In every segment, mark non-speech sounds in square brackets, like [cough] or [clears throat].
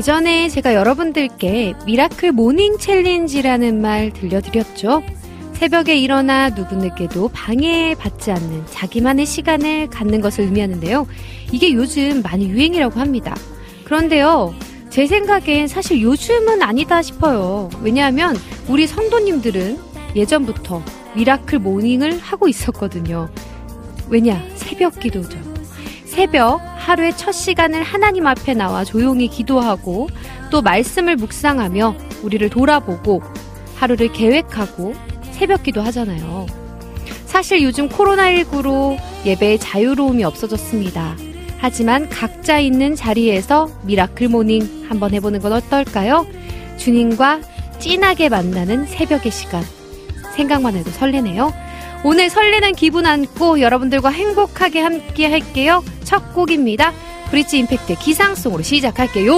예전에 제가 여러분들께 miracle morning challenge라는 말 들려드렸죠. 새벽에 일어나 누구에게도 방해받지 않는 자기만의 시간을 갖는 것을 의미하는데요. 이게 요즘 많이 유행이라고 합니다. 그런데요, 제 생각엔 사실 요즘은 아니다 싶어요. 왜냐하면 우리 성도님들은 예전부터 miracle morning을 하고 있었거든요. 왜냐? 새벽 기도죠. 새벽 하루의 첫 시간을 하나님 앞에 나와 조용히 기도하고 또 말씀을 묵상하며 우리를 돌아보고 하루를 계획하고 새벽 기도 하잖아요. 사실 요즘 코로나19로 예배의 자유로움이 없어졌습니다. 하지만 각자 있는 자리에서 miracle morning 한번 해보는 건 어떨까요? 주님과 진하게 만나는 새벽의 시간. 생각만 해도 설레네요. 오늘 설레는 기분 안고 여러분들과 행복하게 함께 할게요. 첫 곡입니다. 브릿지 임팩트 기상송으로 시작할게요.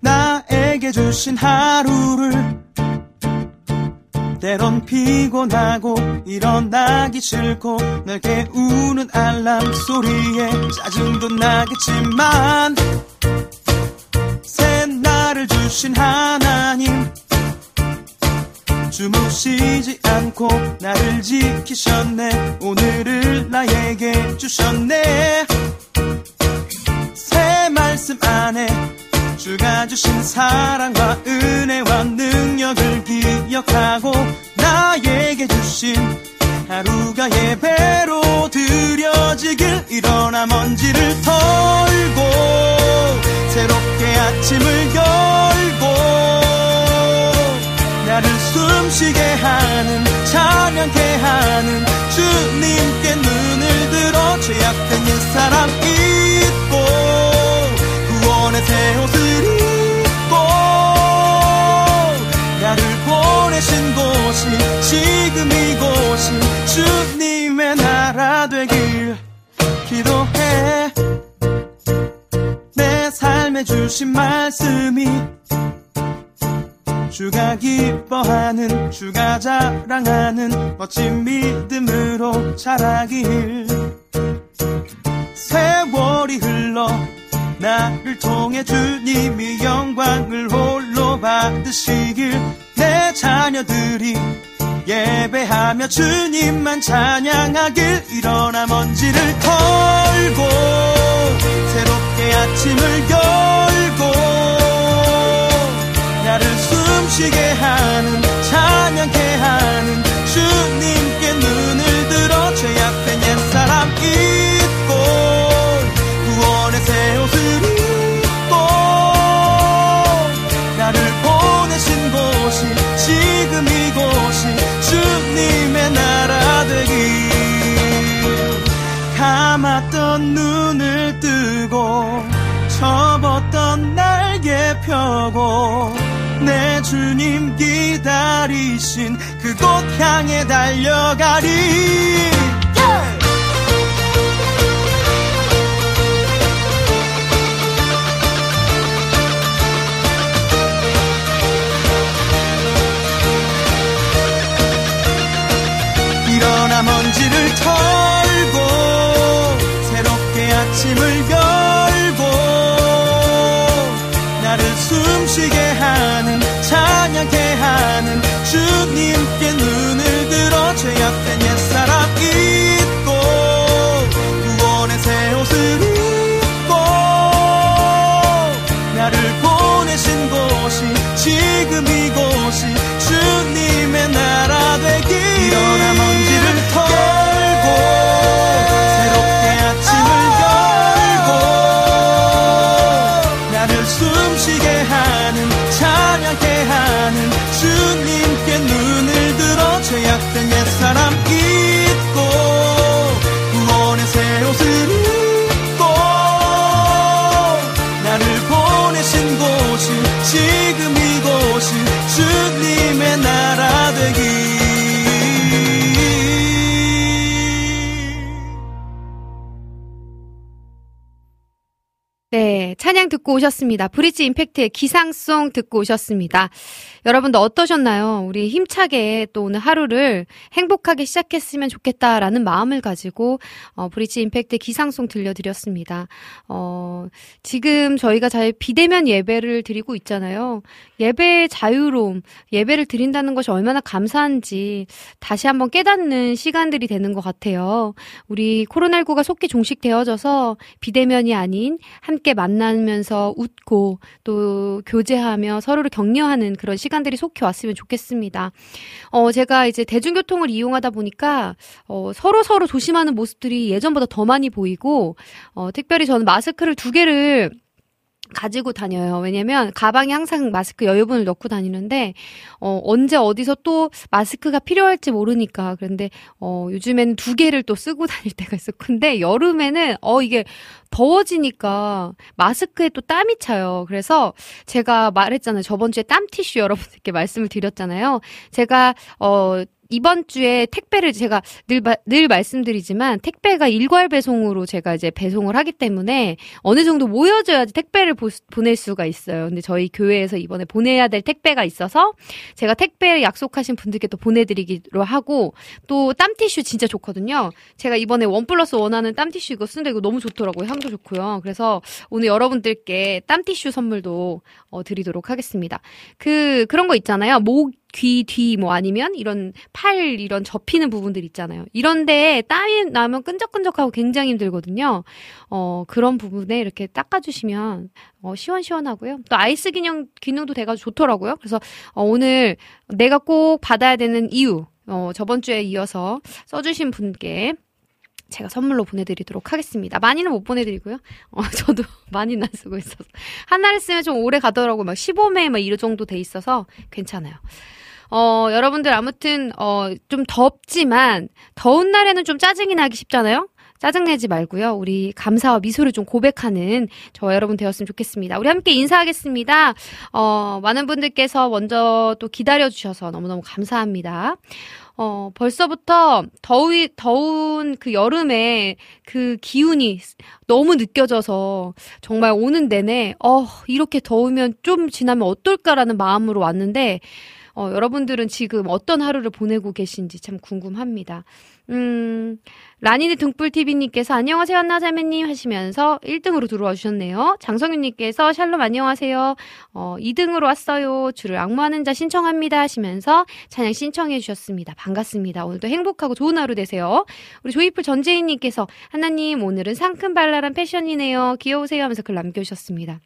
나에게 주신 하루를 때론 피곤하고 일어나기 싫고 날 깨우는 알람 소리에 짜증도 나겠지만 새날을 주신 하나님 주무시지 않고 나를 지키셨네. 오늘을 나에게 주셨네. 새 말씀 안에 주가 주신 사랑과 은혜와 능력을 기억하고 나에게 주신 하루가 예배로 드려지길 일어나 먼지를 털고 새롭게 아침을 열고 나를 숨쉬게 하는 찬양케 하는 주님께 눈을 들어 죄악된 옛사람 잊고 구원의 새옷 보내신 곳이 지금 이곳이 주님의 나라 되길 기도해. 내 삶에 주신 말씀이 주가 기뻐하는 주가 자랑하는 멋진 믿음으로 자라길. 세월이 흘러 나를 통해 주님이 영광을 홀로 받으시길 내 자녀들이 예배하며 주님만 찬양하길 일어나 먼지를 털고 새롭게 아침을 열고 나를 숨쉬게 하는 찬양케 하는 주님께 눈을 들어 죄악된 옛사람 잊 감았던 눈을 뜨고 접었던 날개 펴고 내 주님 기다리신 그곳 향해 달려가리 찬양 듣고 오셨습니다. 브릿지 임팩트의 기상송 듣고 오셨습니다. 여러분도 어떠셨나요? 우리 힘차게 또 오늘 하루를 행복하게 시작했으면 좋겠다라는 마음을 가지고 어, 브릿지 임팩트 기상송 들려드렸습니다. 어, 지금 저희가 잘 비대면 예배를 드리고 있잖아요. 예배의 자유로움, 예배를 드린다는 것이 얼마나 감사한지 다시 한번 깨닫는 시간들이 되는 것 같아요. 우리 코로나19가 속히 종식되어져서 비대면이 아닌 함께 만나면서 웃고 또 교제하며 서로를 격려하는 그런 시간 들이 속히 왔으면 좋겠습니다. 어, 제가 이제 대중교통을 이용하다 보니까 어, 서로 서로 조심하는 모습들이 예전보다 더 많이 보이고 어, 특별히 저는 마스크를 두 개를 가지고 다녀요. 왜냐면 가방에 항상 마스크 여유분을 넣고 다니는데 어 언제 어디서 또 마스크가 필요할지 모르니까 그런데 어 요즘에는 두 개를 또 쓰고 [laughs] 다닐 때가 있어. 근데 여름에는 어 이게 더워지니까 마스크에 또 땀이 차요. 그래서 제가 말했잖아요. 저번 주에 땀 티슈 여러분들께 말씀을 드렸잖아요. 제가 어 이번 주에 택배를 제가 늘, 늘 말씀드리지만 택배가 일괄 배송으로 제가 이제 배송을 하기 때문에 어느 정도 모여져야지 택배를 보, 보낼 수가 있어요. 근데 저희 교회에서 이번에 보내야 될 택배가 있어서 제가 택배 약속하신 분들께 또 보내드리기로 하고 또 땀티슈 진짜 좋거든요. 제가 이번에 원 플러스 원 하는 땀티슈 이거 쓰는데 이거 너무 좋더라고요. 향도 좋고요. 그래서 오늘 여러분들께 땀티슈 선물도 어, 드리도록 하겠습니다. 그, 그런 거 있잖아요. 목, 귀, 뒤, 뭐 아니면 이런 팔, 이런 접히는 부분들 있잖아요. 이런데 땀이 나면 끈적끈적하고 굉장히 힘들거든요. 어, 그런 부분에 이렇게 닦아주시면, 어, 시원시원하고요. 또 아이스 기능, 기능도 돼가지고 좋더라고요. 그래서, 어, 오늘 내가 꼭 받아야 되는 이유, 어, 저번 주에 이어서 써주신 분께 제가 선물로 보내드리도록 하겠습니다. 많이는 못 보내드리고요. 어, [laughs] 저도 [laughs] 많이는 안 쓰고 있어서. 하나를 쓰면 좀 오래 가더라고요. 막 15매 막 이런 정도 돼 있어서 괜찮아요. 어, 여러분들 아무튼, 어, 좀 덥지만, 더운 날에는 좀 짜증이 나기 쉽잖아요? 짜증내지 말고요. 우리 감사와 미소를 좀 고백하는 저와 여러분 되었으면 좋겠습니다. 우리 함께 인사하겠습니다. 어, 많은 분들께서 먼저 또 기다려주셔서 너무너무 감사합니다. 어, 벌써부터 더위, 더운 그 여름에 그 기운이 너무 느껴져서 정말 오는 내내, 어, 이렇게 더우면 좀 지나면 어떨까라는 마음으로 왔는데, 어, 여러분들은 지금 어떤 하루를 보내고 계신지 참 궁금합니다. 음, 라니네 등불TV님께서 안녕하세요, 한나자매님 하시면서 1등으로 들어와 주셨네요. 장성윤님께서 샬롬 안녕하세요. 어, 2등으로 왔어요. 주를 악무하는 자 신청합니다 하시면서 찬양 신청해 주셨습니다. 반갑습니다. 오늘도 행복하고 좋은 하루 되세요. 우리 조이풀 전재인님께서 하나님 오늘은 상큼발랄한 패션이네요. 귀여우세요 하면서 글 남겨주셨습니다.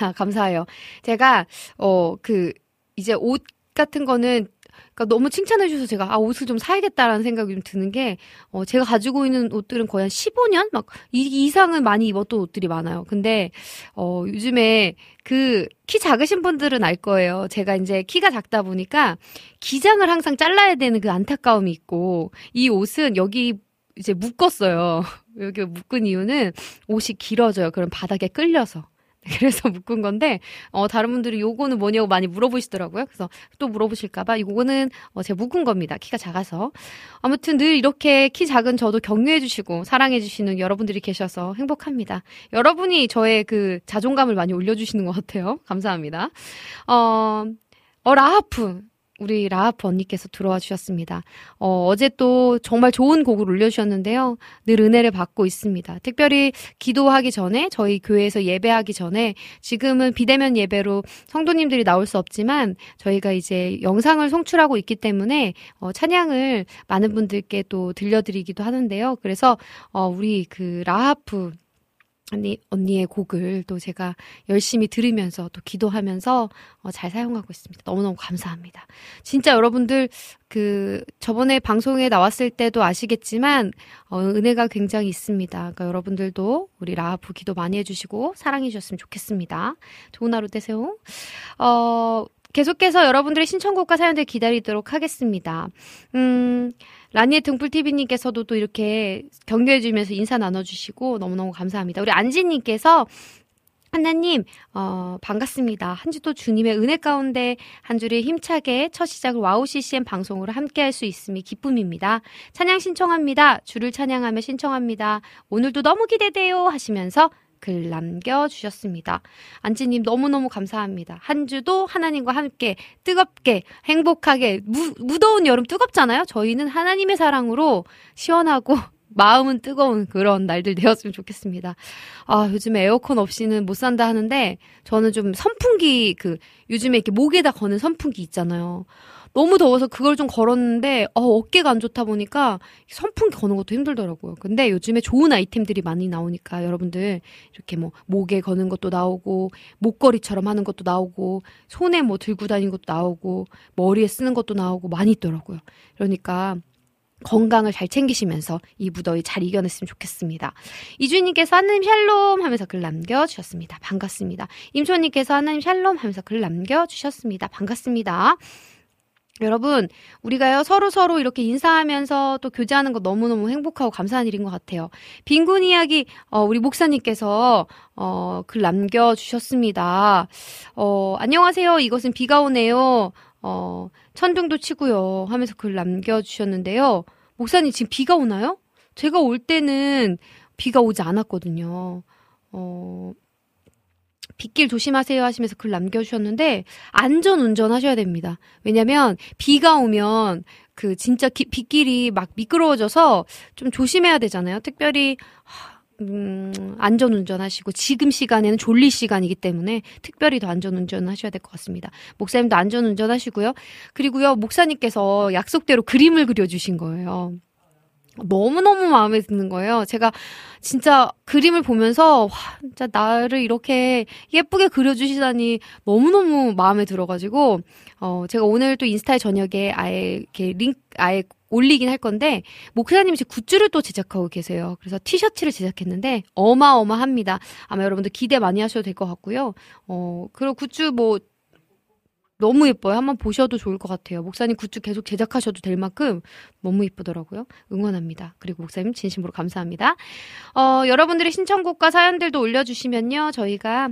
아, 감사해요. 제가, 어, 그, 이제 옷 같은 거는 그러니까 너무 칭찬해 주셔서 제가 아 옷을 좀 사야겠다라는 생각이 좀 드는 게 어, 제가 가지고 있는 옷들은 거의 한 15년 막 이 이상은 많이 입었던 옷들이 많아요. 근데 어 요즘에 그 키 작으신 분들은 알 거예요. 제가 이제 키가 작다 보니까 기장을 항상 잘라야 되는 그 안타까움이 있고 이 옷은 여기 이제 묶었어요. [laughs] 여기 묶은 이유는 옷이 길어져요. 그럼 바닥에 끌려서. [laughs] 그래서 묶은 건데 어 다른 분들이 요거는 뭐냐고 많이 물어보시더라고요. 그래서 또 물어보실까봐 이거는 어 제가 묶은 겁니다. 키가 작아서 아무튼 늘 이렇게 키 작은 저도 격려해주시고 사랑해주시는 여러분들이 계셔서 행복합니다. 여러분이 저의 그 자존감을 많이 올려주시는 것 같아요. 감사합니다. 어, 어 라하프 우리 라하프 언니께서 들어와 주셨습니다. 어, 어제 또 정말 좋은 곡을 올려주셨는데요. 늘 은혜를 받고 있습니다. 특별히 기도하기 전에, 저희 교회에서 예배하기 전에, 지금은 비대면 예배로 성도님들이 나올 수 없지만, 저희가 이제 영상을 송출하고 있기 때문에, 어, 찬양을 많은 분들께 또 들려드리기도 하는데요. 그래서, 어, 우리 그 라하프, 언니, 언니의 곡을 또 제가 열심히 들으면서 또 기도하면서 어, 잘 사용하고 있습니다. 너무너무 감사합니다. 진짜 여러분들 그 저번에 방송에 나왔을 때도 아시겠지만 어, 은혜가 굉장히 있습니다. 그러니까 여러분들도 우리 라하프 기도 많이 해주시고 사랑해 주셨으면 좋겠습니다. 좋은 하루 되세요. 어, 계속해서 여러분들의 신청곡과 사연들 기다리도록 하겠습니다. 음, 라니의 등불TV님께서도 또 이렇게 격려해주면서 인사 나눠주시고 너무너무 감사합니다. 우리 안지님께서 하나님, 어, 반갑습니다. 한 주도 주님의 은혜 가운데 한 주를 힘차게 첫 시작을 와우 CCM 방송으로 함께 할 수 있음이 기쁨입니다. 찬양 신청합니다. 주를 찬양하며 신청합니다. 오늘도 너무 기대돼요. 하시면서 글 남겨주셨습니다. 안지님 너무너무 감사합니다. 한 주도 하나님과 함께 뜨겁게 행복하게 무, 무더운 여름 뜨겁잖아요. 저희는 하나님의 사랑으로 시원하고 [laughs] 마음은 뜨거운 그런 날들 되었으면 좋겠습니다. 아, 요즘에 에어컨 없이는 못 산다 하는데 저는 좀 선풍기 그 요즘에 이렇게 목에다 거는 선풍기 있잖아요. 너무 더워서 그걸 좀 걸었는데 어, 어깨가 안 좋다 보니까 선풍기 거는 것도 힘들더라고요. 근데 요즘에 좋은 아이템들이 많이 나오니까 여러분들 이렇게 뭐 목에 거는 것도 나오고 목걸이처럼 하는 것도 나오고 손에 뭐 들고 다니는 것도 나오고 머리에 쓰는 것도 나오고 많이 있더라고요. 그러니까 건강을 잘 챙기시면서 이 무더위 잘 이겨냈으면 좋겠습니다. 이주님께서 하나님 샬롬 하면서 글 남겨주셨습니다. 반갑습니다. 임초님께서 하나님 샬롬 하면서 글 남겨주셨습니다. 반갑습니다. 여러분, 우리가요, 서로 서로 이렇게 인사하면서 또 교제하는 거 너무너무 행복하고 감사한 일인 것 같아요. 빈곤 이야기, 어, 우리 목사님께서, 어, 글 남겨주셨습니다. 어, 안녕하세요. 이것은 비가 오네요. 어, 천둥도 치고요. 하면서 글 남겨주셨는데요. 목사님, 지금 비가 오나요? 제가 올 때는 비가 오지 않았거든요. 어, 빗길 조심하세요 하시면서 글 남겨주셨는데 안전 운전하셔야 됩니다. 왜냐면 비가 오면 그 진짜 기, 빗길이 막 미끄러워져서 좀 조심해야 되잖아요. 특별히 음, 안전 운전하시고 지금 시간에는 졸릴 시간이기 때문에 특별히 더 안전 운전하셔야 될 것 같습니다. 목사님도 안전 운전하시고요. 그리고요 목사님께서 약속대로 그림을 그려주신 거예요. 너무너무 마음에 드는 거예요. 제가 진짜 그림을 보면서, 와, 진짜 나를 이렇게 예쁘게 그려주시다니 너무너무 마음에 들어가지고, 어, 제가 오늘 또 인스타에 저녁에 아예 이렇게 링크, 아예 올리긴 할 건데, 목사님이 제 굿즈를 또 제작하고 계세요. 그래서 티셔츠를 제작했는데, 어마어마합니다. 아마 여러분들 기대 많이 하셔도 될 것 같고요. 어, 그리고 굿즈 뭐, 너무 예뻐요. 한번 보셔도 좋을 것 같아요. 목사님 굿즈 계속 제작하셔도 될 만큼 너무 예쁘더라고요. 응원합니다. 그리고 목사님 진심으로 감사합니다. 어, 여러분들의 신청곡과 사연들도 올려주시면요. 저희가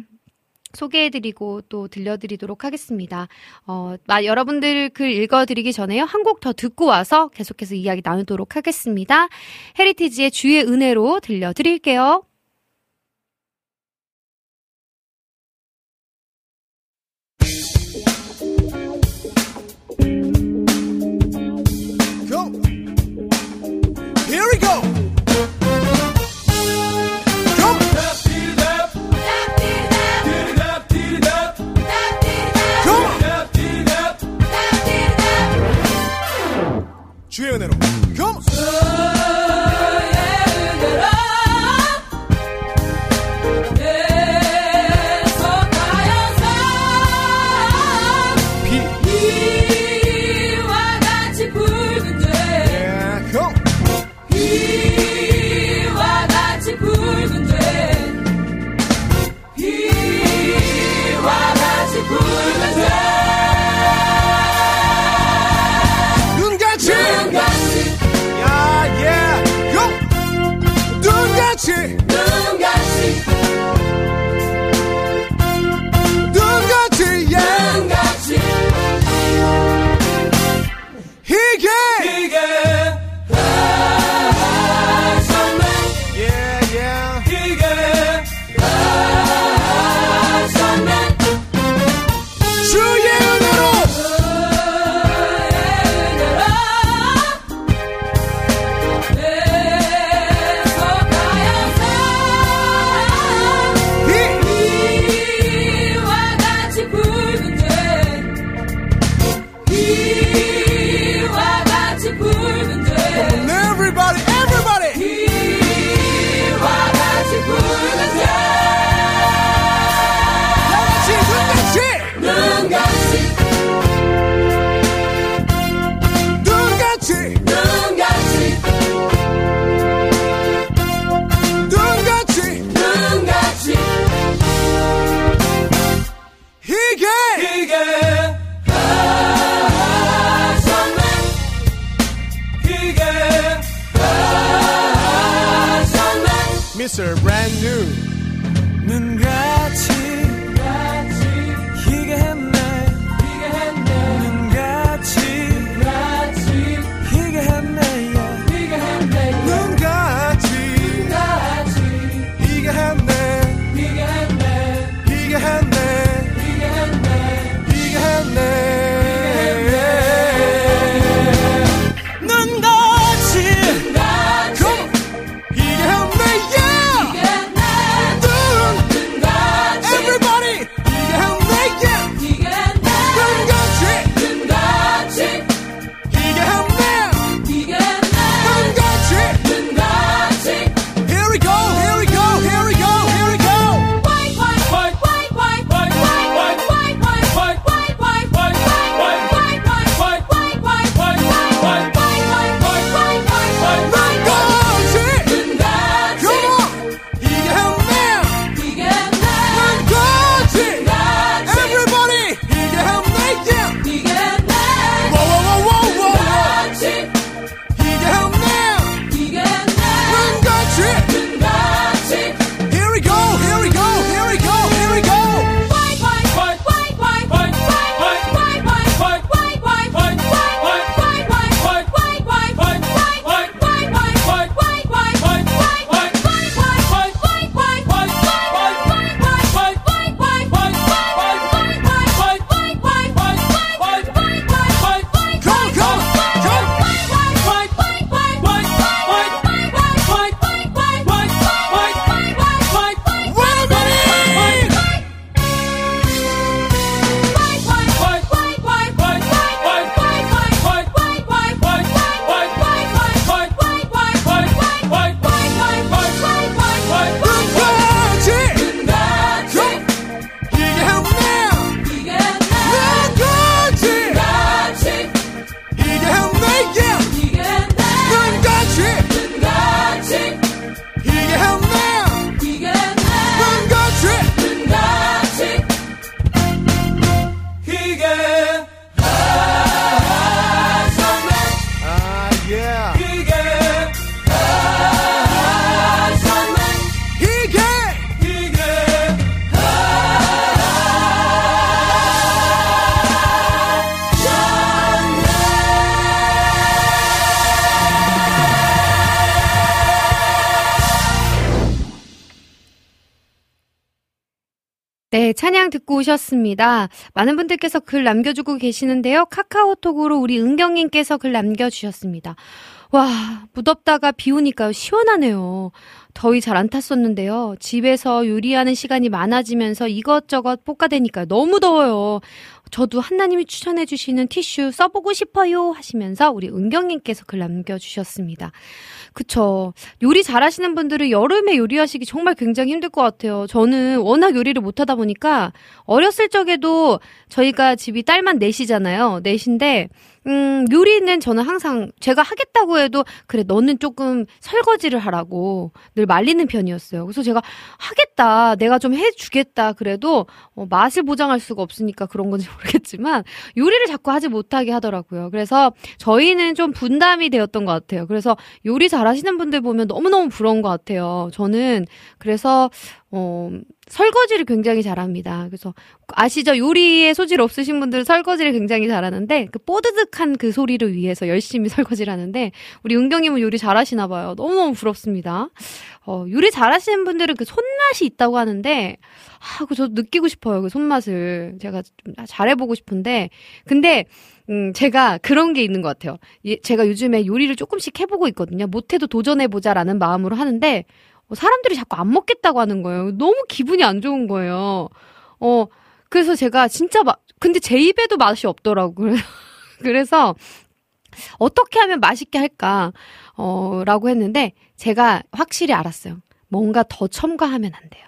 소개해드리고 또 들려드리도록 하겠습니다. 어, 마, 여러분들 글 읽어드리기 전에요. 한 곡 더 듣고 와서 계속해서 이야기 나누도록 하겠습니다. 헤리티지의 주의 은혜로 들려드릴게요. 주의 은혜로 네, 찬양 듣고 오셨습니다. 많은 분들께서 글 남겨주고 계시는데요. 카카오톡으로 우리 은경님께서 글 남겨주셨습니다. 와, 무덥다가 비 오니까 시원하네요. 더위 잘 안 탔었는데요. 집에서 요리하는 시간이 많아지면서 이것저것 볶아대니까 너무 더워요. 저도 한나님이 추천해주시는 티슈 써보고 싶어요 하시면서 우리 은경님께서 글 남겨주셨습니다. 그쵸. 요리 잘하시는 분들은 여름에 요리하시기 정말 굉장히 힘들 것 같아요. 저는 워낙 요리를 못하다 보니까 어렸을 적에도 저희가 집이 딸만 넷이잖아요. 넷인데 음, 요리는 저는 항상 제가 하겠다고 해도 그래 너는 조금 설거지를 하라고 늘 말리는 편이었어요. 그래서 제가 하겠다, 내가 좀 해주겠다 그래도 어, 맛을 보장할 수가 없으니까 그런 건지 [laughs] 모르겠지만 요리를 자꾸 하지 못하게 하더라고요. 그래서 저희는 좀 분담이 되었던 것 같아요. 그래서 요리 잘하시는 분들 보면 너무 너무 부러운 것 같아요. 저는 그래서 어, 설거지를 굉장히 잘합니다. 그래서 아시죠? 요리에 소질 없으신 분들은 설거지를 굉장히 잘하는데 그 뽀드득한 그 소리를 위해서 열심히 [laughs] 설거지를 하는데 우리 은경님은 요리 잘하시나 봐요. 너무너무 부럽습니다. 어, 요리 잘하시는 분들은 그 손맛이 있다고 하는데 아, 그 저도 느끼고 싶어요. 그 손맛을 제가 좀 잘해보고 싶은데 근데 음, 제가 그런 게 있는 것 같아요. 예, 제가 요즘에 요리를 조금씩 해보고 있거든요. 못해도 도전해보자라는 마음으로 하는데, 어, 사람들이 자꾸 안 먹겠다고 하는 거예요. 너무 기분이 안 좋은 거예요. 어, 그래서 제가 진짜 막, 근데 제 입에도 맛이 없더라고요. [laughs] 그래서, 어떻게 하면 맛있게 할까, 어, 라고 했는데, 제가 확실히 알았어요. 뭔가 더 첨가하면 안 돼요.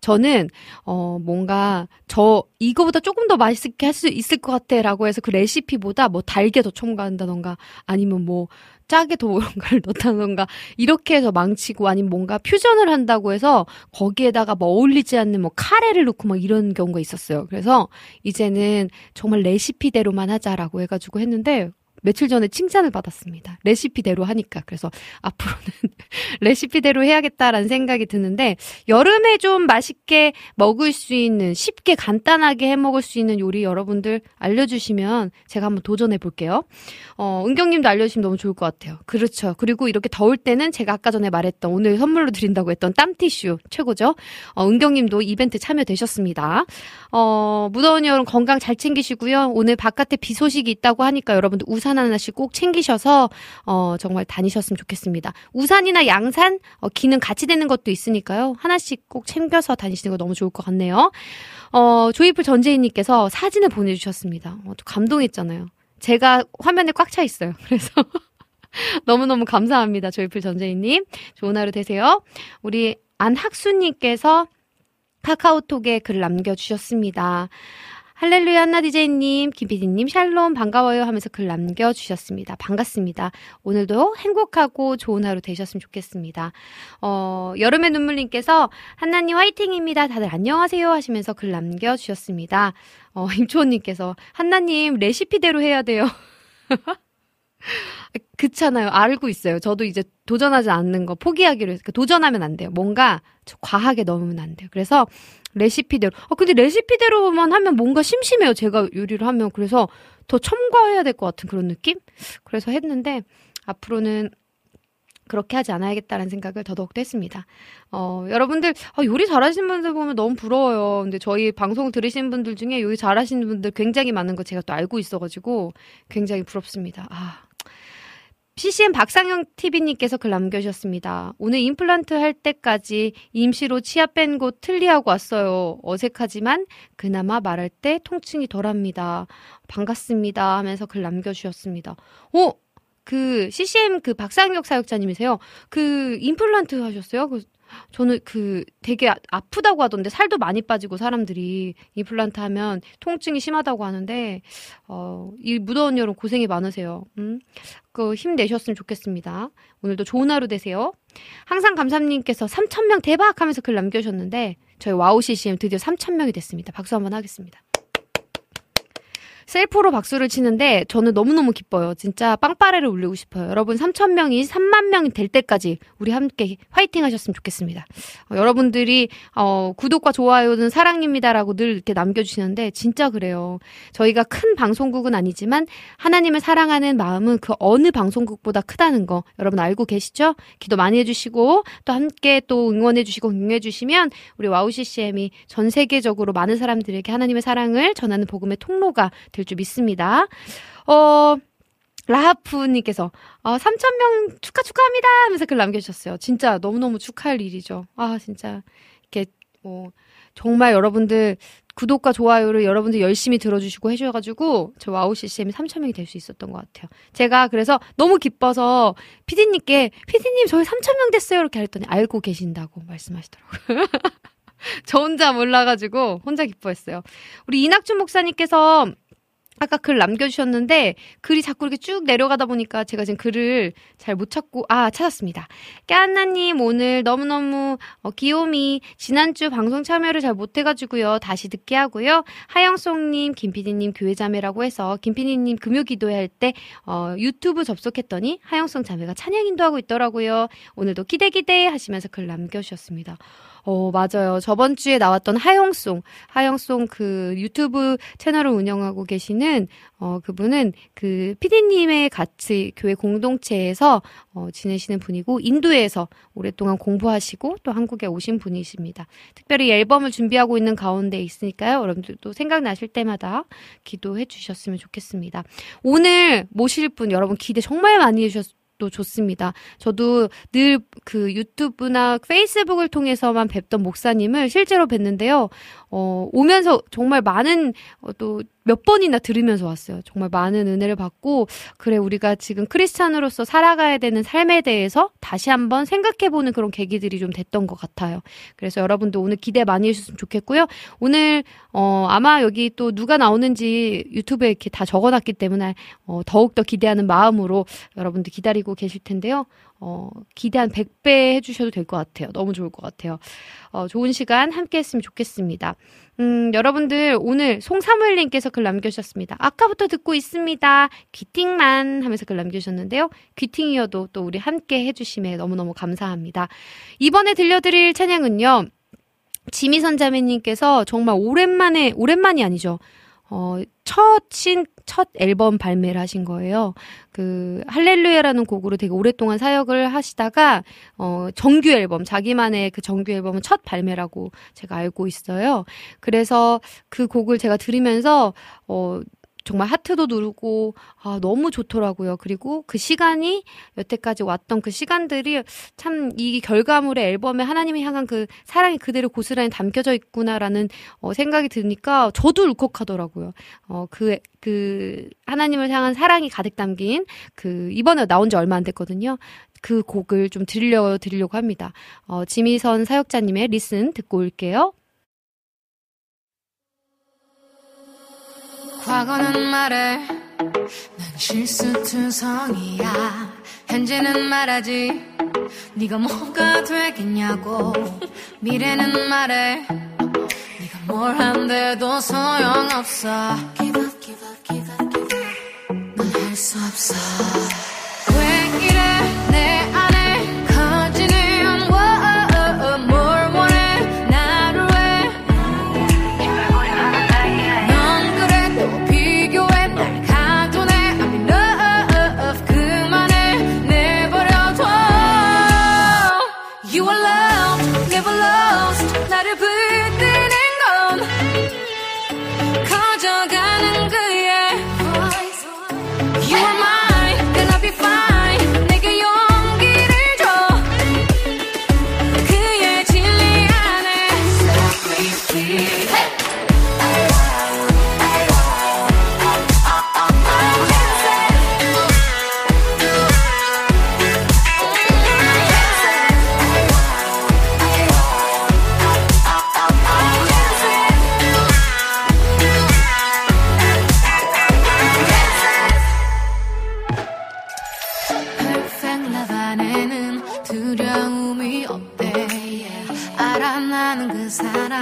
저는 어 뭔가 저 이거보다 조금 더 맛있게 할 수 있을 것 같아라고 해서 그 레시피보다 뭐 달게 더 첨가한다던가 아니면 뭐 짜게 더 뭔가를 넣다던가 이렇게 해서 망치고 아니면 뭔가 퓨전을 한다고 해서 거기에다가 뭐 어울리지 않는 뭐 카레를 넣고 막 이런 경우가 있었어요. 그래서 이제는 정말 레시피대로만 하자라고 해가지고 했는데 며칠 전에 칭찬을 받았습니다. 레시피대로 하니까. 그래서 앞으로는 [laughs] 레시피대로 해야겠다라는 생각이 드는데, 여름에 좀 맛있게 먹을 수 있는, 쉽게 간단하게 해 먹을 수 있는 요리 여러분들 알려주시면 제가 한번 도전해 볼게요. 어, 은경님도 알려주시면 너무 좋을 것 같아요. 그렇죠. 그리고 이렇게 더울 때는 제가 아까 전에 말했던 오늘 선물로 드린다고 했던 땀티슈 최고죠. 어, 은경님도 이벤트 참여되셨습니다. 어, 무더운 여름 건강 잘 챙기시고요. 오늘 바깥에 비 소식이 있다고 하니까 여러분들 우산 하나씩 꼭 챙기셔서 어, 정말 다니셨으면 좋겠습니다. 우산이나 양산 어, 기능 같이 되는 것도 있으니까요. 하나씩 꼭 챙겨서 다니시는 거 너무 좋을 것 같네요. 어, 조이풀 전재희님께서 사진을 보내주셨습니다. 어, 감동했잖아요. 제가 화면에 꽉 차 있어요. [laughs] 그래서 [laughs] 너무너무 감사합니다. 조이풀 전재희님. 좋은 하루 되세요. 우리 안학수님께서 카카오톡에 글 남겨주셨습니다. 할렐루야 한나 디제이님, 김PD님, 샬롬 반가워요 하면서 글 남겨주셨습니다. 반갑습니다. 오늘도 행복하고 좋은 하루 되셨으면 좋겠습니다. 어, 여름의 눈물님께서 한나님 화이팅입니다. 다들 안녕하세요 하시면서 글 남겨주셨습니다. 어, 임초원님께서 한나님 레시피대로 해야 돼요. [laughs] [laughs] 그렇잖아요. 알고 있어요. 저도 이제 도전하지 않는 거 포기하기로 했어요. 도전하면 안 돼요. 뭔가 과하게 넣으면 안 돼요. 그래서 레시피대로. 어, 근데 레시피대로만 하면 뭔가 심심해요. 제가 요리를 하면. 그래서 더 첨가해야 될 것 같은 그런 느낌? 그래서 했는데 앞으로는 그렇게 하지 않아야겠다는 생각을 더더욱 했습니다. 어, 여러분들, 어, 요리 잘하시는 분들 보면 너무 부러워요. 근데 저희 방송 들으시는 분들 중에 요리 잘하시는 분들 굉장히 많은 거 제가 또 알고 있어가지고 굉장히 부럽습니다. 아, CCM 박상영 TV님께서 글 남겨주셨습니다. 오늘 임플란트 할 때까지 임시로 치아 뺀 곳 틀리하고 왔어요. 어색하지만 그나마 말할 때 통증이 덜합니다. 반갑습니다. 하면서 글 남겨주셨습니다. 오! 그 CCM 그 박상혁 사역자님이세요. 그 임플란트 하셨어요? 그 저는 그 되게 아, 아프다고 하던데 살도 많이 빠지고 사람들이 임플란트 하면 통증이 심하다고 하는데 어 이 무더운 여름 고생이 많으세요. 음. 그 힘내셨으면 좋겠습니다. 오늘도 좋은 하루 되세요. 항상 감사님께서 3,000명 대박 하면서 글 남겨주셨는데 저희 와우 CCM 드디어 3,000명이 됐습니다. 박수 한번 하겠습니다. 셀프로 박수를 치는데 저는 너무너무 기뻐요. 진짜 빵빠레를 울리고 싶어요. 여러분 3,000명이 3만 명이 될 때까지 우리 함께 화이팅 하셨으면 좋겠습니다. 어, 여러분들이 어, 구독과 좋아요는 사랑입니다라고 늘 이렇게 남겨주시는데 진짜 그래요. 저희가 큰 방송국은 아니지만 하나님을 사랑하는 마음은 그 어느 방송국보다 크다는 거 여러분 알고 계시죠? 기도 많이 해주시고 또 함께 또 응원해주시고 응해주시면 우리 와우 CCM이 전 세계적으로 많은 사람들에게 하나님의 사랑을 전하는 복음의 통로가 될줄 믿습니다. 어, 라하프님께서 어, 3,000명 축하 축하합니다 하면서 글 남겨주셨어요. 진짜 너무너무 축하할 일이죠. 아, 진짜. 이렇게, 뭐, 정말 여러분들 구독과 좋아요를 여러분들 열심히 들어주시고 해주셔가지고 저 와우 CCM이 3,000명이 될 수 있었던 것 같아요. 제가 그래서 너무 기뻐서 피디님께 피디님 저희 3,000명 됐어요 이렇게 했더니 알고 계신다고 말씀하시더라고요. [laughs] 저 혼자 몰라가지고 혼자 기뻐했어요. 우리 이낙준 목사님께서 아까 글 남겨주셨는데 글이 자꾸 이렇게 쭉 내려가다 보니까 제가 지금 글을 잘 못 찾고 아 찾았습니다. 깨안나님 오늘 너무너무 어, 귀요미 지난주 방송 참여를 잘 못해가지고요 다시 듣게 하고요 하영송님 김PD님 교회 자매라고 해서 김PD님 금요 기도회 할때 어, 유튜브 접속했더니 하영송 자매가 찬양 인도하고 있더라고요. 오늘도 기대 기대 하시면서 글 남겨주셨습니다. 어, 맞아요. 저번 주에 나왔던 하영송, 하영송 그 유튜브 채널을 운영하고 계시는, 어, 그분은 그 피디님의 같이 교회 공동체에서, 어, 지내시는 분이고, 인도에서 오랫동안 공부하시고, 또 한국에 오신 분이십니다. 특별히 앨범을 준비하고 있는 가운데 있으니까요. 여러분들도 생각나실 때마다 기도해 주셨으면 좋겠습니다. 오늘 모실 분 여러분 기대 정말 많이 해주셨 또 좋습니다. 저도 늘 그 유튜브나 페이스북을 통해서만 뵙던 목사님을 실제로 뵀는데요. 어, 오면서 정말 많은 어, 또몇 번이나 들으면서 왔어요. 정말 많은 은혜를 받고, 그래, 우리가 지금 크리스찬으로서 살아가야 되는 삶에 대해서 다시 한번 생각해보는 그런 계기들이 좀 됐던 것 같아요. 그래서 여러분도 오늘 기대 많이 해주셨으면 좋겠고요. 오늘, 어, 아마 여기 또 누가 나오는지 유튜브에 이렇게 다 적어놨기 때문에, 어, 더욱 더 기대하는 마음으로 여러분들 기다리고 계실 텐데요. 어, 기대 한 100배 해주셔도 될 것 같아요. 너무 좋을 것 같아요. 어, 좋은 시간 함께 했으면 좋겠습니다. 음, 여러분들 오늘 송사무엘님께서 글 남겨주셨습니다. 아까부터 듣고 있습니다. 귀팅만 하면서 글 남겨주셨는데요. 귀팅이어도 또 우리 함께 해주심에 너무너무 감사합니다. 이번에 들려드릴 찬양은요. 지미선 자매님께서 정말 오랜만에, 오랜만이 아니죠. 어, 첫 신, 첫 앨범 발매를 하신 거예요. 그, 할렐루야라는 곡으로 되게 오랫동안 사역을 하시다가, 어, 정규 앨범, 자기만의 그 정규 앨범은 첫 발매라고 제가 알고 있어요. 그래서 그 곡을 제가 들으면서, 어, 정말 하트도 누르고 아 너무 좋더라고요. 그리고 그 시간이 여태까지 왔던 그 시간들이 참 이 결과물의 앨범에 하나님이 향한 그 사랑이 그대로 고스란히 담겨져 있구나라는 어, 생각이 드니까 저도 울컥하더라고요. 어 그그 그 하나님을 향한 사랑이 가득 담긴 그 이번에 나온 지 얼마 안 됐거든요. 그 곡을 좀 들려 드리려고 합니다. 어 지미선 사역자님의 리슨 듣고 올게요. 과거는 말해 난 실수투성이야. 현재는 말하지 네가 뭐가 되겠냐고. 미래는 말해 네가 뭘 한대도 소용없어. Give up give up give up give up. 넌 할 수 없어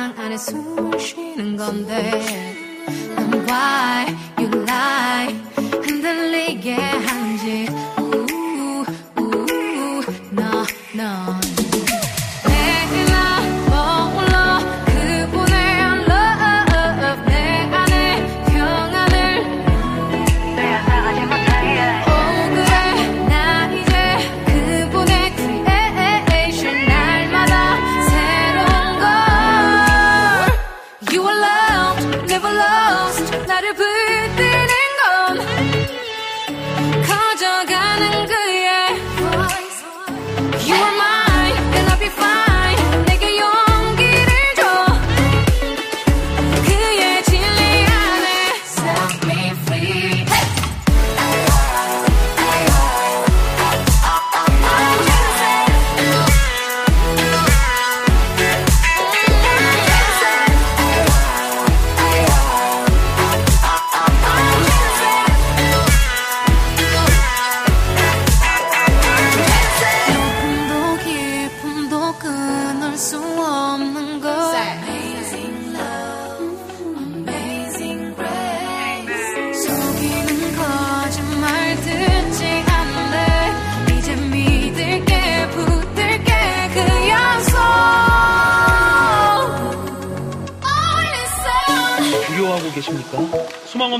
사랑 안에 숨을 쉬는 건데 넌 why you lie 흔들리게 한지 Ooh, ooh, no, no.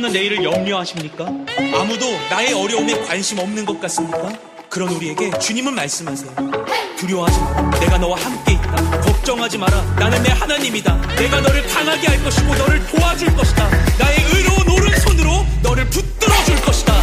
없는 내일을 염려하십니까? 아무도 나의 어려움에 관심 없는 것 같습니까? 그런 우리에게 주님은 말씀하세요. 두려워하지 마라. 내가 너와 함께 있다. 걱정하지 마라. 나는 내 하나님이다. 내가 너를 강하게 할 것이고 너를 도와줄 것이다. 나의 의로운 오른손으로 너를 붙들어 줄 것이다.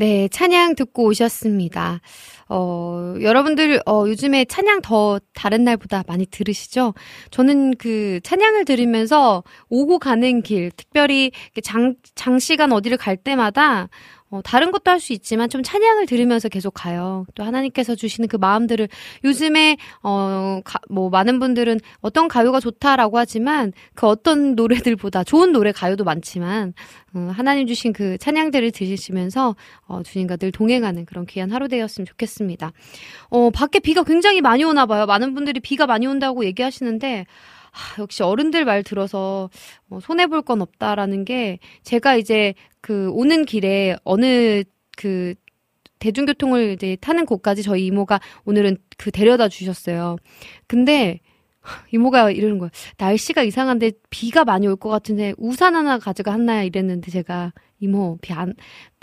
네, 찬양 듣고 오셨습니다. 어, 여러분들, 어, 요즘에 찬양 더 다른 날보다 많이 들으시죠? 저는 그 찬양을 들으면서 오고 가는 길, 특별히 장, 장시간 어디를 갈 때마다 어, 다른 것도 할 수 있지만 좀 찬양을 들으면서 계속 가요. 또 하나님께서 주시는 그 마음들을 요즘에 어, 가, 뭐 많은 분들은 어떤 가요가 좋다라고 하지만 그 어떤 노래들보다 좋은 노래 가요도 많지만 어, 하나님 주신 그 찬양들을 들으시면서 어, 주님과 늘 동행하는 그런 귀한 하루 되었으면 좋겠습니다. 어, 밖에 비가 굉장히 많이 오나 봐요. 많은 분들이 비가 많이 온다고 얘기하시는데 하, 역시 어른들 말 들어서 어, 손해 볼 건 없다라는 게 제가 이제 그 오는 길에 어느 그 대중교통을 이제 타는 곳까지 저희 이모가 오늘은 그 데려다 주셨어요. 근데 이모가 이러는 거야. 날씨가 이상한데 비가 많이 올 것 같은데 우산 하나 가져가 한나야 이랬는데 제가 이모 비 안,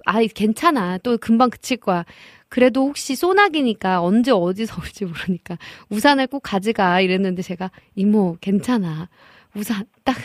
아 괜찮아. 또 금방 그칠 거야. 그래도 혹시 소나기니까 언제 어디서 올지 모르니까 우산을 꼭 가져가 이랬는데 제가 이모 괜찮아. 우산 딱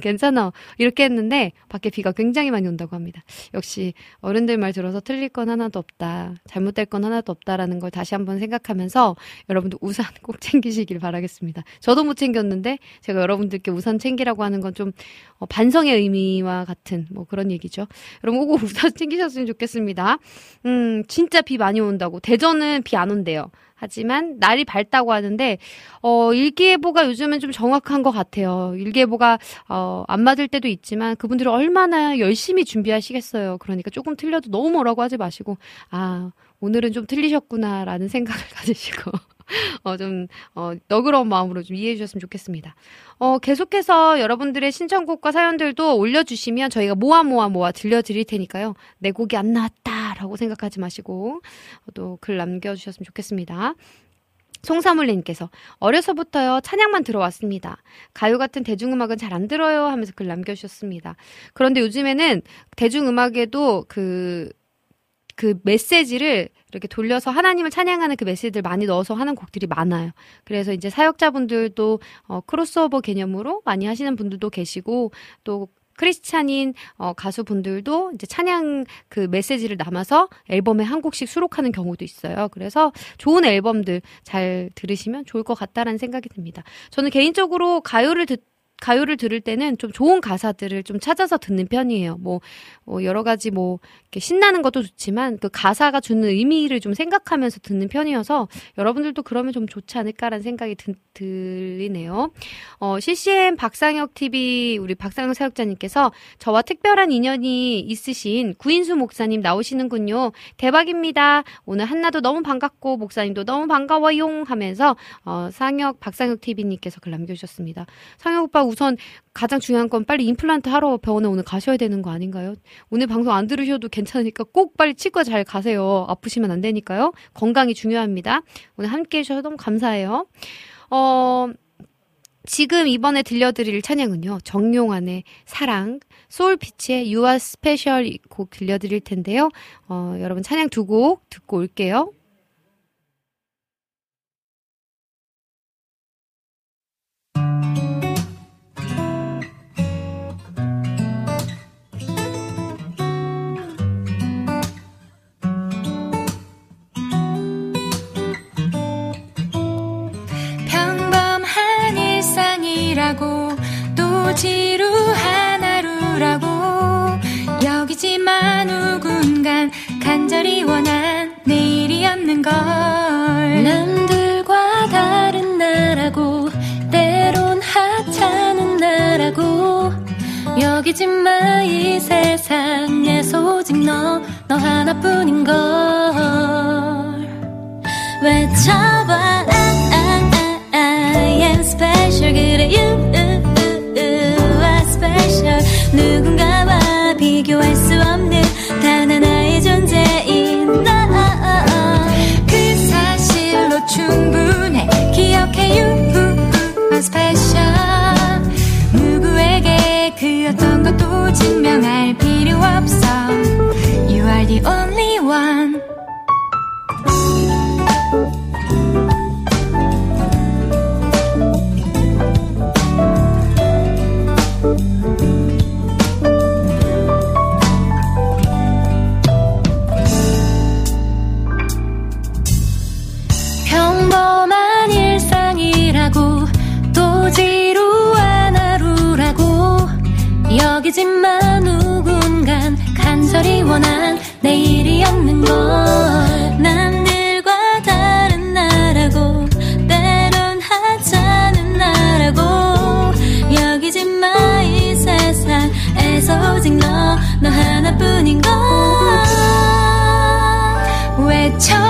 괜찮아. 이렇게 했는데 밖에 비가 굉장히 많이 온다고 합니다. 역시 어른들 말 들어서 틀릴 건 하나도 없다. 잘못될 건 하나도 없다라는 걸 다시 한번 생각하면서 여러분도 우산 꼭 챙기시길 바라겠습니다. 저도 못 챙겼는데 제가 여러분들께 우산 챙기라고 하는 건좀 어, 반성의 의미와 같은 뭐 그런 얘기죠. 여러분 꼭 [laughs] 우산 챙기셨으면 좋겠습니다. 음, 진짜 비 많이 온다고. 대전은 비 안 온대요. 하지만 날이 밝다고 하는데 어 일기예보가 요즘은 좀 정확한 것 같아요. 일기예보가 어안 맞을 때도 있지만 그분들이 얼마나 열심히 준비하시겠어요. 그러니까 조금 틀려도 너무 뭐라고 하지 마시고 아 오늘은 좀 틀리셨구나라는 [laughs] 생각을 가지시고 [laughs] 어, 좀, 어, 너그러운 마음으로 좀 이해해 주셨으면 좋겠습니다. 어, 계속해서 여러분들의 신청곡과 사연들도 올려주시면 저희가 모아 모아 모아 들려드릴 테니까요. 내 곡이 안 나왔다 라고 생각하지 마시고 또 글 남겨주셨으면 좋겠습니다. 송사물님께서 어려서부터요 찬양만 들어왔습니다. 가요 같은 대중음악은 잘 안 들어요 하면서 글 남겨주셨습니다. 그런데 요즘에는 대중음악에도 그그 메시지를 이렇게 돌려서 하나님을 찬양하는 그 메시지를 많이 넣어서 하는 곡들이 많아요. 그래서 이제 사역자분들도 어, 크로스오버 개념으로 많이 하시는 분들도 계시고 또 크리스찬인 어, 가수분들도 이제 찬양 그 메시지를 남아서 앨범에 한 곡씩 수록하는 경우도 있어요. 그래서 좋은 앨범들 잘 들으시면 좋을 것 같다라는 생각이 듭니다. 저는 개인적으로 가요를 듣 가요를 들을 때는 좀 좋은 가사들을 좀 찾아서 듣는 편이에요. 뭐, 뭐 여러 가지 뭐 신나는 것도 좋지만 그 가사가 주는 의미를 좀 생각하면서 듣는 편이어서 여러분들도 그러면 좀 좋지 않을까라는 생각이 드, 들리네요. 어, CCM 박상혁 TV 우리 박상혁 사역자님께서 저와 특별한 인연이 있으신 구인수 목사님 나오시는군요. 대박입니다. 오늘 한나도 너무 반갑고 목사님도 너무 반가워용 하면서 어, 상혁 박상혁 TV님께서 글 남겨주셨습니다. 상혁 오빠 우선 가장 중요한 건 빨리 임플란트 하러 병원에 오늘 가셔야 되는 거 아닌가요? 오늘 방송 안 들으셔도 괜찮으니까 꼭 빨리 치과 잘 가세요. 아프시면 안 되니까요. 건강이 중요합니다. 오늘 함께 해주셔서 너무 감사해요. 어, 지금 이번에 들려드릴 찬양은요, 정용환의 사랑, 소울피치의 Are Special 곡 들려드릴 텐데요. 어, 여러분 찬양 두 곡 듣고 올게요. 지루한 하루라고 여기지만 누군간 간절히 원한 내일이었는 걸 남들과 다른 나라고 때론 하찮은 나라고 여기지만 이 세상에서 오직 너, 너 하나뿐인 걸 외쳐봐 I am special 그래 you 누군가와 비교할 수 없는 단 하나의 존재인 너그 사실로 충분해. 기억해 you are special 누구에게 그 어떤 것도 증명할 필요 없어. You are the only 간절히 원한 내일이 없는 걸. 남들과 다른 나라고 때론 하찮은 나라고. 여기지 마 이 세상에서 오직 너 너 하나뿐인 걸. 외쳐.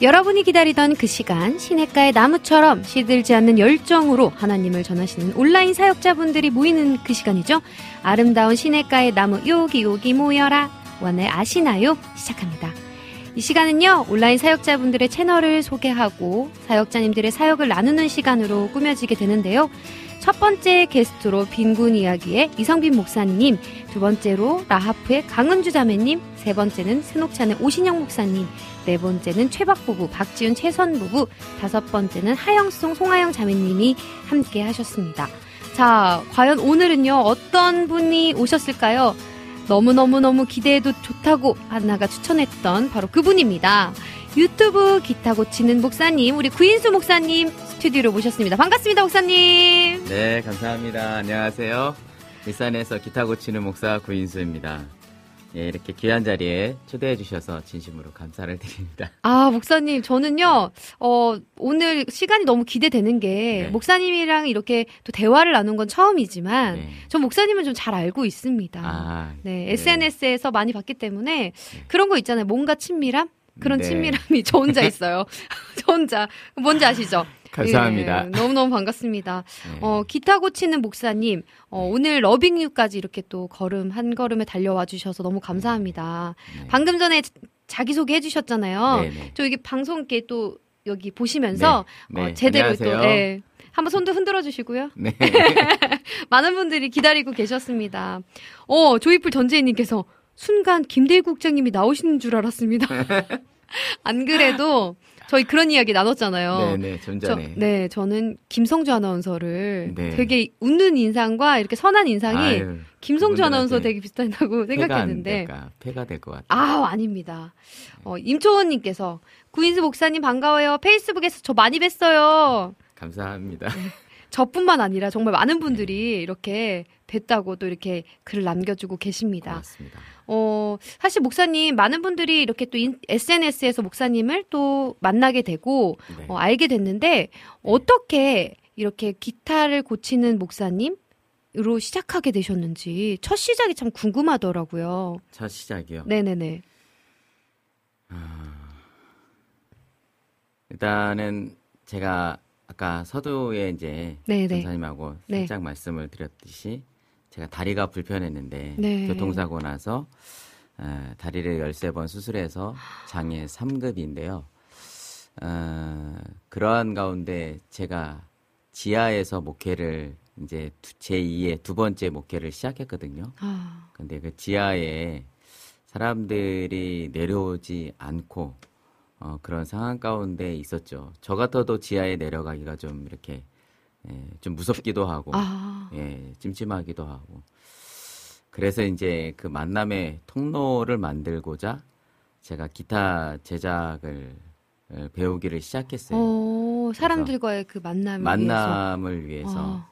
여러분이 기다리던 그 시간, 시냇가의 나무처럼 시들지 않는 열정으로 하나님을 전하시는 온라인 사역자분들이 모이는 그 시간이죠. 아름다운 시냇가의 나무 요기 요기 모여라. 원을 아시나요? 시작합니다. 이 시간은요, 온라인 사역자분들의 채널을 소개하고 사역자님들의 사역을 나누는 시간으로 꾸며지게 되는데요. 첫 번째 게스트로 빈군 이야기의 이성빈 목사님, 두 번째로 라하프의 강은주 자매님, 세 번째는 스녹찬의 오신영 목사님, 네 번째는 최박 부부, 박지훈 최선 부부, 다섯 번째는 하영송 송하영 자매님이 함께 하셨습니다. 자, 과연 오늘은요, 어떤 분이 오셨을까요? 너무너무너무 기대해도 좋다고 하나가 추천했던 바로 그분입니다. 유튜브 기타 고치는 목사님, 우리 구인수 목사님 스튜디오로 모셨습니다. 반갑습니다, 목사님. 네, 감사합니다. 안녕하세요. 일산에서 기타 고치는 목사 구인수입니다. 예, 이렇게 귀한 자리에 초대해 주셔서 진심으로 감사를 드립니다. [laughs] 아, 목사님, 저는요, 어, 오늘 시간이 너무 기대되는 게, 네. 목사님이랑 이렇게 또 대화를 나눈 건 처음이지만, 네. 전 목사님은 좀 잘 알고 있습니다. 아, 네, SNS에서 많이 봤기 때문에, 그런 거 있잖아요. 뭔가 친밀함? 그런 네. 친밀함이 저 혼자 있어요. [laughs] 저 혼자. 뭔지 아시죠? 감사합니다. 예, 너무너무 반갑습니다. 네. 어, 기타 고치는 목사님, 어, 오늘 러빙유까지 이렇게 또 걸음, 한 걸음에 달려와 주셔서 너무 감사합니다. 네. 방금 전에 자기소개 해주셨잖아요. 네, 네. 저 여기 방송 이렇게 또 여기 보시면서 네, 어, 네. 제대로 또, 안녕하세요. 예. 한번 손도 흔들어 주시고요. 네. [laughs] 많은 분들이 기다리고 계셨습니다. 어, 조이풀 전재희님께서 순간 김대희 국장님이 나오시는 줄 알았습니다. [laughs] 안 그래도 저희 그런 이야기 나눴잖아요. 네, 네, 좀 저. 네, 저는 김성주 아나운서를 네. 되게 웃는 인상과 이렇게 선한 인상이 아유, 김성주 아나운서 되게 비슷하다고 생각했는데? 폐가 될 것 같아요. 아, 아닙니다. 어, 임초원님께서 구인수 목사님 반가워요. 페이스북에서 저 많이 뵀어요. 감사합니다. 저뿐만 아니라 정말 많은 분들이 이렇게 뵀다고 또 이렇게 글을 남겨주고 계십니다. 고맙습니다. 어, 사실 목사님, 많은 분들이 이렇게 또 SNS에서 목사님을 또 만나게 되고, 네. 어, 알게 됐는데, 어떻게 이렇게 기타를 고치는 목사님으로 시작하게 되셨는지, 첫 시작이 참 궁금하더라고요. 첫 시작이요. 네네네. 일단은 제가 아까 서두에 이제 네네. 전사님하고 네. 살짝 말씀을 드렸듯이 제가 다리가 불편했는데 네. 교통사고 나서 어, 다리를 13번 수술해서 장애 3급인데요. 어, 그러한 가운데 제가 지하에서 목회를 이제 제2의 두 번째 목회를 시작했거든요. 아, 근데 그 지하에 사람들이 내려오지 않고 어, 그런 상황 가운데 있었죠. 저 같아도 지하에 내려가기가 좀 이렇게 예, 좀 무섭기도 하고 아, 예, 찜찜하기도 하고 그래서 이제 그 만남의 통로를 만들고자 제가 기타 제작을 어, 배우기를 시작했어요. 어, 사람들과의 그 만남을 위해서. 만남을 위해서 아,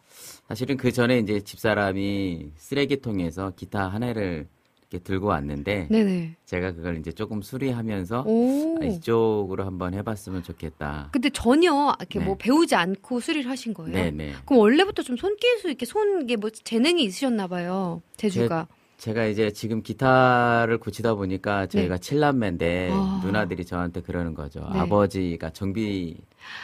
사실은 그 전에 이제 집사람이 쓰레기통에서 기타 하나를 이렇게 들고 왔는데 네네. 제가 그걸 이제 조금 수리하면서 오. 아, 이쪽으로 한번 해봤으면 좋겠다. 근데 전혀 이렇게 네. 뭐 배우지 않고 수리를 하신 거예요? 네네. 그럼 원래부터 좀 손기수 이렇게 손, 이게 뭐 재능이 있으셨나 봐요. 재주가. 제 가 이제 지금 기타를 고치다 보니까 저희가 칠남매인데 네. 아. 누나들이 저한테 그러는 거죠. 네. 아버지가 정비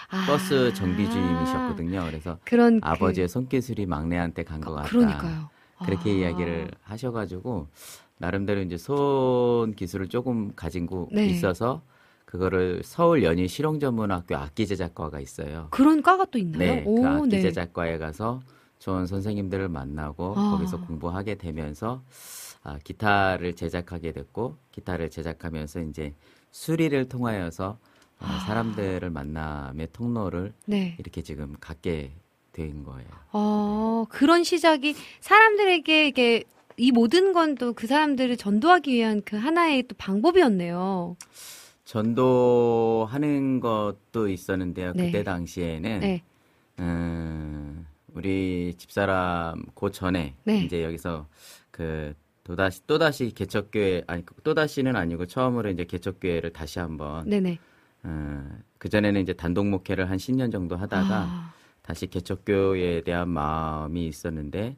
아. 버스 정비 주임이셨거든요. 그래서 그런 그- 아버지의 손기술이 막내한테 간 것 같다. 그러니까요. 그렇게 아. 이야기를 하셔가지고 나름대로 이제 손 기술을 조금 가진 고 네. 있어서 그거를 서울 연희 실용전문학교 악기 제작과가 있어요. 그런 과가 또 있나요? 네, 오, 그 악기 네. 제작과에 가서 좋은 선생님들을 만나고 아. 거기서 공부하게 되면서 아, 기타를 제작하게 됐고 기타를 제작하면서 이제 수리를 통하여서 어, 아. 사람들을 만남의 통로를 네. 이렇게 지금 갖게 된 거예요. 어, 그런 시작이 사람들에게 이게 이 모든 건 또 그 사람들을 전도하기 위한 그 하나의 또 방법이었네요. 전도하는 것도 있었는데요. 네. 그때 당시에는 네. 음, 우리 집사람 그 전에 네. 이제 여기서 그 또다시 또다시 개척교회 아니 또다시는 아니고 처음으로 이제 개척교회를 다시 한번 네네. 그 전에는 이제 단독 목회를 한 10년 정도 하다가 아, 다시 개척교회에 대한 마음이 있었는데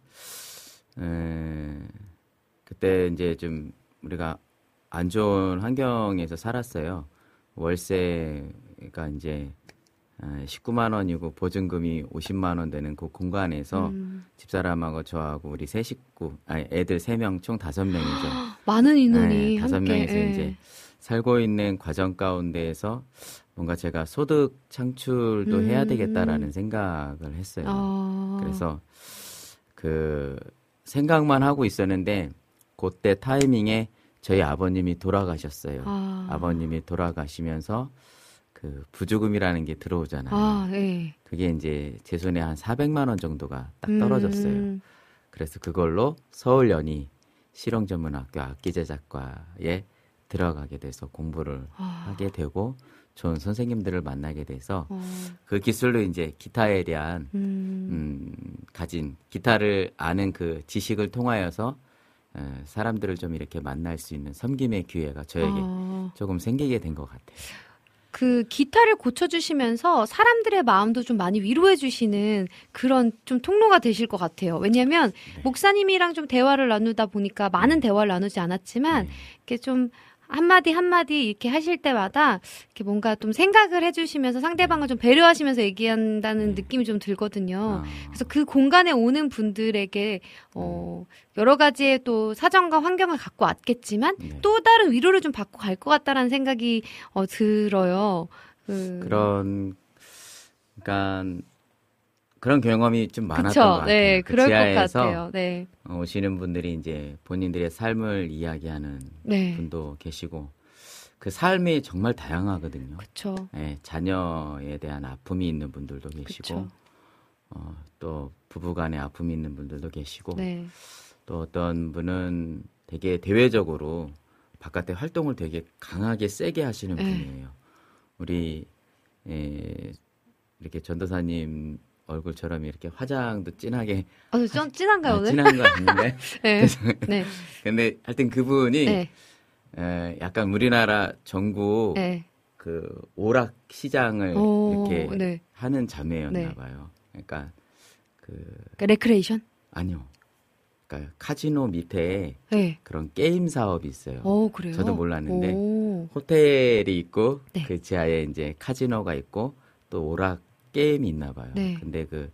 에, 그때 이제 좀 우리가 안 좋은 환경에서 살았어요. 월세가 이제 아, 19만 원이고 보증금이 50만 원 되는 그 공간에서 음. 집사람하고 저하고 우리 세 식구, 아니 애들 세 명 총 다섯 명이죠. [gasps] 많은 인원이 네, 다섯 함께. 명이서 예. 이제 살고 있는 과정 가운데에서 뭔가 제가 소득 창출도 음. 해야 되겠다라는 생각을 했어요. 아, 그래서 그 생각만 하고 있었는데 그때 타이밍에 저희 아버님이 돌아가셨어요. 아. 아버님이 돌아가시면서 그 부조금이라는 게 들어오잖아요. 아, 예. 그게 이제 제 손에 한 400만 원 정도가 딱 떨어졌어요. 음, 그래서 그걸로 서울 연희 실용전문학교 악기제작과에 들어가게 돼서 공부를 아. 하게 되고 좋은 선생님들을 만나게 돼서 어, 그 기술로 이제 기타에 대한 음, 음, 가진 기타를 아는 그 지식을 통하여서 에, 사람들을 좀 이렇게 만날 수 있는 섬김의 기회가 저에게 아. 조금 생기게 된 것 같아요. 그 기타를 고쳐주시면서 사람들의 마음도 좀 많이 위로해주시는 그런 좀 통로가 되실 것 같아요. 왜냐하면 네. 목사님이랑 좀 대화를 나누다 보니까 많은 대화를 나누지 않았지만 네. 이렇게 좀 한마디 한마디 이렇게 하실 때마다 이렇게 뭔가 좀 생각을 해주시면서 상대방을 좀 배려하시면서 얘기한다는 네. 느낌이 좀 들거든요. 아, 그래서 그 공간에 오는 분들에게 어, 여러 가지의 또 사정과 환경을 갖고 왔겠지만 네. 또 다른 위로를 좀 받고 갈 것 같다라는 생각이 어, 들어요. 그, 그런 그러니까 그런 경험이 좀 많았던 그쵸? 것 같아요. 네, 그 그럴 것 지하에서 같아요. 네, 오시는 분들이 이제 본인들의 삶을 이야기하는 네, 분도 계시고 그 삶이 정말 다양하거든요. 그렇죠. 예, 자녀에 대한 아픔이 있는 분들도 계시고 그쵸. 어, 또 부부간의 아픔이 있는 분들도 계시고 네, 또 어떤 분은 되게 대외적으로 바깥에 활동을 되게 강하게 세게 하시는 네. 분이에요. 우리 예, 이렇게 전도사님 얼굴처럼 이렇게 화장도 진하게 어, 좀 진한가요 아, 오늘? 진한 거 아닌데 [laughs] 네, 네, 근데 하여튼 그분이 네, 에, 약간 우리나라 전국 네. 그 오락 시장을 오, 이렇게 네. 하는 자매였나 네. 봐요. 그러니까 그 그러니까 레크레이션? 아니요. 그러니까 카지노 밑에 네. 그런 게임 사업이 있어요. 어, 그래요? 저도 몰랐는데. 오, 호텔이 있고 네. 그 지하에 이제 카지노가 있고 또 오락 게임이 있나 봐요. 네. 근데 그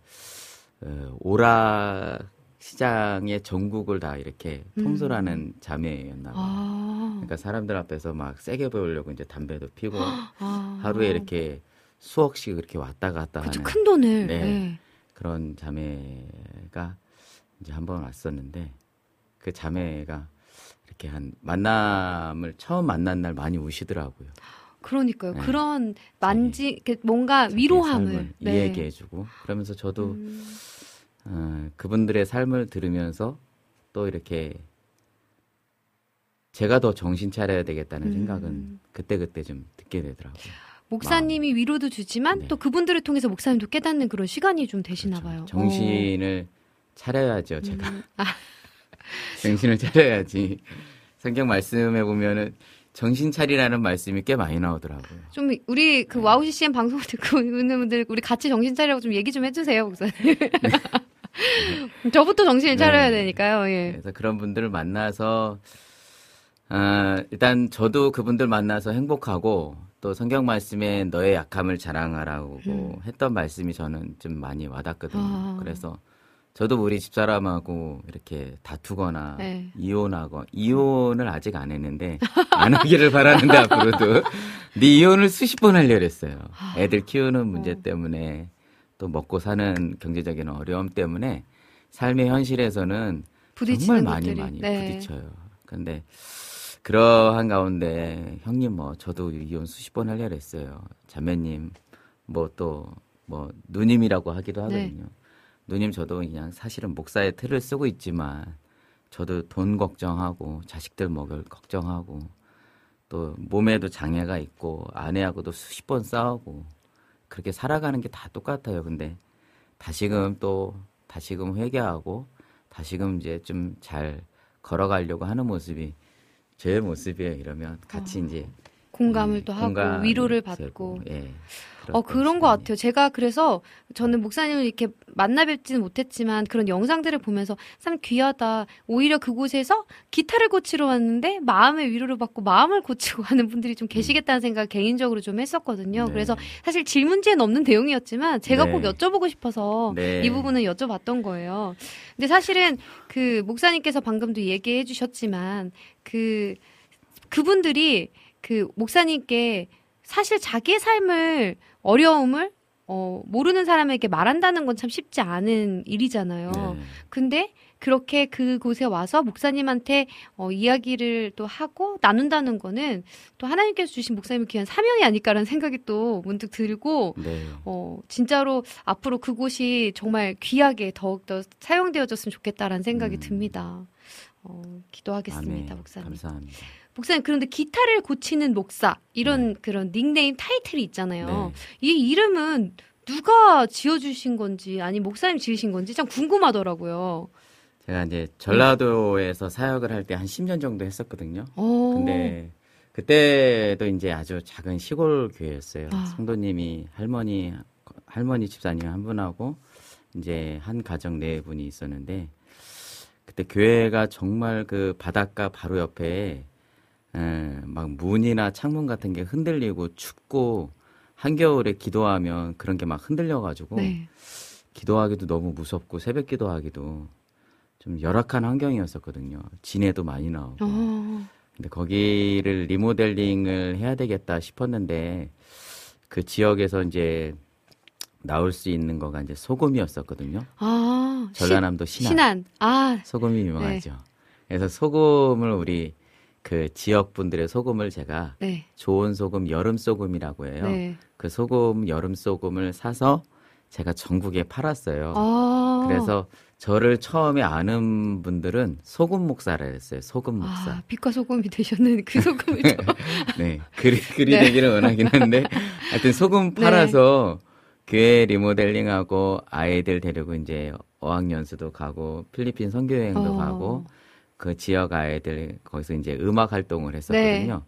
어, 오락 시장의 전국을 다 이렇게 통솔하는 자매였나 봐요. 음. 아, 그러니까 사람들 앞에서 막 세게 보이려고 이제 담배도 피고 아. 하루에 이렇게 수억씩 이렇게 왔다 갔다 그쵸, 하는 큰 돈을. 네. 네. 그런 자매가 이제 한 번 왔었는데 그 자매가 이렇게 한 만남을 처음 만난 날 많이 우시더라고요. 그러니까요. 네. 그런 만지, 뭔가 위로함을. 네. 이야기해 주고 그러면서 저도 음, 어, 그분들의 삶을 들으면서 또 이렇게 제가 더 정신 차려야 되겠다는 음. 생각은 그때 그때 좀 듣게 되더라고요. 목사님이 위로도 주지만 네. 또 그분들을 통해서 목사님도 깨닫는 그런 시간이 좀 되시나 그렇죠. 봐요. 정신을 차려야죠, 어. 제가. 음, 아, [laughs] 정신을 차려야지. [laughs] 성경 말씀에 보면은 정신 차리라는 말씀이 꽤 많이 나오더라고요. 좀 우리 그 네. 와우 CCM 방송을 듣고 [laughs] 있는 분들 우리 같이 정신 차리라고 좀 얘기 좀 해주세요, 목사님. [laughs] 저부터 정신을 차려야 네. 되니까요. 예. 그래서 그런 분들을 만나서 아, 일단 저도 그분들 만나서 행복하고 또 성경 말씀에 너의 약함을 자랑하라고 했던 말씀이 저는 좀 많이 와닿거든요. 음. 아. 그래서 저도 우리 집사람하고 이렇게 다투거나 네. 이혼하고 이혼을 아직 안 했는데 안 하기를 바라는데 앞으로도 근데 [laughs] 이혼을 수십 번 하려 그랬어요. 아. 애들 키우는 문제 어. 때문에 또 먹고 사는 경제적인 어려움 때문에 삶의 현실에서는 정말 많이 것들이. 많이 네. 부딪혀요. 근데 그러한 가운데 형님 뭐 저도 이혼 수십 번 하려 했어요. 자매님 뭐또뭐 누님이라고 하기도 네. 하거든요. 누님 저도 그냥 사실은 목사의 틀을 쓰고 있지만 저도 돈 걱정하고 자식들 먹을 걱정하고 또 몸에도 장애가 있고 아내하고도 수십 번 싸우고 그렇게 살아가는 게 다 똑같아요. 근데 다시금 또 다시금 회개하고 다시금 이제 좀 잘 걸어가려고 하는 모습이 제 모습이에요. 이러면 같이 이제 공감을 음, 또 하고 위로를 받고. 예. 어, 그런 것 같아요. 제가 그래서 저는 목사님을 이렇게 만나 뵙지는 못했지만 그런 영상들을 보면서 참 귀하다. 오히려 그곳에서 기타를 고치러 왔는데 마음의 위로를 받고 마음을 고치고 하는 분들이 좀 계시겠다는 생각 개인적으로 좀 했었거든요. 네. 그래서 사실 질문지에는 없는 내용이었지만 제가 네. 꼭 여쭤보고 싶어서 네. 이 부분은 여쭤봤던 거예요. 근데 사실은 그 목사님께서 방금도 얘기해 주셨지만 그 그분들이 그 목사님께 사실 자기의 삶을 어려움을 어, 모르는 사람에게 말한다는 건 참 쉽지 않은 일이잖아요. 네. 근데 그렇게 그곳에 와서 목사님한테 어, 이야기를 또 하고 나눈다는 거는 또 하나님께서 주신 목사님을 귀한 사명이 아닐까라는 생각이 또 문득 들고 네. 어, 진짜로 앞으로 그곳이 정말 귀하게 더욱더 사용되어졌으면 좋겠다라는 생각이 음. 듭니다. 어, 기도하겠습니다, 아멘. 목사님. 감사합니다. 목사님, 그런데 기타를 고치는 목사, 이런 그런 닉네임 타이틀이 있잖아요. 네. 이 이름은 누가 지어주신 건지, 아니, 목사님 지으신 건지 참 궁금하더라고요. 제가 이제 전라도에서 사역을 할 때 한 10년 정도 했었거든요. 어. 근데 그때도 이제 아주 작은 시골 교회였어요. 아. 성도님이 할머니 할머니 집사님 한 분하고 이제 한 가정 네 분이 있었는데 그때 교회가 정말 그 바닷가 바로 옆에 에, 막 문이나 창문 같은 게 흔들리고 춥고 한겨울에 기도하면 그런 게 막 흔들려가지고 네. 기도하기도 너무 무섭고 새벽 기도하기도 좀 열악한 환경이었었거든요. 진해도 많이 나오고. 어. 근데 거기를 리모델링을 해야 되겠다 싶었는데 그 지역에서 이제 나올 수 있는 거가 이제 소금이었었거든요. 아. 시- 전라남도 신안. 신안. 아. 소금이 유명하죠. 그래서 소금을 우리 그 지역 분들의 소금을 제가 네. 좋은 소금 여름 소금이라고 해요. 네. 그 소금 여름 소금을 사서 제가 전국에 팔았어요. 아. 그래서 저를 처음에 아는 분들은 소금 목사라 했어요. 소금 목사. 아, 빛과 소금이 되셨는 그 [laughs] 소금을 좀. 네. 글이, 글이 네. 되기를 원하긴 한데, 하여튼 소금 팔아서 교회 리모델링하고 아이들 데리고 이제 어학연수도 가고, 필리핀 선교여행도 어. 가고, 그 지역 아이들 거기서 이제 음악 활동을 했었거든요.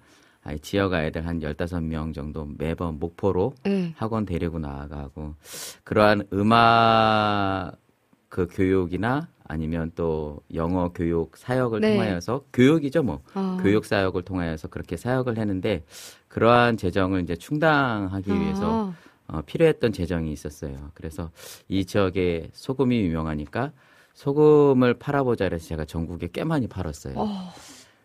아이 지역 아이들 한 15명 정도 매번 목포로 네. 학원 데리고 나가고, 그러한 음악 그 교육이나 아니면 또 영어 교육 사역을 네. 통하여서 교육이죠 뭐 아. 교육 사역을 통하여서 그렇게 사역을 했는데 그러한 재정을 이제 충당하기 아. 위해서 어, 필요했던 재정이 있었어요. 그래서 이 지역에 소금이 유명하니까 소금을 팔아보자 그래서 제가 전국에 꽤 많이 팔았어요. 어.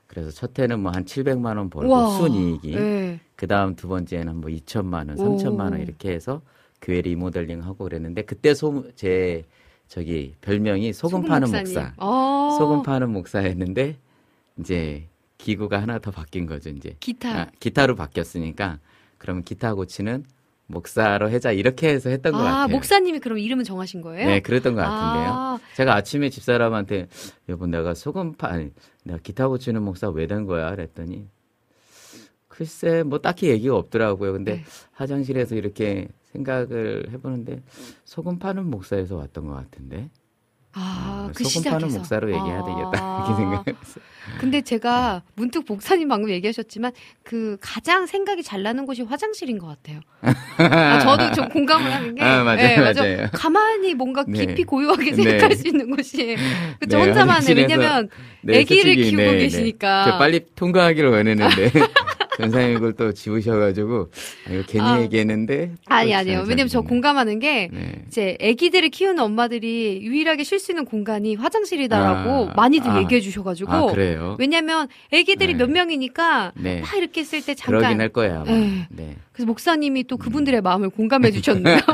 그래서 첫 해는 뭐 한 700만 원 벌고 우와. 순이익이 네. 그 다음 두 번째는 뭐 2천만 원, 오. 3천만 원 이렇게 해서 교회 리모델링 하고 그랬는데 그때 소, 제 저기 별명이 소금, 파는 목사님. 목사. 아. 소금 파는 목사였는데 이제 기구가 하나 더 바뀐 거죠 이제 기타. 아, 기타로 바뀌었으니까 그러면 기타 고치는 목사로 해자 이렇게 해서 했던 것 아, 같아요. 목사님이 그럼 이름을 정하신 거예요? 네, 그랬던 것 같은데요. 아, 제가 아침에 집사람한테 여보 내가 소금 파 아니 내가 기타 고치는 목사 왜 된 거야? 그랬더니 글쎄 뭐 딱히 얘기가 없더라고요. 근데 네. 화장실에서 이렇게 생각을 해보는데 소금 파는 목사에서 왔던 것 같은데 아, 어, 그 소금 파는. 목사로 얘기해야 아. 되겠다 이렇게 생각했어요. 근데 제가 문득 목사님 방금 얘기하셨지만 그 가장 생각이 잘 나는 곳이 화장실인 것 같아요. 아, 저도 좀 공감을 하는 게 아, 맞아요, 네, 맞아요. 가만히 뭔가 네. 깊이 고요하게 네. 생각할 수 있는 곳이 그쵸 네, 혼자만의 왜냐면 네, 아기를 키우고 네, 네. 계시니까 빨리 통과하기를 원했는데 [laughs] 전사님 이걸 또 지우셔가지고 아, 이거 괜히 아. 얘기했는데 아니 또 아니요 잘 왜냐면 저. 공감하는 게 네. 이제 아기들을 키우는 엄마들이 유일하게 쉴 수 있는 공간이 화장실이다라고 아, 많이들 아. 얘기해 주셔가지고 아 그래요? 왜냐면 아기들이 네. 몇 명이니까 네. 막 이렇게 있을 때 그러긴 잠깐 할 거예요. 아마. 네. 네. 그래서 목사님이 또 그분들의 마음을 공감해 주셨네요. [laughs]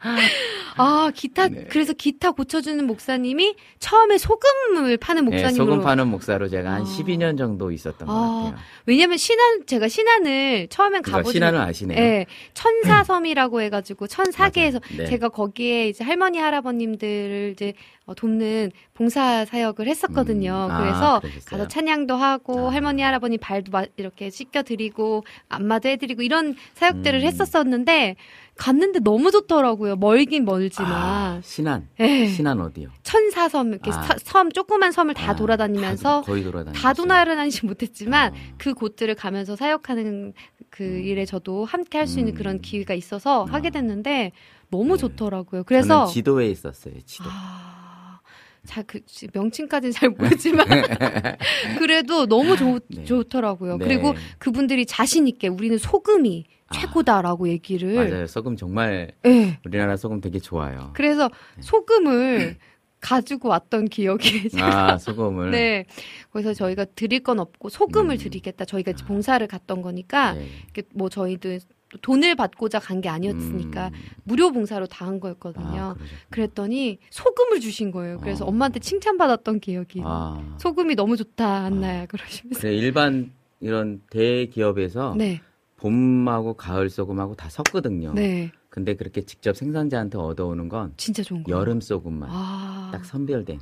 [laughs] 아 기타 네. 그래서 기타 고쳐주는 목사님이 처음에 소금을 파는 네, 목사님으로 소금 파는 목사로 제가 한 아. 12년 정도 있었던 것 아, 같아요. 왜냐면 신안 제가 신안을 처음엔 가보지 신안을 아시네요. 예, 천사섬이라고 [clears throat] 해가지고 천사계에서. 네. 제가 거기에 이제 할머니 할아버님들을 이제 어, 돕는 봉사 사역을 했었거든요. 음, 아, 그래서 그러셨어요? 가서 찬양도 하고 아. 할머니 할아버님 발도 마- 이렇게 씻겨 드리고 안마도 해드리고 이런 사역들을 음. 했었었는데 갔는데 너무 좋더라고요. 멀긴 멀지만 아, 신안. 예, 신안 어디요? 천사섬 이렇게 아. 사- 섬 조그만 섬을 다 아, 돌아다니면서 다, 거의 돌아다니면서 다 도나르다니지 못했지만 어. 그 곳들을 가면서 사역하는 그 음. 일에 저도 함께 할 수 있는 음. 그런 기회가 있어서 아. 하게 됐는데 너무 네. 좋더라고요. 그래서 지도에 있었어요. 지도. 아, 자, 그 명칭까지는 잘 모르지만 [laughs] [laughs] 그래도 너무 좋, 네. 좋더라고요. 네. 그리고 그분들이 자신 있게 우리는 소금이 아. 최고다라고 얘기를 맞아요. 소금 정말 예. 우리나라 소금 되게 좋아요. 그래서 소금을 가지고 왔던 기억이 [laughs] 제가 아 소금을. 네. 그래서 저희가 드릴 건 없고 소금을 음. 드리겠다. 저희가 이제 봉사를 갔던 거니까 네. 이렇게 뭐 저희도 돈을 받고자 간 게 아니었으니까 음. 무료 봉사로 다 한 거였거든요. 아. 그랬더니 소금을 주신 거예요. 그래서 어. 엄마한테 칭찬받았던 기억이. 아. 소금이 너무 좋다, 안나야. 그러시면서. 그래 일반 이런 대기업에서 네. 봄하고 가을 소금하고 다 섞거든요. 네. 근데 그렇게 직접 생산자한테 얻어오는 건 진짜 좋은 거예요. 여름 소금만 아. 딱 선별된.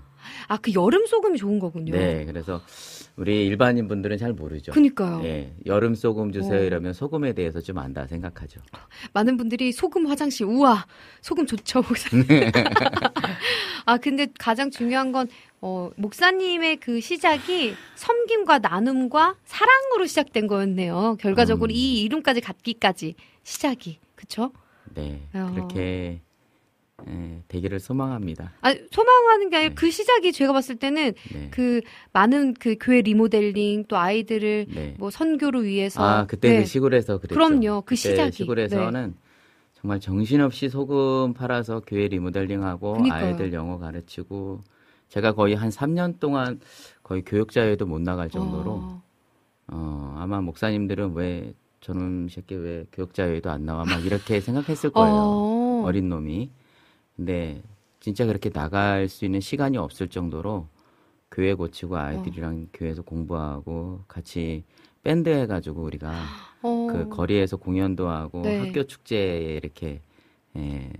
아, 그 여름 소금이 좋은 거군요. 네, 그래서 우리 일반인 분들은 잘 모르죠. 그니까요. 예, 여름 소금 주세요 어. 이러면 소금에 대해서 좀 안다 생각하죠. 많은 분들이 소금 화장실 우와 소금 좋죠 목사님. [laughs] 아 근데 가장 중요한 건 어, 목사님의 그 시작이 섬김과 나눔과 사랑으로 시작된 거였네요. 결과적으로 음. 이 이름까지 갖기까지 시작이 그쵸? 네, 어. 그렇게 예, 되기를 소망합니다. 아 소망하는 게 아니라 네. 그 시작이 제가 봤을 때는 네, 그 많은 그 교회 리모델링 또 아이들을 네. 뭐 선교를 위해서 아 그때 네. 그 시골에서 그랬죠. 그럼요. 그 시작이. 네. 시골에서는 정말 정신없이 소금 팔아서 교회 리모델링하고 그니까요. 아이들 영어 가르치고 제가 거의 한 3년 동안 거의 교육자회도 못 나갈 정도로 어. 어, 아마 목사님들은 왜 저놈 새끼 왜 교육자회도 안 나와 막 이렇게 [laughs] 생각했을 거예요. 어. 어린 놈이. 근데 진짜 그렇게 나갈 수 있는 시간이 없을 정도로 교회 고치고 아이들이랑 교회에서 공부하고 같이 밴드 해가지고 우리가 [gasps] 어. 그 거리에서 공연도 하고 네. 학교 축제에 이렇게 예,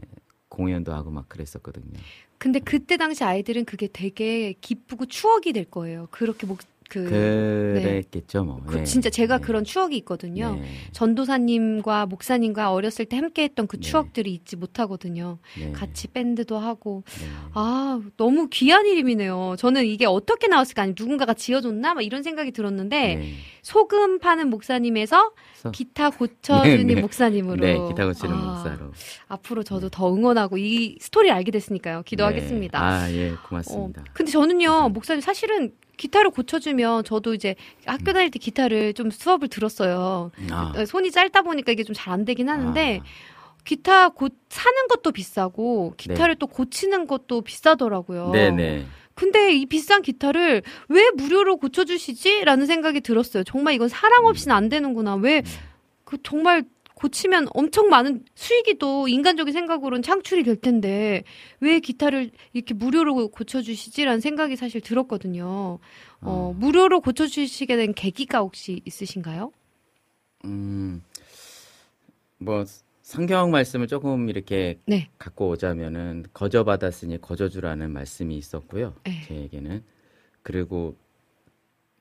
공연도 하고 막 그랬었거든요. 근데 그때 당시 아이들은 그게 되게 기쁘고 추억이 될 거예요. 그렇게 목, 그, 그랬겠죠 뭐. 그 네. 진짜 제가 네. 그런 추억이 있거든요. 네. 전도사님과 목사님과 어렸을 때 함께 했던 그 네. 추억들이 잊지 못하거든요. 네. 같이 밴드도 하고. 네. 아, 너무 귀한 이름이네요. 저는 이게 어떻게 나왔을까? 아니, 누군가가 지어줬나? 막 이런 생각이 들었는데, 네. 소금 파는 목사님에서 기타 고쳐주는. 목사님으로. 네, 기타 고치는 아, 목사로. 앞으로 저도 더 응원하고 이 스토리를 알게 됐으니까요. 기도하겠습니다. 네. 아, 예, 고맙습니다. 어, 근데 저는요, 목사님 사실은 기타를 고쳐주면 저도 이제 학교 다닐 때 기타를 좀 수업을 들었어요. 아. 어, 손이 짧다 보니까 이게 좀 잘 안 되긴 하는데, 아. 기타 고, 사는 것도 비싸고, 기타를 또 고치는 것도 비싸더라고요. 네, 네. 근데 이 비싼 기타를 왜 무료로 고쳐주시지? 라는 생각이 들었어요. 정말 이건 사랑 없이는 안 되는구나. 왜, 그 정말 고치면 엄청 많은 수익이 또 인간적인 생각으로는 창출이 될 텐데, 왜 기타를 이렇게 무료로 고쳐주시지라는 생각이 사실 들었거든요. 어, 무료로 고쳐주시게 된 계기가 혹시 있으신가요? 음, 뭐 성경 말씀을 조금 이렇게 네. 갖고 오자면은 거저 받았으니 거저 주라는 말씀이 있었고요. 네. 제에게는 그리고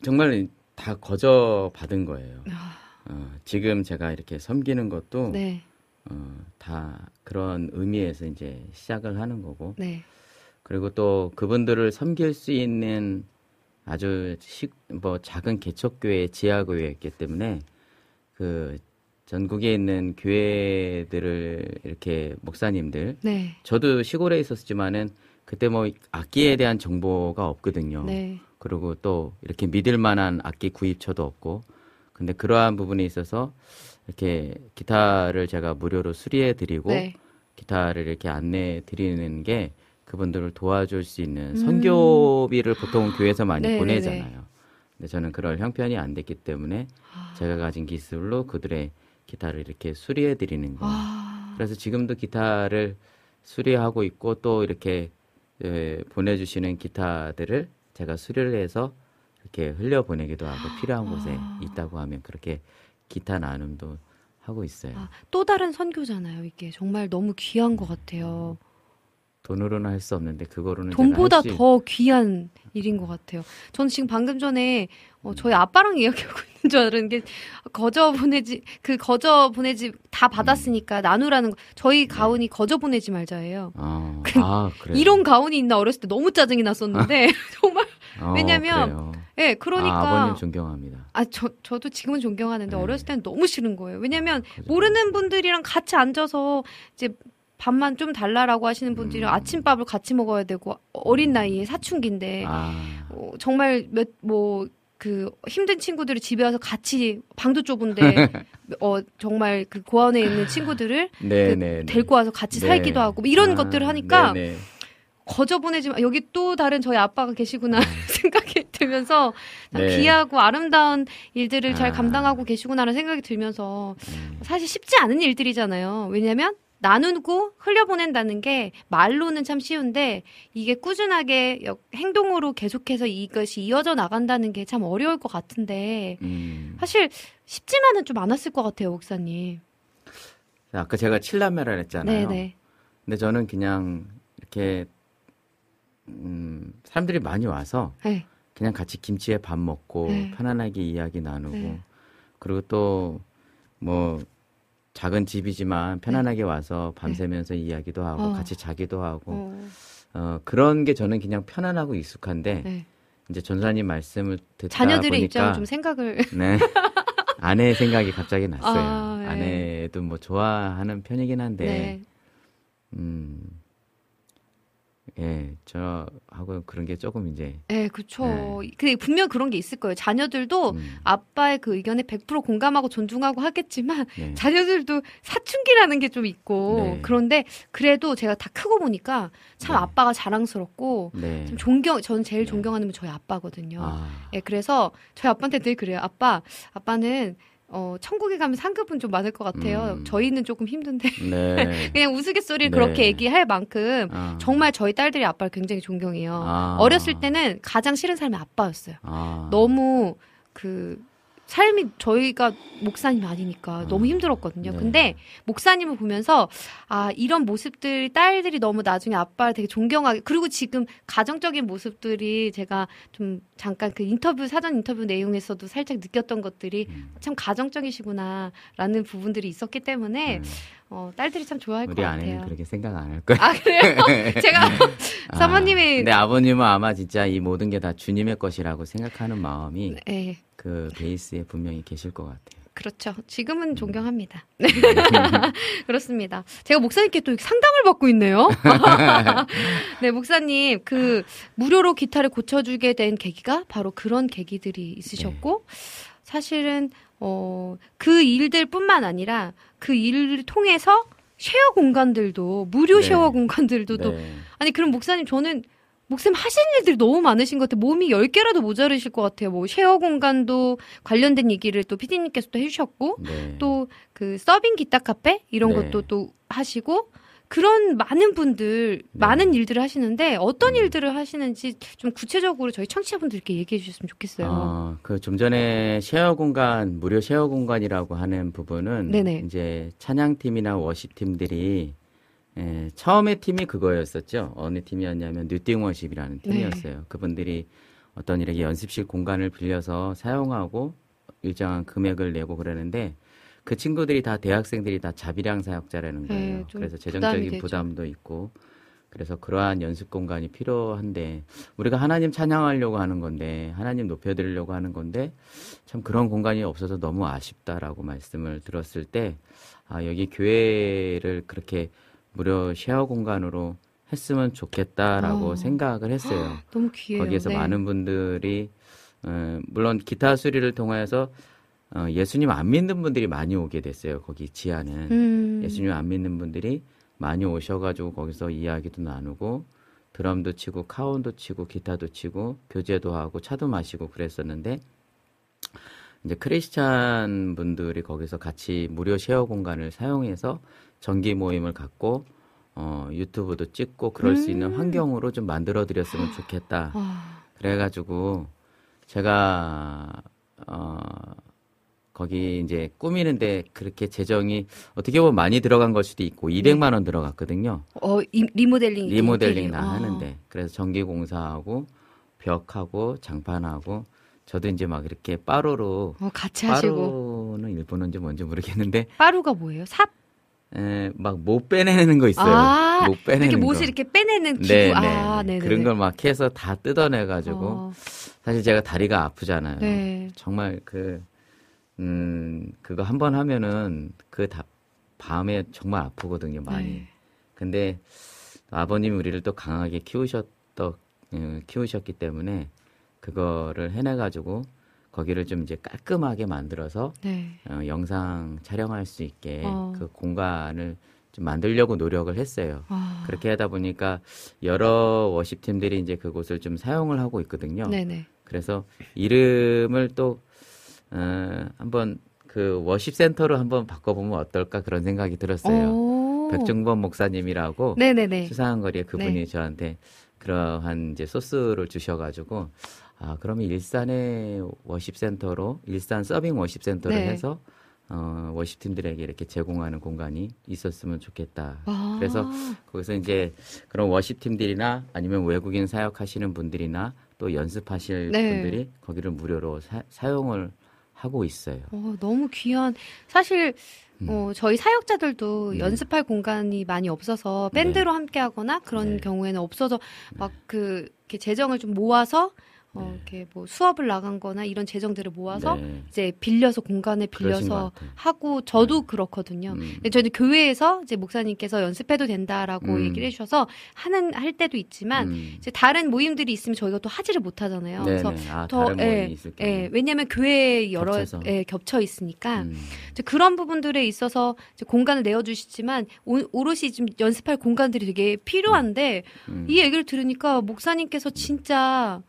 정말 다 거저 받은 거예요. 아, 어, 지금 제가 이렇게 섬기는 것도 네, 어, 다 그런 의미에서 이제 시작을 하는 거고 네. 그리고 또 그분들을 섬길 수 있는 아주 시, 뭐 작은 개척교회, 지하교회였기 때문에 그 전국에 있는 교회들을 이렇게 목사님들 네. 저도 시골에 있었지만은 그때 뭐 악기에 대한 정보가 없거든요. 네. 그리고 또 이렇게 믿을 만한 악기 구입처도 없고 근데 그러한 부분에 있어서 이렇게 기타를 제가 무료로 수리해 드리고 네. 기타를 이렇게 안내해 드리는 게 그분들을 도와줄 수 있는 음. 선교비를 보통 교회에서 많이 네, 네, 보내잖아요. 근데 저는 그럴 형편이 안 됐기 때문에 아. 제가 가진 기술로 그들의 기타를 이렇게 수리해 드리는 거예요. 아. 그래서 지금도 기타를 수리하고 있고 또 이렇게 예, 보내주시는 기타들을 제가 수리를 해서 이렇게 흘려 보내기도 하고 필요한 곳에 아. 있다고 하면 그렇게 기타 나눔도 하고 있어요. 아, 또 다른 선교잖아요. 이게 정말 너무 귀한 것 같아요. 돈으로는 할 수 없는데 그거로는 돈보다 할수 더 귀한 일인 것 같아요. 저는 지금 방금 전에 어, 저희 아빠랑 [laughs] 이야기하고 있는 줄 알았는 게 거저 보내지 그 거저 보내지 다 받았으니까 나누라는 거. 저희 가훈이 거저 보내지 말자예요. 어, 그- 아, 그래요? 이런 가훈이 있나 어렸을 때 너무 짜증이 났었는데 [laughs] 정말 [laughs] 어, 왜냐면 그래요. 예 그러니까 아, 아버님 존경합니다. 아, 저, 저도 지금은 존경하는데 네. 어렸을 때는 너무 싫은 거예요. 왜냐면 그죠. 모르는 분들이랑 같이 앉아서 이제 밥만 좀 달라라고 하시는 분들이랑 음. 아침밥을 같이 먹어야 되고 어린 나이에 사춘기인데 아, 어, 정말 몇 뭐 그 힘든 친구들이 집에 와서 같이 방도 좁은데 [laughs] 어 정말 그 고아원에 있는 친구들을 네, 그 네, 네. 데리고 와서 같이 네. 살기도 하고 뭐 이런 아, 것들을 하니까 네, 네. 거저 보내지 마. 여기 또 다른 저희 아빠가 계시구나 [laughs] 생각이 들면서. 귀하고 아름다운 일들을 잘 아. 감당하고 계시구나라는 생각이 들면서 음. 사실 쉽지 않은 일들이잖아요. 왜냐면 나누고 흘려보낸다는 게 말로는 참 쉬운데 이게 꾸준하게 역- 행동으로 계속해서 이것이 이어져 나간다는 게 참 어려울 것 같은데 음. 사실 쉽지만은 좀 않았을 것 같아요, 목사님. 아까 제가 칠남매라 했잖아요. 네네. 근데 저는 그냥 이렇게 음, 사람들이 많이 와서 네. 그냥 같이 김치에 밥 먹고 네. 편안하게 이야기 나누고 네. 그리고 또뭐 작은 집이지만 편안하게 와서 밤새면서 이야기도 하고 네. 어. 같이 자기도 하고 어, 어, 그런 게 저는 그냥 편안하고 익숙한데 네. 이제 전사님 말씀을 듣다 자녀들의 보니까 입장을 좀 생각을 네. [laughs] 아내의 생각이 갑자기 났어요. 아, 네. 아내도 뭐 좋아하는 편이긴 한데 네. 음. 예, 저하고 그런 게 조금 이제 네, 그렇죠. 그 분명 그런 게 있을 거예요. 자녀들도 음, 아빠의 그 의견에 100% 공감하고 존중하고 하겠지만 네. [laughs] 자녀들도 사춘기라는 게 좀 있고 네. 그런데 그래도 제가 다 크고 보니까 참 네. 아빠가 자랑스럽고 네. 좀 존경 저는 제일 네. 존경하는 분 저희 아빠거든요. 아, 예, 그래서 저희 아빠한테 늘 그래요. 아빠, 아빠는 어 천국에 가면 상급은 좀 많을 것 같아요. 음. 저희는 조금 힘든데 네. [laughs] 그냥 우스갯소리를 네. 그렇게 얘기할 만큼 아, 정말 저희 딸들이 아빠를 굉장히 존경해요. 아. 어렸을 때는 가장 싫은 삶이 아빠였어요. 아, 너무 그 삶이 저희가 목사님이 아니니까 너무 힘들었거든요. 네. 근데 목사님을 보면서 아 이런 모습들 딸들이 너무 나중에 아빠를 되게 존경하게 그리고 지금 가정적인 모습들이 제가 좀 잠깐 그 인터뷰 사전 인터뷰 내용에서도 살짝 느꼈던 것들이 음. 참 가정적이시구나라는 부분들이 있었기 때문에 음, 어, 딸들이 참 좋아할 것 우리 아내는 같아요. 그렇게 생각 안 할 거예요. 아 그래요? [laughs] 제가 [laughs] 아, 사모님이 근데 아버님은 아마 진짜 이 모든 게 다 주님의 것이라고 생각하는 마음이 네. 그 베이스에 분명히 계실 것 같아요. 그렇죠. 지금은 존경합니다. 네. [laughs] 그렇습니다. 제가 목사님께 또 상담을 받고 있네요. [laughs] 네, 목사님, 그, 무료로 기타를 고쳐주게 된 계기가 바로 그런 계기들이 있으셨고, 사실은, 어, 그 일들 뿐만 아니라 그 일을 통해서 쉐어 공간들도, 무료 네. 쉐어 공간들도 또, 네. 아니, 그럼 목사님, 저는 목사님 하시는 일들이 너무 많으신 것 같아요. 몸이 10개라도 모자르실 것 같아요. 뭐, 쉐어 공간도 관련된 얘기를 또 피디님께서 또 해주셨고, 네. 또그 서빙 기타 카페 이런 네. 것도 또 하시고 그런 많은 분들 네. 많은 일들을 하시는데 어떤 음. 일들을 하시는지 좀 구체적으로 저희 청취자분들께 얘기해 주셨으면 좋겠어요. 어, 그좀 전에 쉐어 공간, 무료 쉐어 공간이라고 하는 부분은 네네. 이제 찬양팀이나 worship팀들이 예, 처음에 팀이 그거였었죠. 어느 팀이었냐면 New Thing Worship이라는 네. 팀이었어요. 그분들이 어떤 이렇게 연습실 공간을 빌려서 사용하고 일정한 금액을 내고 그러는데 그 친구들이 다 대학생들이 다 자비량 사역자라는 거예요. 네, 좀 그래서 재정적인. 부담도 있고 그래서 그러한 연습 공간이 필요한데 우리가 하나님 찬양하려고 하는 건데 하나님 높여드리려고 하는 건데 참 그런 공간이 없어서 너무 아쉽다라고 말씀을 들었을 때 아, 여기 교회를 그렇게 무료 쉐어 공간으로 했으면 좋겠다라고 어. 생각을 했어요. 너무 귀해요. 거기에서 네. 많은 분들이 어, 물론 기타 수리를 통해서 어, 예수님 안 믿는 분들이 많이 오게 됐어요. 거기 지하는 음. 예수님 안 믿는 분들이 많이 오셔가지고 거기서 이야기도 나누고 드럼도 치고 카운도 치고 기타도 치고 교제도 하고 차도 마시고 그랬었는데 이제 크리스찬 분들이 거기서 같이 무료 쉐어 공간을 사용해서 정기 모임을 갖고 어, 유튜브도 찍고 그럴 수 있는 환경으로 좀 만들어 드렸으면 좋겠다. 아, 그래가지고 제가 어 거기 이제 꾸미는데 그렇게 재정이 어떻게 보면 많이 들어간 걸 수도 있고 200만 원 들어갔거든요. 어, 이- 리모델링. 리모델링 아. 하는데 그래서 전기 공사하고 벽하고 장판하고 저도 이제 막 이렇게 빠로로 어, 같이 하시고. 빠로는 일본어인지 뭔지 모르겠는데 빠루가 뭐예요? 삽? 막못 빼내는 거 있어요. 아, 못 빼내는 이렇게 거. 못을 이렇게 빼내는 기구. 네, 아, 네. 네, 그런 걸 막 해서 다 뜯어내 가지고 어, 사실 제가 다리가 아프잖아요. 네. 정말 그, 음, 그거 한 번 하면은 그 다, 밤에 정말 아프거든요, 많이. 네. 근데 아버님이 우리를 또 강하게 키우셨더, 음, 키우셨기 때문에 그거를 해내 가지고 거기를 좀 이제 깔끔하게 만들어서 네. 어, 영상 촬영할 수 있게 어. 그 공간을 좀 만들려고 노력을 했어요. 아, 그렇게 하다 보니까 여러 워십 팀들이 이제 그곳을 좀 사용을 하고 있거든요. 네네. 그래서 이름을 또 어, 한번 그 워십 센터로 한번 바꿔보면 어떨까 그런 생각이 들었어요. 오. 백종범 목사님이라고 네네네. 수상한 거리에 그분이 네. 저한테 그러한 이제 소스를 주셔가지고 아 그러면 일산의 worship 센터로 일산 서빙 worship 센터를 네. 해서 어, worship팀들에게 이렇게 제공하는 공간이 있었으면 좋겠다. 아. 그래서 거기서 이제 그런 worship팀들이나 아니면 외국인 사역하시는 분들이나 또 연습하실 네. 분들이 거기를 무료로 사, 용을 하고 있어요. 어, 너무 귀한. 사실 음. 어, 저희 사역자들도 네. 연습할 공간이 많이 없어서 밴드로 함께 하거나 그런 네. 경우에는 없어서 막그 이렇게 재정을 좀 모아서 어, 네. 이렇게 뭐 수업을 나간 거나 이런 재정들을 모아서 네. 이제 빌려서 공간을 빌려서. 하고 저도 그렇거든요. 음. 근데 저희는 교회에서 이제 목사님께서 연습해도 된다라고 음. 얘기를 해주셔서 하는 할 때도 있지만 음. 이제 다른 모임들이 있으면 저희가 또 하지를 못하잖아요. 그래서 네네. 아, 더 예. 예, 왜냐하면 교회에 여러 겹쳐서. 예, 겹쳐 있으니까 음. 이제 그런 부분들에 있어서 이제 공간을 내어주시지만 오, 오롯이 좀 연습할 공간들이 되게 필요한데 음. 이 얘기를 들으니까 목사님께서 진짜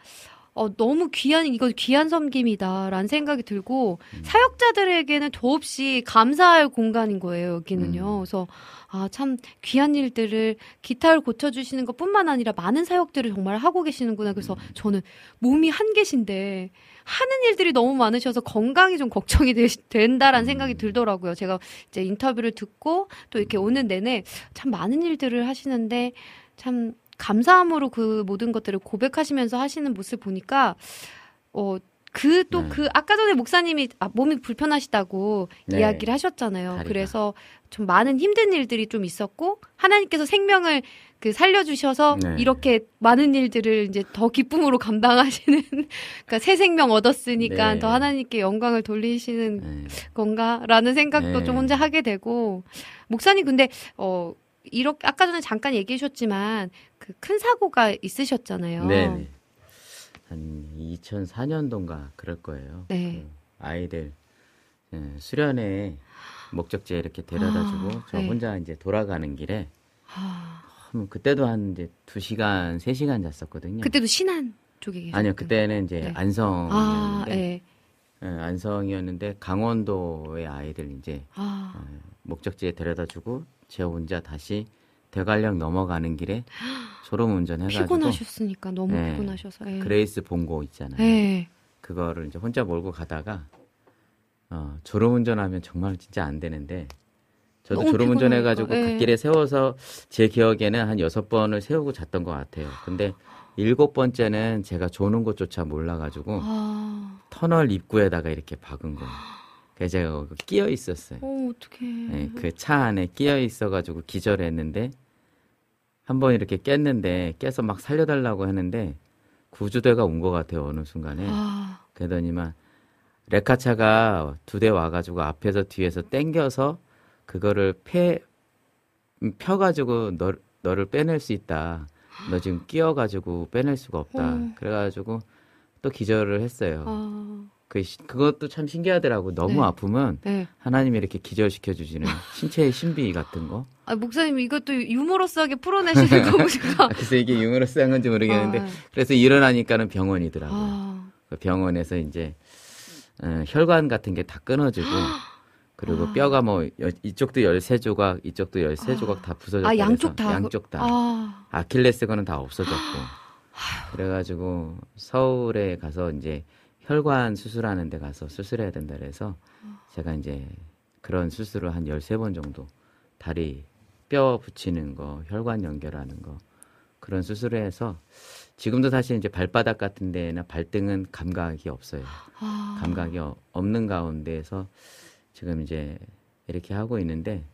어, 너무 귀한 이거 귀한 섬김이다라는 생각이 들고 음. 사역자들에게는 더없이 감사할 공간인 거예요 여기는요. 음. 그래서 아 참 귀한 일들을 기타를 고쳐 주시는 것뿐만 아니라 많은 사역들을 정말 하고 계시는구나. 그래서 음. 저는 몸이 한 개신데 하는 일들이 너무 많으셔서 건강이 좀 걱정이 되, 된다라는 생각이 음. 들더라고요. 제가 이제 인터뷰를 듣고 또 이렇게 오는 내내 참 많은 일들을 하시는데 참 감사함으로 그 모든 것들을 고백하시면서 하시는 모습 보니까 어 그 또그 네. 아까 전에 목사님이 아, 몸이 불편하시다고 네. 이야기를 하셨잖아요. 다리가. 그래서 좀 많은 힘든 일들이 좀 있었고 하나님께서 생명을 그 살려주셔서 네. 이렇게 많은 일들을 이제 더 기쁨으로 감당하시는 [laughs] 그러니까 새 생명 얻었으니까 네. 더 하나님께 영광을 돌리시는 네. 건가라는 생각도 네. 좀 혼자 하게 되고 목사님 근데 어 이렇게 아까 전에 잠깐 얘기해 주셨지만 그 큰 사고가 있으셨잖아요. 네네. 한 2004년도인가 그럴 거예요. 네. 그 아이들 예, 수련회 목적지에 이렇게 데려다주고 아, 저 네. 혼자 이제 돌아가는 길에 아, 음, 그때도 한 이제 2시간, 3시간 잤었거든요. 그때도 신안 쪽에 계셨 아니요, 그때는 이제 네. 안성이었는데 아, 예. 예, 안성이었는데 강원도의 아이들 이제 아, 어, 목적지에 데려다주고 제 혼자 다시 대관령 넘어가는 길에 졸음 운전해가지고 피곤하셨으니까 너무 네. 피곤하셔서. 예. 그레이스 봉고 있잖아요. 예. 그거를 이제 혼자 몰고 가다가 어, 졸음 운전하면 정말 진짜 안 되는데 저도 너무 졸음 운전해가지고 피곤하니까, 예. 갓길에 세워서 제 기억에는 한 여섯 번을 세우고 잤던 것 같아요. 근데 일곱 번째는 제가 조는 곳조차 몰라가지고 아, 터널 입구에다가 이렇게 박은 거예요. 제가 끼어 있었어요. 어, 어떡해. 네, 그차 안에 끼어 있어가지고 기절했는데 한 번 이렇게 깼는데 깨서 막 살려달라고 했는데 구조대가 온 것 같아요 어느 순간에 아, 그러더니만 레카차가 두 대 와가지고 앞에서 뒤에서 땡겨서 그거를 패 음, 펴가지고 너, 너를 빼낼 수 있다. 너 지금 끼어가지고 빼낼 수가 없다. 어. 그래가지고 또 기절을 했어요. 아, 그 시- 그것도 참 신기하더라고. 너무 네. 아프면 네. 하나님이 이렇게 기절시켜 주시는 신체의 신비 같은 거. 아, 목사님 이것도 유머러스하게 풀어내시는 제가. [laughs] 아, 그래서 이게 유머러스한 건지 모르겠는데 아. 그래서 일어나니까는 병원이더라고요. 아, 그 병원에서 이제 어, 혈관 같은 게 다 끊어지고 그리고 아. 뼈가 뭐 여- 이쪽도 13조각, 이쪽도 13조각 다 부서졌고 아 양쪽 다. 양쪽 다 아, 아킬레스건은 다 없어졌고 [gasps] 그래가지고 서울에 가서 이제 혈관 수술하는 데 가서 수술해야 된다 그래서 제가 이제 그런 수술을 한 13번 정도 다리 뼈 붙이는 거, 혈관 연결하는 거 그런 수술을 해서 지금도 사실 이제 발바닥 같은 데나 발등은 감각이 없어요. 아, 감각이 어- 없는 가운데에서 지금 이제 이렇게 하고 있는데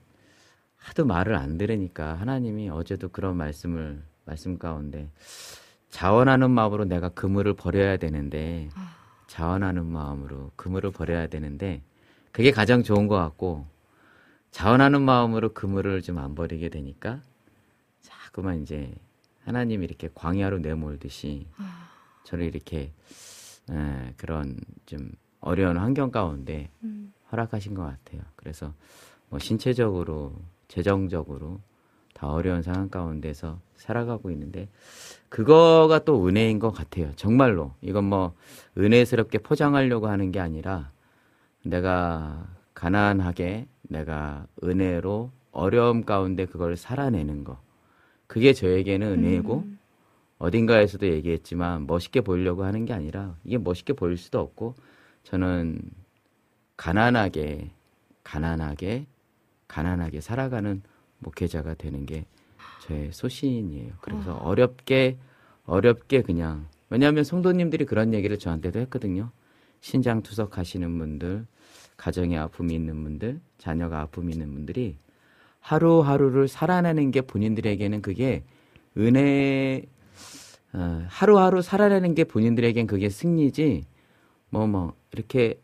하도 말을 안 들으니까 하나님이 어제도 그런 말씀을 말씀 가운데 자원하는 마음으로 내가 그물을 버려야 되는데 자원하는 마음으로 그물을 버려야 되는데 그게 가장 좋은 것 같고 자원하는 마음으로 그물을 좀 안 버리게 되니까 자꾸만 이제 하나님이 이렇게 광야로 내몰듯이 저를 이렇게 에, 그런 좀 어려운 환경 가운데 음. 허락하신 것 같아요. 그래서 뭐 신체적으로, 재정적으로 다 어려운 상황 가운데서 살아가고 있는데 그거가 또 은혜인 것 같아요. 정말로. 이건 뭐 은혜스럽게 포장하려고 하는 게 아니라 내가 가난하게 내가 은혜로 어려움 가운데 그걸 살아내는 거. 그게 저에게는 은혜고 어딘가에서도 얘기했지만 멋있게 보이려고 하는 게 아니라 이게 멋있게 보일 수도 없고 저는 가난하게 가난하게 가난하게 살아가는 목회자가 되는 게 저의 소신이에요. 그래서 어렵게 어렵게 그냥 왜냐하면 성도님들이 그런 얘기를 저한테도 했거든요. 신장 투석 하시는 분들, 가정에 아픔이 있는 분들, 자녀가 아픔이 있는 분들이 하루하루를 살아내는 게 본인들에게는 그게 은혜 어, 하루하루 살아내는 게 본인들에겐 그게 승리지 뭐뭐 이렇게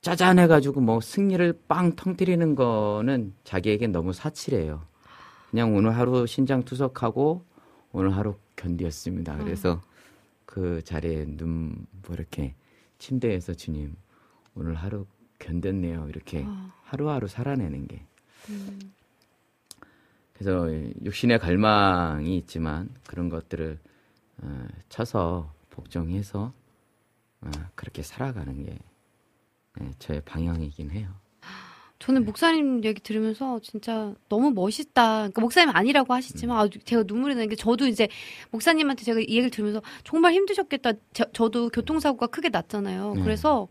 짜잔해가지고 뭐 승리를 빵 터뜨리는 거는 자기에겐 너무 사치래요. 그냥 오늘 하루 신장 투석하고 오늘 하루 견디었습니다. 그래서 그 자리에 눈 뭐 이렇게 침대에서 주님 오늘 하루 견뎠네요. 이렇게 하루하루 살아내는 게. 그래서 육신의 갈망이 있지만 그런 것들을 어, 쳐서 복종해서 어, 그렇게 살아가는 게 네, 저의 방향이긴 해요. 저는 목사님 얘기 들으면서 진짜 너무 멋있다. 그러니까 목사님 아니라고 하시지만 아주 제가 눈물이 나는 게 저도 이제 목사님한테 제가 이 얘기를 들으면서 정말 힘드셨겠다. 저, 도 교통사고가 크게 났잖아요. 네. 그래서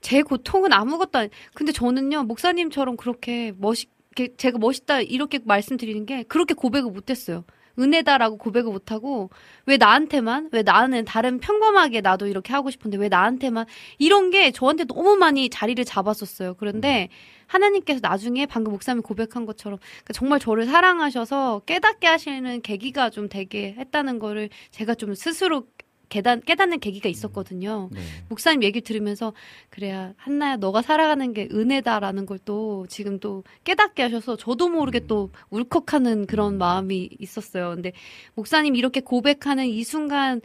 제 고통은 아무것도 아니. 근데 저는요 목사님처럼 그렇게 멋있게 제가 멋있다 이렇게 말씀드리는 게 그렇게 고백을 못했어요. 은혜다라고 고백을 못하고 왜 나한테만 왜 나는 다른 평범하게 나도 이렇게 하고 싶은데 왜 나한테만 이런 게 저한테 너무 많이 자리를 잡았었어요. 그런데 하나님께서 나중에 방금 목사님이 고백한 것처럼 그러니까 정말 저를 사랑하셔서 깨닫게 하시는 계기가 좀 되게 했다는 거를 제가 좀 스스로 깨닫, 깨닫는 계기가 있었거든요. 네. 목사님 얘기 들으면서 그래야 한나야 너가 살아가는 게 은혜다라는 걸 또 지금 또 깨닫게 하셔서 저도 모르게 또 울컥하는 그런 마음이 있었어요. 근데 목사님 이렇게 고백하는 이 순간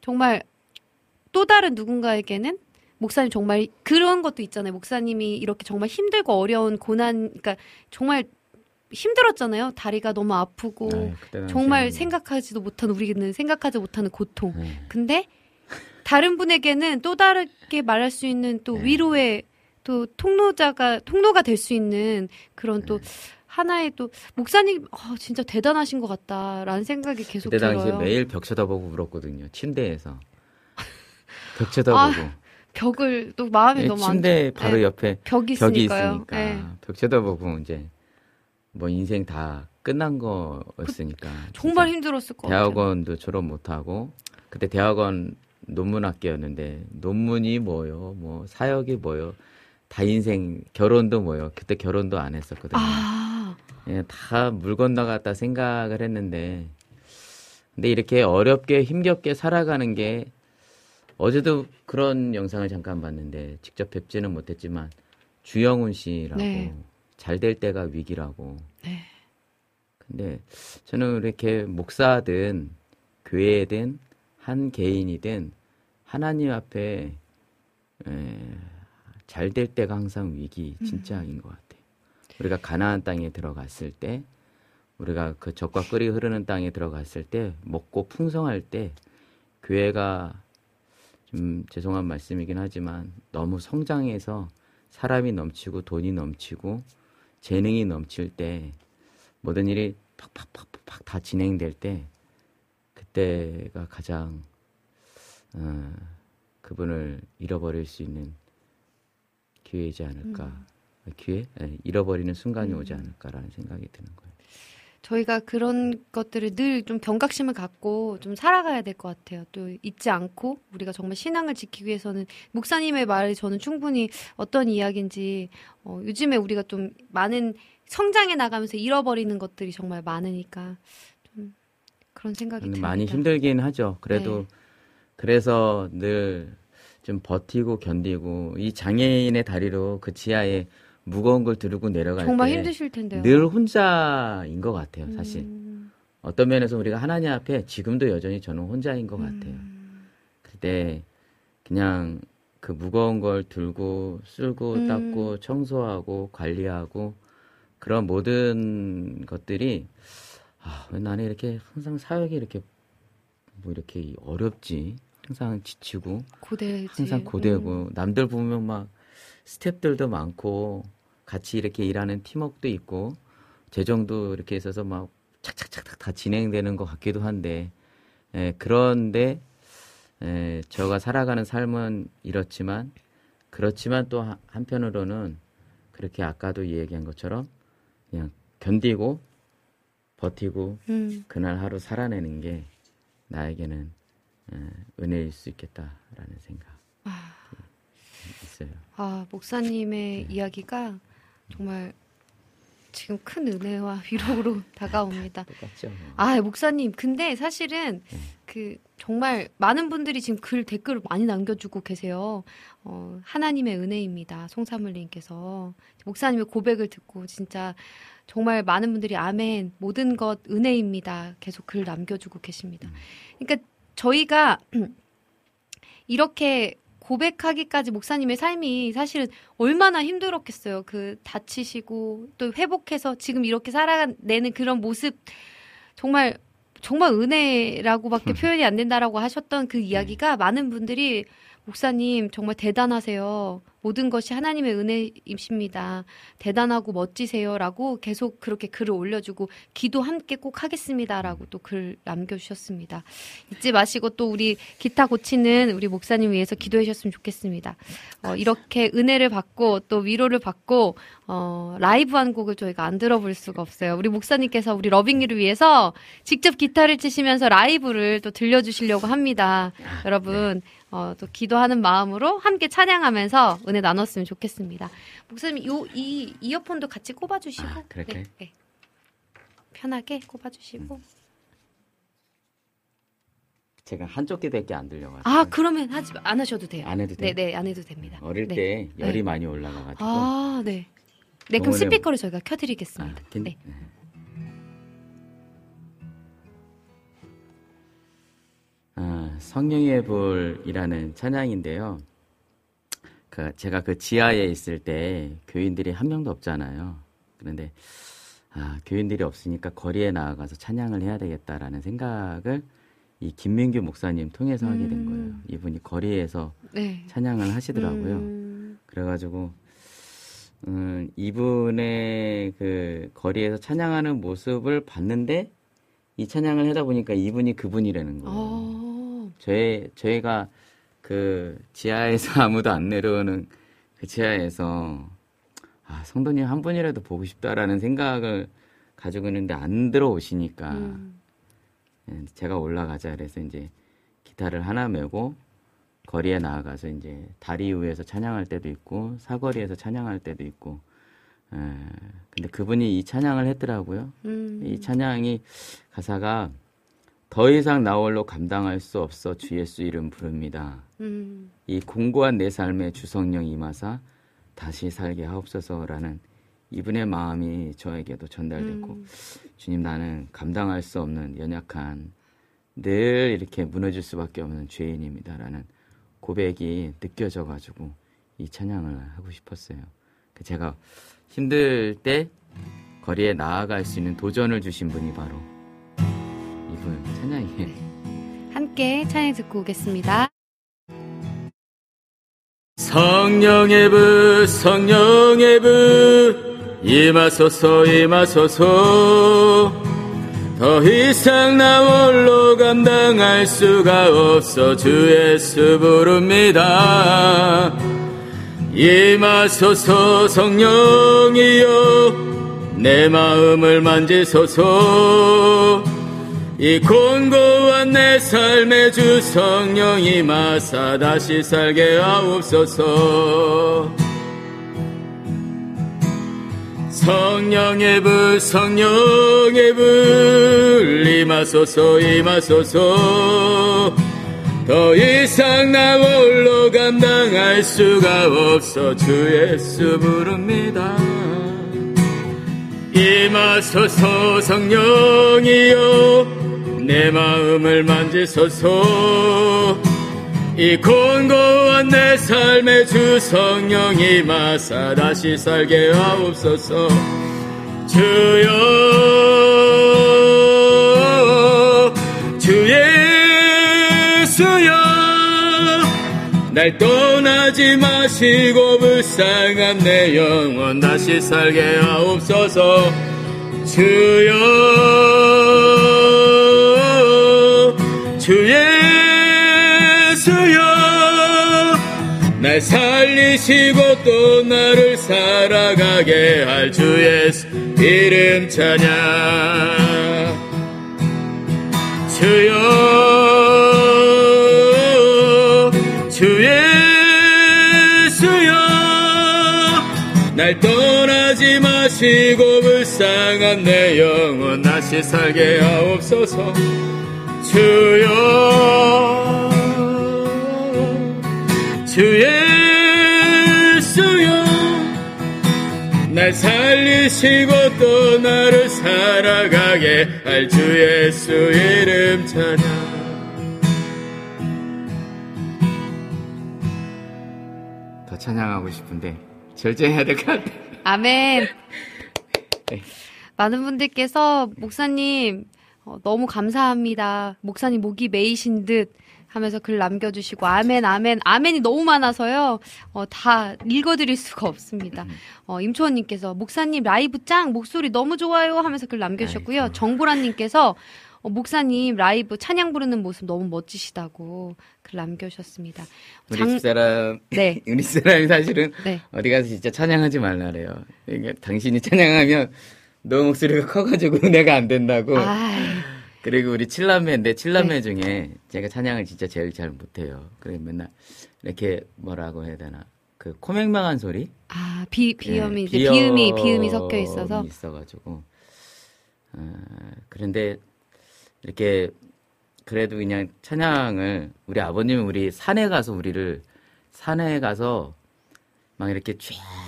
정말 또 다른 누군가에게는 목사님 정말 그런 것도 있잖아요. 목사님이 이렇게 정말 힘들고 어려운 고난, 그러니까 정말 힘들었잖아요. 다리가 너무 아프고 아유, 그때 정말 생각하지도 못한 우리는 생각하지 못하는 고통. 네. 근데 다른 분에게는 또 다르게 말할 수 있는 또 네. 위로의 또 통로자가 통로가 될 수 있는 그런 네. 또 하나의 또 목사님 아, 진짜 대단하신 것 같다라는 생각이 계속 그때 당시에 들어요. 매일 벽 쳐다보고 울었거든요. 침대에서 벽 쳐다보고 벽을 또 마음이 네, 너무 안 침대 바로 네. 옆에 벽이 벽이 있으니까요. 있으니까 네. 벽 쳐다보고 이제 뭐 인생 다 끝난 거였으니까 정말 진짜 힘들었을 것 같아요. 대학원도 졸업 못하고 그때 대학원 논문학계였는데 논문이 뭐요 뭐 사역이 뭐요 다 인생 결혼도 뭐요 그때 결혼도 안 했었거든요 아, 예, 다 물 건너갔다 생각을 했는데 근데 이렇게 어렵게 힘겹게 살아가는 게 어제도 그런 영상을 잠깐 봤는데 직접 뵙지는 못했지만 주영훈 씨라고 네. 잘될 때가 위기라고. 네. 근데 저는 이렇게 목사든 교회든 한 개인이든 하나님 앞에 잘 될 때가 항상 위기 진짜인 것 같아요. 우리가 가나안 땅에 들어갔을 때 우리가 그 적과 끓이 흐르는 땅에 들어갔을 때 먹고 풍성할 때 교회가 좀 죄송한 말씀이긴 하지만 너무 성장해서 사람이 넘치고 돈이 넘치고 재능이 넘칠 때 모든 일이 팍팍팍팍 다 진행될 때 그때가 가장 어, 그분을 잃어버릴 수 있는 기회이지 않을까. 아, 기회? 예, 잃어버리는 순간이 오지 않을까라는 생각이 드는 거예요. 저희가 그런 것들을 늘 좀 경각심을 갖고 좀 살아가야 될 것 같아요. 또 잊지 않고 우리가 정말 신앙을 지키기 위해서는 목사님의 말이 저는 충분히 어떤 이야기인지 어, 요즘에 우리가 좀 많은 성장해 나가면서 잃어버리는 것들이 정말 많으니까 좀 그런 생각이 듭니다. 많이 힘들긴 하죠. 그래도 네. 그래서 늘 좀 버티고 견디고 이 장애인의 다리로 그 지하에 무거운 걸 들고 내려갈 정말 때 힘드실 텐데요. 늘 혼자인 것 같아요, 사실. 음, 어떤 면에서 우리가 하나님 앞에 지금도 여전히 저는 혼자인 것 같아요. 음. 그때 그냥 그 무거운 걸 들고 쓸고 음. 닦고 청소하고 관리하고 그런 모든 것들이 아, 왜 나는 이렇게 항상 사역이 이렇게 뭐 이렇게 어렵지? 항상 지치고 고대지. 항상 고되고 남들 보면 막 스탭들도 많고 같이 이렇게 일하는 팀워크도 있고 재정도 이렇게 있어서 막 착착착착 다 진행되는 것 같기도 한데 에, 그런데 에, 저가 살아가는 삶은 이렇지만 그렇지만 또 한- 한편으로는 그렇게 아까도 얘기한 것처럼 그냥 견디고 버티고 음. 그날 하루 살아내는 게 나에게는 에, 은혜일 수 있겠다라는 생각 있어요. 아, 목사님의 네. 이야기가 정말 지금 큰 은혜와 위로로 [laughs] 다가옵니다. 똑같죠. 뭐. 아, 목사님. 근데 사실은 네. 그 정말 많은 분들이 지금 글 댓글을 많이 남겨주고 계세요. 어, 하나님의 은혜입니다. 송사물님께서 목사님의 고백을 듣고 진짜 정말 많은 분들이 아멘 모든 것 은혜입니다. 계속 글 남겨주고 계십니다. 그러니까 저희가 [clears throat] 이렇게 고백하기까지 목사님의 삶이 사실은 얼마나 힘들었겠어요. 그 다치시고 또 회복해서 지금 이렇게 살아내는 그런 모습 정말 정말 은혜라고밖에 [laughs] 표현이 안 된다라고 하셨던 그 이야기가 많은 분들이 목사님 정말 대단하세요. 모든 것이 하나님의 은혜이십니다. 대단하고 멋지세요라고 계속 그렇게 글을 올려주고 기도 함께 꼭 하겠습니다라고 또 글 남겨주셨습니다. 잊지 마시고 또 우리 기타 고치는 우리 목사님 위해서 기도해 주셨으면 좋겠습니다. 어, 이렇게 은혜를 받고 또 위로를 받고 어, 라이브 한 곡을 저희가 안 들어볼 수가 없어요. 우리 목사님께서 우리 러빙이를 위해서 직접 기타를 치시면서 라이브를 또 들려주시려고 합니다. 여러분 어, 또 기도하는 마음으로 함께 찬양하면서 은혜 나눴으면 좋겠습니다. 목사님 요 이 이어폰도 같이 꼽아주시고 아, 그럴까요? 네, 네. 편하게 꼽아주시고 제가 한쪽 귀밖에 안 들려가지고 아 그러면 하지 마- 안 하셔도 돼요. 안 해도 돼요? 네, 네, 안 해도 됩니다. 어릴 네. 때 열이 네. 많이 올라가가지고 아, 네. 네, 그럼 스피커를 저희가 켜드리겠습니다. 아, 괜- 네. 아, 성령의 불이라는 찬양인데요. 그 제가 그 지하에 있을 때 교인들이 한 명도 없잖아요. 그런데 아, 교인들이 없으니까 거리에 나가서 찬양을 해야 되겠다라는 생각을 이 김민규 목사님 통해서 하게 된 음. 거예요. 이분이 거리에서 네. 찬양을 하시더라고요. 음, 그래가지고 음, 이분의 그 거리에서 찬양하는 모습을 봤는데 이 찬양을 하다 보니까 이분이 그분이라는 거예요. 어, 저희 저희가 그 지하에서 [laughs] 아무도 안 내려오는 그 지하에서 아 성도님 한 분이라도 보고 싶다라는 생각을 가지고 있는데 안 들어오시니까 음, 예, 제가 올라가자 그래서 이제 기타를 하나 메고 거리에 나아가서 이제 다리 위에서 찬양할 때도 있고 사거리에서 찬양할 때도 있고 에, 근데 그분이 이 찬양을 했더라고요. 음. 이 찬양이 가사가 더 이상 나 홀로 감당할 수 없어 주 예수 이름 부릅니다. 음. 이 공고한 내 삶에 주성령 임하사 다시 살게 하옵소서라는 이분의 마음이 저에게도 전달됐고 음. 주님 나는 감당할 수 없는 연약한 늘 이렇게 무너질 수밖에 없는 죄인입니다라는 고백이 느껴져 가지고 이 찬양을 하고 싶었어요. 그 제가 힘들 때 거리에 나아갈 수 있는 도전을 주신 분이 바로 이분 찬양이에요. 함께 찬양 듣고 오겠습니다. 성령의 부 성령의 부 임하소서 임하소서 더 이상 나 홀로 감당할 수가 없어 주 예수 부릅니다 임하소서 성령이여 내 마음을 만지소서. 이 곤고한 내 삶의 주 성령이 마사 다시 살게 하옵소서. 성령의 불 성령의 불 임하소서 임하소서 더 이상 나 홀로 감당할 수가 없어 주 예수 부릅니다. 임하소서 성령이여 내 마음을 만지소서. 이 곤고한 내 삶의 주 성령이 마사 다시 살게 하옵소서. 주여 주 예수여 날 떠나지 마시고 불쌍한 내 영혼 다시 살게 하옵소서. 주여 주 예수여 날 살리시고 또 나를 살아가게 할 주 예수 이름 찬양. 주여 날 떠나지 마시고 불쌍한 내 영혼 다시 살게 하옵소서. 주여 주 예수여 날 살리시고 또 나를 살아가게 할 주 예수 이름 찬양 더 찬양하고 싶은데 절제해야 될 것 같아 아멘. 네. 많은 분들께서 목사님 어, 너무 감사합니다. 목사님 목이 메이신 듯 하면서 글 남겨주시고 아멘 아멘 아멘이 너무 많아서요 어, 다 읽어드릴 수가 없습니다. 어, 임초원님께서 목사님 라이브 짱 목소리 너무 좋아요 하면서 글 남겨주셨고요. 정보라님께서 어, 목사님 라이브 찬양 부르는 모습 너무 멋지시다고 글 남겨주셨습니다. 우리 장- 집사람 네. [laughs] 우리 집사람이 사실은 네. 어디 가서 진짜 찬양하지 말라래요. 그러니까 당신이 찬양하면 너 목소리가 커가지고 [laughs] 내가 안 된다고. 아, 그리고 우리 칠남매인데 칠남매 네. 중에 제가 찬양을 진짜 제일 잘 못해요. 그래 맨날 이렇게 뭐라고 해야 되나 그 코맹맹한 소리. 아 비, 예, 이제 비음이 비음이 섞여 있어서 있어가지고 어, 그런데 이렇게 그래도 그냥 찬양을 우리 아버님은 우리 산에 가서 우리를 산에 가서 막 이렇게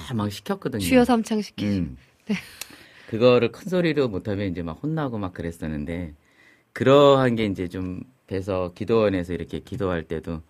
쫙막 시켰거든요. 주여 삼창 시키. 음. 네. 그거를 큰 소리로 못하면 이제 막 혼나고 막 그랬었는데 그러한 게 이제 좀 돼서 기도원에서 이렇게 기도할 때도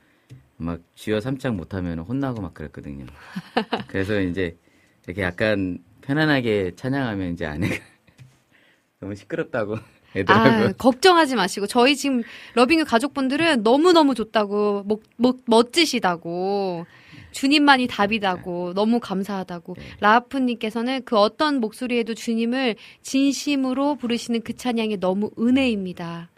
막 주여 삼창 못하면 혼나고 막 그랬거든요. [laughs] 그래서 이제 이렇게 약간 편안하게 찬양하면 이제 아내가 [laughs] 너무 시끄럽다고 하더라고요. 아, 걱정하지 마시고 저희 지금 러빙유 가족분들은 너무 너무 좋다고 목, 목, 멋지시다고 주님만이 답이다고 너무 감사하다고 네. 라프님께서는 그 어떤 목소리에도 주님을 진심으로 부르시는 그 찬양이 너무 은혜입니다.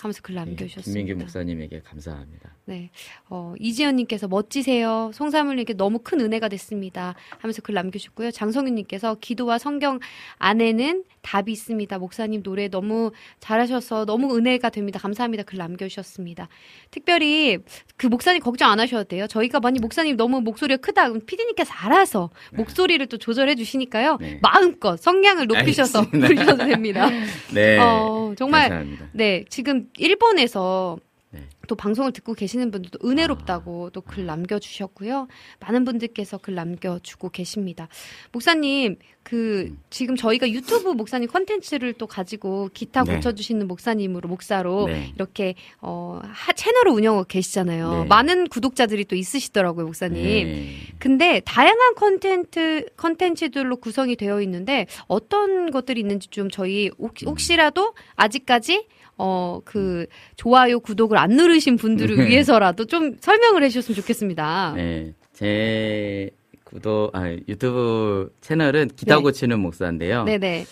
하면서 글 예, 남겨주셨습니다. 김민규 목사님에게 감사합니다. 네. 어, 이지연님께서 멋지세요. 송사물님께 너무 큰 은혜가 됐습니다. 하면서 글 남겨주셨고요. 장성윤님께서 기도와 성경 안에는 답이 있습니다. 목사님 노래 너무 잘하셔서 너무 은혜가 됩니다. 감사합니다. 글 남겨주셨습니다. 특별히 그 목사님 걱정 안 하셔도 돼요. 저희가 만약 목사님 너무 목소리가 크다. 그럼 피디님께서 알아서 목소리를 또 조절해 주시니까요. 네. 마음껏 성량을 높이셔서. 부르셔도 됩니다. [laughs] 네. 어, 정말 감사합니다. 네, 지금 일본에서 네. 또 방송을 듣고 계시는 분들도 은혜롭다고 또 아. 글 남겨주셨고요. 많은 분들께서 글 남겨주고 계십니다. 목사님, 그, 음. 지금 저희가 유튜브 목사님 컨텐츠를 또 가지고 기타 네. 고쳐주시는 목사님으로, 목사로 네. 이렇게, 어, 하- 채널을 운영하고 계시잖아요. 네. 많은 구독자들이 또 있으시더라고요, 목사님. 네. 근데 다양한 컨텐츠 컨텐츠들로 구성이 되어 있는데 어떤 것들이 있는지 좀 저희 혹, 음. 혹시라도 아직까지 어 그 좋아요 구독을 안 누르신 분들을 네. 위해서라도 좀 설명을 해주셨으면 좋겠습니다. 네. 제 구독, 아, 유튜브 채널은 기타 네. 고치는 목사인데요. 네네.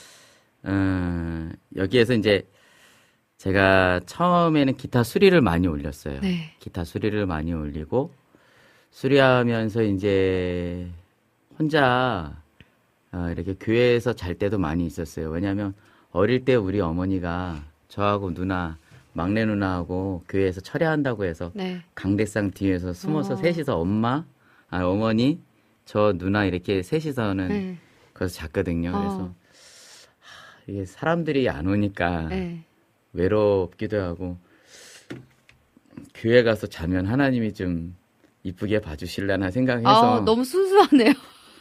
어, 여기에서 이제 제가 처음에는 기타 수리를 많이 올렸어요. 네. 기타 수리를 많이 올리고 수리하면서 이제 혼자 어, 이렇게 교회에서 잘 때도 많이 있었어요. 왜냐하면 어릴 때 우리 어머니가 저하고 누나 막내 누나하고 교회에서 철야한다고 해서 네. 강대상 뒤에서 숨어서 어. 셋이서 엄마, 아 어머니, 저 누나 이렇게 셋이서는 네. 거기서 잤거든요. 그래서 어. 하, 이게 사람들이 안 오니까 네. 외롭기도 하고 교회 가서 자면 하나님이 좀 이쁘게 봐주실라나 생각해서 아 너무 순수하네요.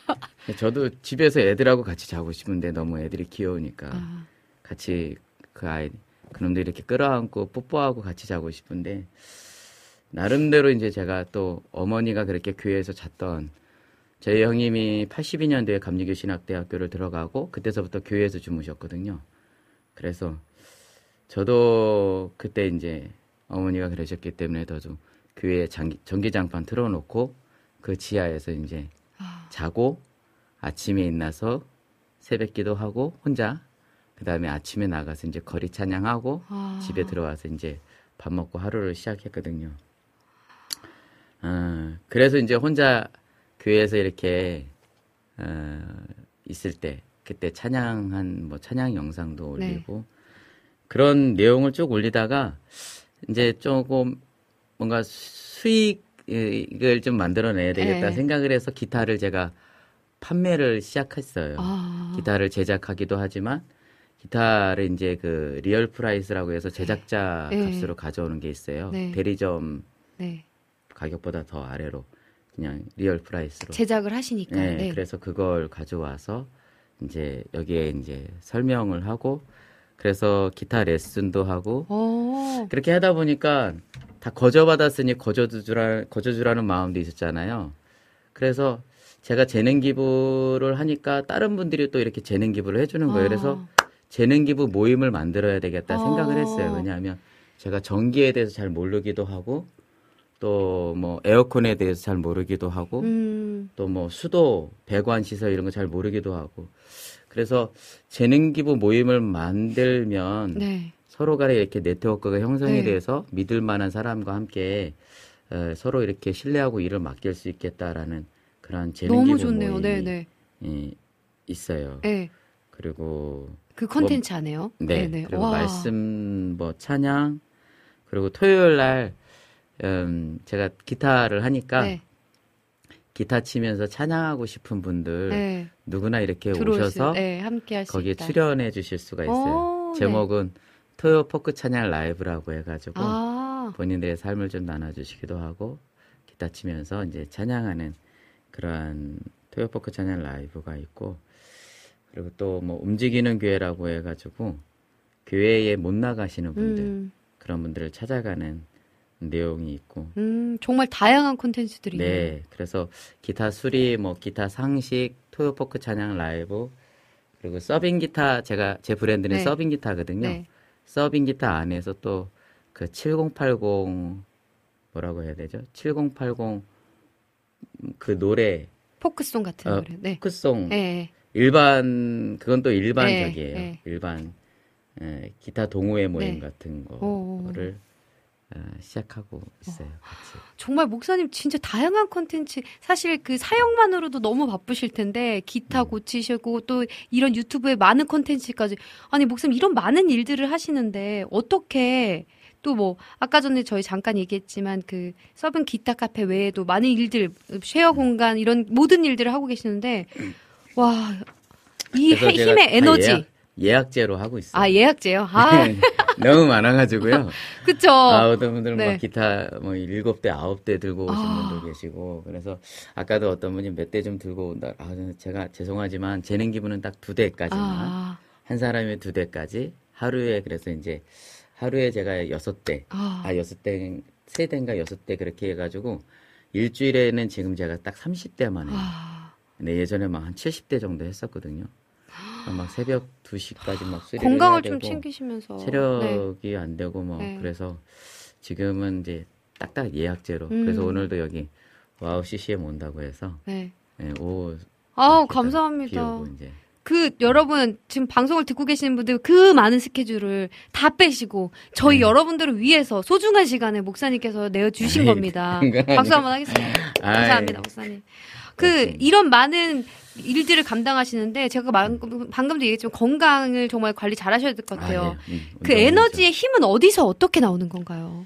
[laughs] 저도 집에서 애들하고 같이 자고 싶은데 너무 애들이 귀여우니까 아, 같이 그 아이 그놈들 이렇게 끌어안고 뽀뽀하고 같이 자고 싶은데 나름대로 이제 제가 또 어머니가 그렇게 교회에서 잤던 저희 형님이 82년도에 감리교 신학대학교를 들어가고 그때서부터 교회에서 주무셨거든요. 그래서 저도 그때 이제 어머니가 그러셨기 때문에 저도 교회에 장기, 전기장판 틀어놓고 그 지하에서 이제 아. 자고 아침에 일어나서 새벽기도 하고 혼자 그 다음에 아침에 나가서 이제 거리 찬양하고 아. 집에 들어와서 이제 밥 먹고 하루를 시작했거든요. 어, 그래서 이제 혼자 교회에서 이렇게 어, 있을 때 그때 찬양한 뭐 찬양 영상도 네. 올리고 그런 내용을 쭉 올리다가 이제 조금 뭔가 수익을 좀 만들어내야 되겠다 네. 생각을 해서 기타를 제가 판매를 시작했어요. 아. 기타를 제작하기도 하지만 기타를 이제 그 real price라고 해서 제작자 네. 값으로 가져오는 게 있어요. 네. 대리점 네. 가격보다 더 아래로 그냥 real price로. 제작을 하시니까. 네, 네. 그래서 그걸 가져와서 이제 여기에 이제 설명을 하고 그래서 기타 레슨도 하고 오. 그렇게 하다 보니까 다 거저받았으니 거저주라 거저주라는 마음도 있었잖아요. 그래서 제가 재능 기부를 하니까 다른 분들이 또 이렇게 재능 기부를 해주는 거예요. 그래서 재능 기부 모임을 만들어야 되겠다 생각을 어. 했어요. 왜냐하면 제가 전기에 대해서 잘 모르기도 하고 또 뭐 에어컨에 대해서 잘 모르기도 하고 음. 또뭐 수도 배관 시설 이런 거 잘 모르기도 하고 그래서 재능 기부 모임을 만들면 네. 서로 간에 이렇게 네트워크가 형성이 네. 돼서 믿을 만한 사람과 함께 어, 서로 이렇게 신뢰하고 일을 맡길 수 있겠다라는 그런 재능 기부. 모임이 있어요. 네. 그리고 그 컨텐츠 안에요. 네, 네. 그리고 와. 말씀 뭐 찬양 그리고 토요일 날 음, 제가 기타를 하니까 네. 기타 치면서 찬양하고 싶은 분들 네. 누구나 이렇게 들어올 수- 오셔서 네, 거기에 있다. 출연해 주실 수가 있어요. 오, 네. 제목은 토요 포크 찬양 라이브라고 해가지고 아. 본인들의 삶을 좀 나눠주시기도 하고 기타 치면서 이제 찬양하는 그러한 토요 포크 찬양 라이브가 있고 그리고 또 뭐 움직이는 교회라고 해가지고 교회에 못 나가시는 분들 음. 그런 분들을 찾아가는 내용이 있고 음, 정말 다양한 콘텐츠들이 있네요. 네, 그래서 기타 수리, 뭐 기타 상식, 토요 포크 찬양 라이브, 그리고 서빙 기타 제가 제 브랜드는 네. 서빙 기타거든요. 네. 서빙 기타 안에서 또 그 7080 뭐라고 해야 되죠? 7080 그 노래 포크송 같은 어, 노래. 네. 포크송 네. 일반 그건 또 일반적이에요. 네, 네. 일반 에, 기타 동호회 모임 네. 같은 오. 거를 어, 시작하고 있어요. 같이. 정말 목사님 진짜 다양한 콘텐츠 사실 그 사역만으로도 너무 바쁘실 텐데 기타 고치시고 또 이런 유튜브에 많은 콘텐츠까지 아니 목사님 이런 많은 일들을 하시는데 어떻게 또뭐 아까 전에 저희 잠깐 얘기했지만 그 서븐 기타 카페 외에도 많은 일들 쉐어 공간 이런 모든 일들을 하고 계시는데 [clears throat] 와이 힘의 다 에너지 예약, 예약제로 하고 있어요. 아 예약제요 아 [laughs] 너무 많아가지고요. [laughs] 그쵸 아, 어떤 분들은 네. 막 기타 뭐 일곱 대, 아홉 대 들고 오신 아. 분도 계시고 그래서 아까도 어떤 분이 몇 대 좀 들고 온다. 아, 제가 죄송하지만 재능 기부는 딱 두 대까지만 아, 한 사람의 두 대까지 하루에 그래서 이제 하루에 제가 여섯 대, 아. 아 여섯 대, 세 대인가 여섯 대 그렇게 해가지고 일주일에는 지금 제가 딱 30대만 해요. 아. 근데 예전에 막 한 70대 정도 했었거든요. 막 새벽 2시까지 막 수리를 건강을 좀 챙기시면서 네. 체력이 안 되고 뭐 네. 그래서 지금은 이제 딱딱 예약제로 음. 그래서 오늘도 여기 와우 CCM 온다고 해서 네. 예, 오 아우 딱 감사합니다. 이제 그 여러분 지금 방송을 듣고 계시는 분들 그 많은 스케줄을 다 빼시고 저희 네. 여러분들을 위해서 소중한 시간을 목사님께서 내어 주신 겁니다. 박수 한번 하겠습니다. 아이. 감사합니다, 목사님. 그 그렇습니다. 이런 많은 일들을 감당하시는데 제가 방금, 방금도 얘기했지만 건강을 정말 관리 잘 하셔야 될 것 같아요. 아, 예. 음, 그. 에너지의 힘은 어디서 어떻게 나오는 건가요?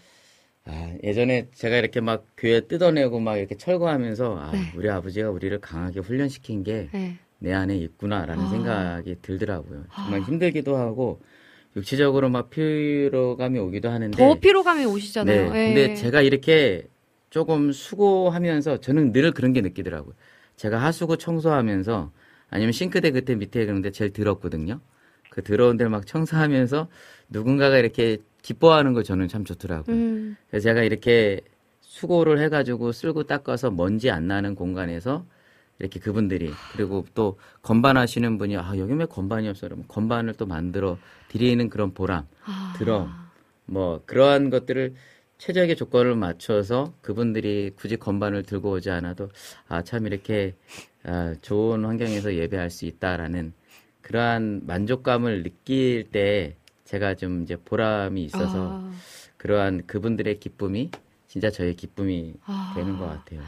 아, 예전에 제가 이렇게 막 교회 뜯어내고 막 이렇게 철거하면서 아, 네. 우리 아버지가 우리를 강하게 훈련시킨 게내 네. 안에 있구나라는 아. 생각이 들더라고요. 정말 힘들기도 하고 육체적으로 막 피로감이 오기도 하는데 더 피로감이 오시잖아요. 네. 예. 근데 제가 이렇게 조금 수고하면서 저는 늘 그런 게 느끼더라고요. 제가 하수구 청소하면서 아니면 싱크대 그때 밑에 그런데 제일 더럽거든요. 그 더러운 데를 막 청소하면서 누군가가 이렇게 기뻐하는 거 저는 참 좋더라고요. 음, 그래서 제가 이렇게 수고를 해가지고 쓸고 닦아서 먼지 안 나는 공간에서 이렇게 그분들이 그리고 또 건반 하시는 분이 아 여기 왜 건반이 없어 그러면 건반을 또 만들어 드리는 그런 보람 아. 드럼 뭐 그러한 것들을 최적의 조건을 맞춰서 그분들이 굳이 건반을 들고 오지 않아도 아 참 이렇게 아, 좋은 환경에서 예배할 수 있다라는 그러한 만족감을 느낄 때 제가 좀 이제 보람이 있어서 아. 그러한 그분들의 기쁨이 진짜 저의 기쁨이 아. 되는 것 같아요.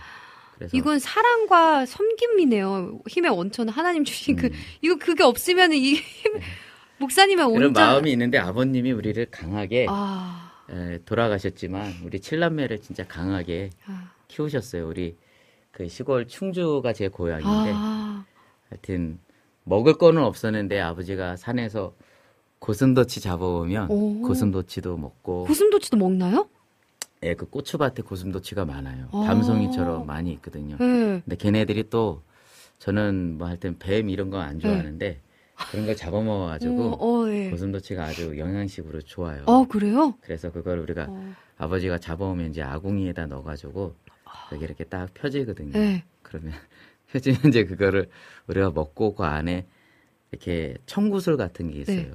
이건 사랑과 섬김이네요. 힘의 원천 하나님 주신 그 이거 그게 없으면 이 힘, 목사님의 음. 그런 온전 마음이 있는데 아버님이 우리를 강하게 아, 에, 돌아가셨지만 우리 칠남매를 진짜 강하게 아, 키우셨어요. 우리 그 시골 충주가 제 고향인데 아, 하여튼 먹을 거는 없었는데 아버지가 산에서 고슴도치 잡아오면 오. 고슴도치도 먹고 고슴도치도 먹나요? 예, 그 고추밭에 고슴도치가 많아요. 아. 밤송이처럼 많이 있거든요. 네. 근데 걔네들이 또 저는 뭐 하여튼 뱀 이런 거 안 좋아하는데 그런 걸 잡아먹어가지고 어, 어, 예. 고슴도치가 아주 영양식으로 좋아요. 어, 그래요? 그래서 그걸 우리가 어. 아버지가 잡아오면 이제 아궁이에다 넣어가지고 여기 이렇게 딱 펴지거든요. 네. 그러면 [laughs] 펴지면 이제 그거를 우리가 먹고 그 안에 이렇게 청구술 같은 게 있어요. 네.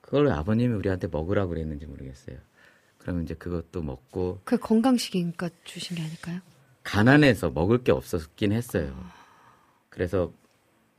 그걸 왜 아버님이 우리한테 먹으라고 그랬는지 모르겠어요. 그러면 이제 그것도 먹고 그 건강식이니까 주신 게 아닐까요? 가난해서 먹을 게 없었긴 했어요. 그래서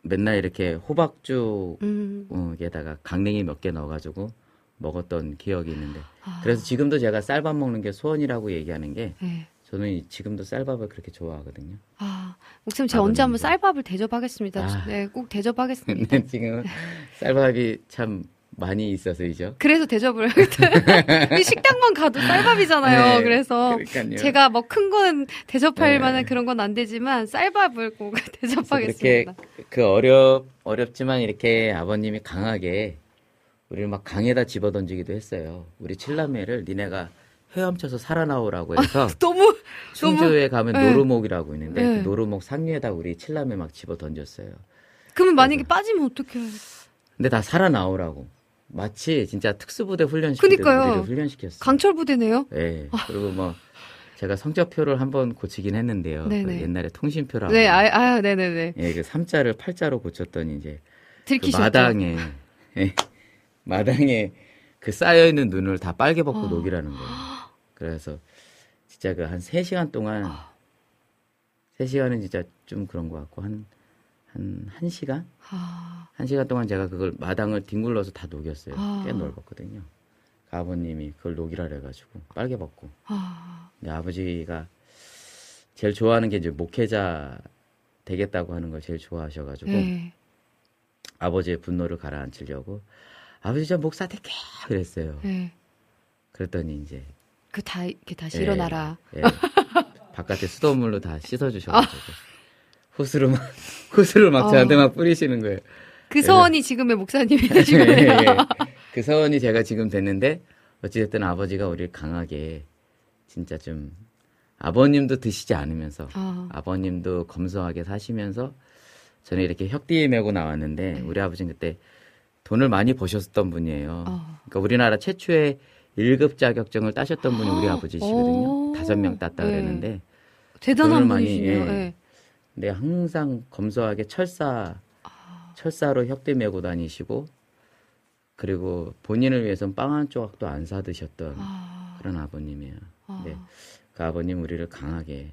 맨날 이렇게 호박죽 음. 에다가 강냉이 몇 개 넣어가지고 먹었던 기억이 있는데 아. 그래서 지금도 제가 쌀밥 먹는 게 소원이라고 얘기하는 게 네. 저는 이- 지금도 쌀밥을 그렇게 좋아하거든요. 아, 목사님 제가 언제 한번. 쌀밥을 대접하겠습니다. 아. 네, 꼭 대접하겠습니다. [laughs] 지금 [laughs] 쌀밥이 참 많이 있어서이죠. 그래서 대접을 [laughs] 이 식당만 가도 쌀밥이잖아요. 네, 그래서 그러니까요. 제가 뭐 큰 거는 대접할 네. 만한 그런 건 안 되지만 쌀밥을 꼭 [laughs] 대접하겠습니다. 그렇게 그 어렵 어렵지만 이렇게 아버님이 강하게 우리를 막 강에다 집어던지기도 했어요. 우리 칠남매를 니네가 헤엄쳐서 살아나오라고 해서 [laughs] 너무 충주에 가면 네. 노루목이라고 있는데 네. 그 노루목 상류에다 우리 칠남매 막 집어 던졌어요. 그러면 만약에 빠지면 어떡해요? 근데 다 살아나오라고. 마치 진짜 특수부대. 우리를 훈련시켰어요. 강철 부대네요. 예. 그리고 뭐 제가 성적표를 한번 고치긴 했는데요. 그 옛날에 통신표라고. 네, 아, 아, 네, 네, 네. 예, 그 3자를 8자로 고쳤더니 이제 그 들키셨죠. 마당에 예, 마당에 그 쌓여 있는 눈을 다 빨개 벗고 아. 녹이라는 거예요. 그래서 진짜 그 한 3시간 동안 아. 3시간은 진짜 좀 그런 것 같고 한 한 1시간? 아, 한 시간 동안 제가 그걸 마당을 뒹굴러서 다 녹였어요. 아. 꽤 넓었거든요. 그 아버님이 그걸 녹이라 그래가지고 빨개 벗고. 아, 근데 아버지가 제일 좋아하는 게 이제 목회자 되겠다고 하는 걸 제일 좋아하셔가지고 네. 아버지의 분노를 가라앉히려고 아버지 저 목사 될게 그랬어요. 네. 그랬더니 이제 그 다 이렇게 다시 예, 일어나라. 예. 바깥에 수돗물로 다 씻어주셔가지고 호스로 막 [laughs] 호스를 막 어. 저한테 막 뿌리시는 거예요. 그 서원이 지금의 목사님이 [laughs] 되신 예, 거예요. 예. 그 서원이 제가 지금 됐는데 어찌됐든 아버지가 우리를 강하게 진짜 좀 아버님도 드시지 않으면서 아. 아버님도 검소하게 사시면서 저는 이렇게 혁띠 메고 나왔는데 우리 아버지는 그때 돈을 많이 버셨던 분이에요. 어. 그러니까 우리나라 최초의 1급 자격증을 따셨던 분이 우리 아버지시거든요. 오. 다섯 명 땄다 네. 그랬는데 대단한 돈을 많이, 분이시네요. 예. 예. 근데 항상 검소하게 철사 철사로 혁대 메고 다니시고 그리고 본인을 위해서는 빵한 조각도 안 사드셨던 아, 그런 아버님이에요. 아. 네. 그 아버님 우리를 강하게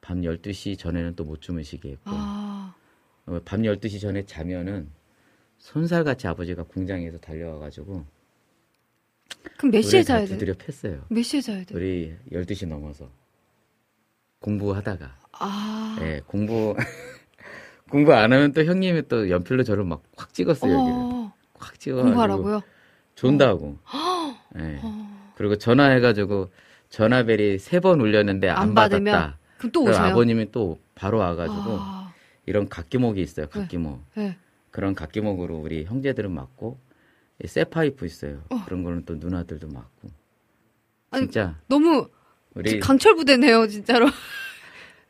밤 12시 전에는 또 못 주무시게 했고 아, 어, 밤 12시 전에 자면은 손살같이 아버지가 공장에서 달려와가지고 그럼 몇 시에 자야 돼요? 두드려 팼어요. 몇 시에 자야 돼요? 우리 12시 넘어서 공부하다가. 아, 예, 공부 [laughs] 공부 안 하면 또 형님이 또 연필로 저를 막 확 찍었어요 여기를. 어, 확 찍어 공부하라고요? 존다고. 예. 그리고 전화해 가지고 전화벨이 세 번 울렸는데 안, 안 받았다. 그럼 또 오세요? 아버님이 또 바로 와 가지고 아, 이런 각기목이 있어요 각기목. 네. 그런 각기목으로 우리 형제들은 맞고 이 쇠파이프 있어요. 그런 거는 또 누나들도 맞고. 아니, 진짜. 너무 우리 강철 부대네요, 진짜로.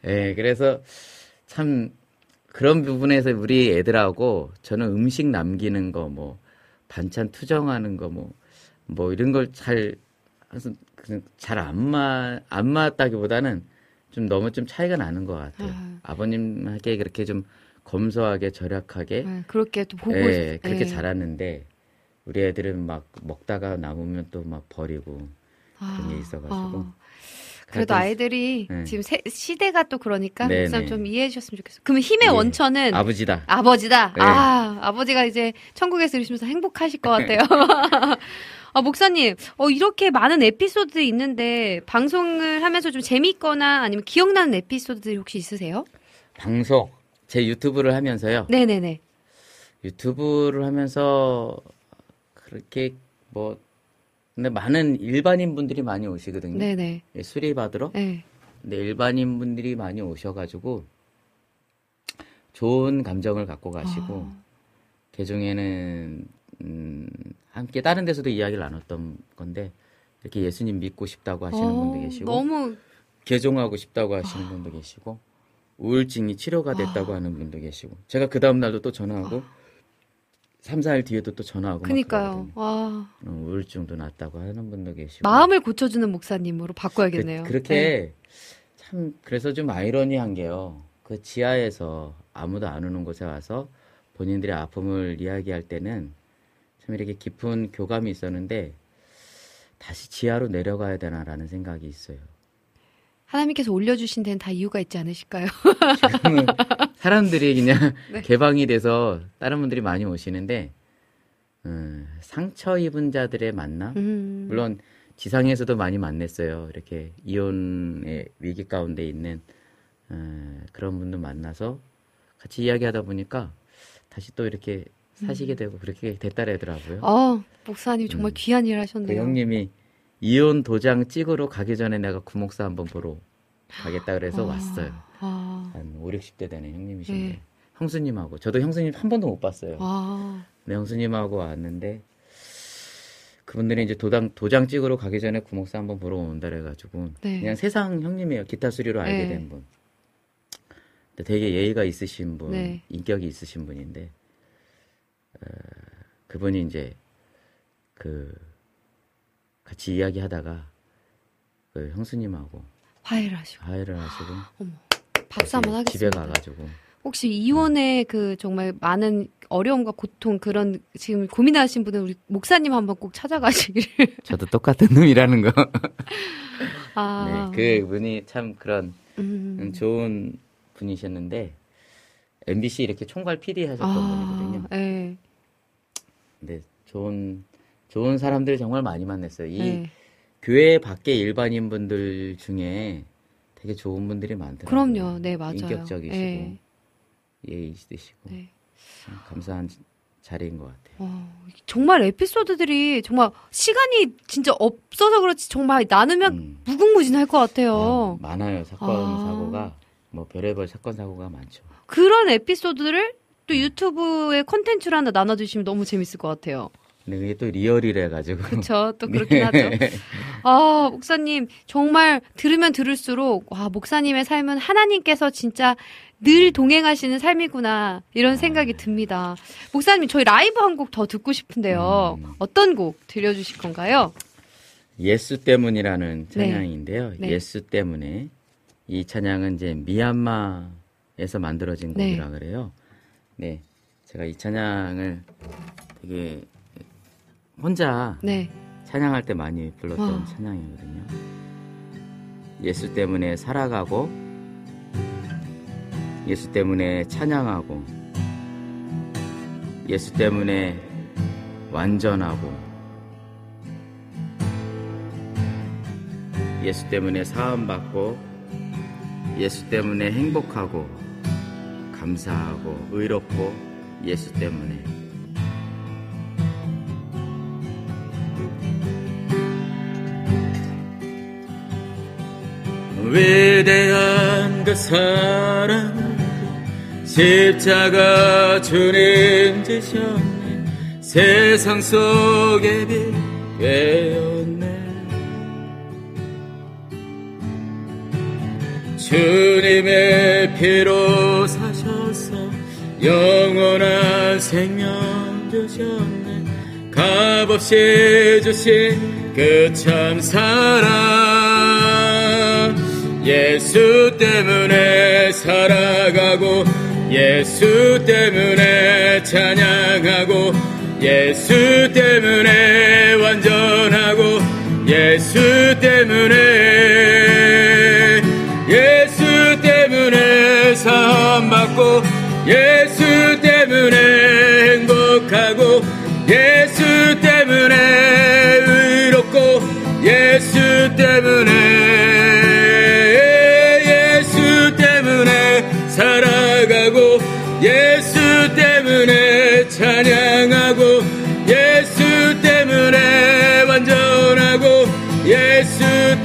예, 그래서 참 그런 부분에서 우리 애들하고 저는 음식 남기는 거, 뭐 반찬 투정하는 거, 뭐, 뭐 이런 걸 잘, 잘안 맞, 안 맞다기보다는 좀 너무 좀 차이가 나는 것 같아요. 아. 아버님에게 그렇게 좀 검소하게 절약하게, 네, 그렇게 또 보고 예, 있- 그렇게 예. 자랐는데 우리 애들은 막 먹다가 남으면 또 막 버리고 그런 게 있어가지고. 아. 그래도 아이들이 네. 지금 세- 시대가 또 그러니까 네, 목사님 네. 좀 이해해 주셨으면 좋겠어요. 그러면 힘의 예. 원천은 아버지다. 아버지다. 네. 아, 아버지가 이제 천국에서 이러시면서 행복하실 것 [laughs] 같아요. [laughs] 아, 목사님, 어, 이렇게 많은 에피소드들이 있는데, 방송을 하면서 좀 재미있거나 아니면 기억나는 에피소드들이 혹시 있으세요? 방송 제 유튜브를 하면서요. 네네네. 유튜브를 하면서 그렇게 뭐 근데 많은 일반인 분들이 많이 오시거든요. 네네. 예, 수리 받으러. 네. 근데 일반인 분들이 많이 오셔가지고 좋은 감정을 갖고 가시고 아. 그 중에는 음, 함께 다른 데서도 이야기를 나눴던 건데 이렇게 예수님 믿고 싶다고 하시는 어, 분도 계시고 너무, 개종하고 싶다고 하시는 분도 계시고 우울증이 치료가 됐다고 하는 분도 계시고 제가 그 다음 날도 또 전화하고 3, 4일 뒤에도 또 전화하고. 그러거든요. 와, 어, 우울증도 낫다고 하는 분도 계시고 마음을 고쳐 주는 목사님으로 바꿔야겠네요. 그, 렇게 참 그래서 좀 아이러니한 게요. 그 지하에서 아무도 안 오는 곳에 와서 본인들의 아픔을 이야기할 때는 참 이렇게 깊은 교감이 있었는데 다시 지하로 내려가야 되나라는 생각이 있어요. 하나님께서 올려주신 데는 다 이유가 있지 않으실까요? 지금은 사람들이 그냥 [laughs] 네. 개방이 돼서 다른 분들이 많이 오시는데 음, 상처 입은 자들의 만남 음. 물론 지상에서도 많이 만났어요. 이렇게 이혼의 위기 가운데 있는 어, 그런 분들 만나서 같이 이야기하다 보니까 다시 또 이렇게 사시게 되고 그렇게 됐다래더라고요. 음. 어, 목사님 정말 귀한 일그 하셨네요. 형님이 이혼 도장 찍으러 가기 전에 내가 구목사 한번 보러 가겠다 그래서 아, 왔어요. 아, 한 5, 60대 되는 형님이신데 네. 형수님하고 저도 형수님 한 번도 못 봤어요. 아, 네, 형수님하고 왔는데 그분들이 이제 도장 도장 찍으러 가기 전에 구목사 한번 보러 온다 그래가지고 네. 그냥 세상 형님이에요. 기타 수리로 알게 네. 된 분. 되게 예의가 있으신 분, 네. 인격이 있으신 분인데 어, 그분이 이제 그 같이 이야기하다가 그 형수님하고 화해를 하시고. 화해를 하시고 박수 한번 다시 집에 하겠습니다. 가가지고 혹시 이혼의 그 정말 많은 어려움과 고통 그런 지금 고민하신 분은 우리 목사님 한번 꼭 찾아가시기를. [laughs] 저도 똑같은 놈이라는 거. 아, 네, 그 분이 참 그런 음, 음, 좋은 분이셨는데 MBC 이렇게 총괄 PD 하셨던 분이거든요. 아, 예. 근데 좋은 좋은 사람들 정말 많이 만났어요. 이 예. 교회 밖의 일반인 분들 중에 되게 좋은 분들이 많더라고요. 그럼요. 네, 맞아요. 인격적이시고 예. 예의 있으시고 네. 참 감사한 자리인 것 같아요. 어, 정말 에피소드들이 정말 시간이 진짜 없어서 그렇지 정말 나누면 음. 무궁무진할 것 아, 같아요. 많아요 사건 아. 사고가 뭐 별의별 사건 사고가 많죠. 그런 에피소드를 또 유튜브에 콘텐츠로 하나 나눠주시면 너무 재밌을 것 같아요. 근데 그게 또 리얼이래 가지고 그렇죠. 또 [laughs] 그렇긴 하죠. 아, 목사님 정말 들으면 들을수록 와, 목사님의 삶은 하나님께서 진짜 늘 동행하시는 삶이구나 이런 생각이 듭니다. 목사님 저희 라이브 한 곡 더 듣고 싶은데요. 음. 어떤 곡 들려주실 건가요? 예수 때문이라는 찬양인데요. 네. 예수 때문에 이 찬양은 이제 미얀마에서 만들어진 네. 곡이라 그래요. 네, 제가 이 찬양을 되게 혼자 네. 찬양할 때 많이 불렀던 와. 찬양이거든요. 예수 때문에 살아가고 예수 때문에 찬양하고 예수 때문에 완전하고 예수 때문에 사함받고 예수 때문에 행복하고 감사하고 의롭고 예수 때문에 위대한 그 사랑 십자가 주님 지셨네. 세상 속에 빛 되었네. 주님의 피로 사셔서 영원한 생명 주셨네. 값없이 주신 그 참 사랑 예수 때문에 살아가고 예수 때문에 찬양하고 예수 때문에 완전하고 예수 때문에 예수 때문에 사함받고 예수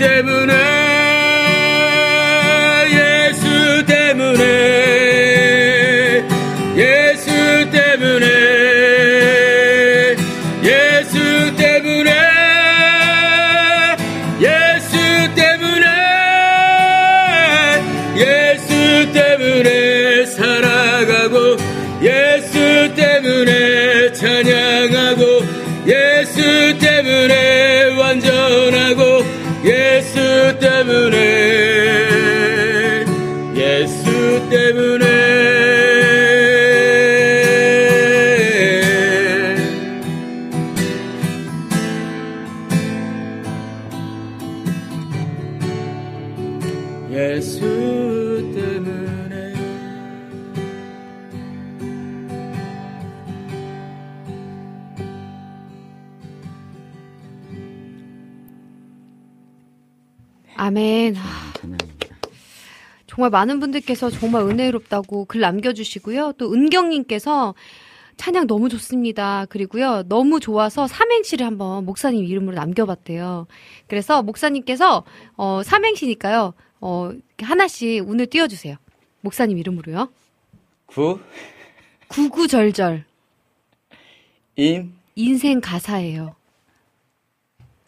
때문에 예수 때문에 예수 때문에 예수 때문에 예수 때문에 예수 때문에 살아가고 예수 때문에 찬양하고 예수 때문에 예수 아멘. 아. 정말 많은 분들께서 정말 은혜롭다고 글 남겨주시고요. 또 은경님께서 찬양 너무 좋습니다. 그리고요, 너무 좋아서 삼행시를 한번 목사님 이름으로 남겨봤대요. 그래서 목사님께서, 어, 삼행시니까요, 어, 하나씩 운을 띄워주세요. 목사님 이름으로요. 구, 구구절절. 인, 인생 가사예요.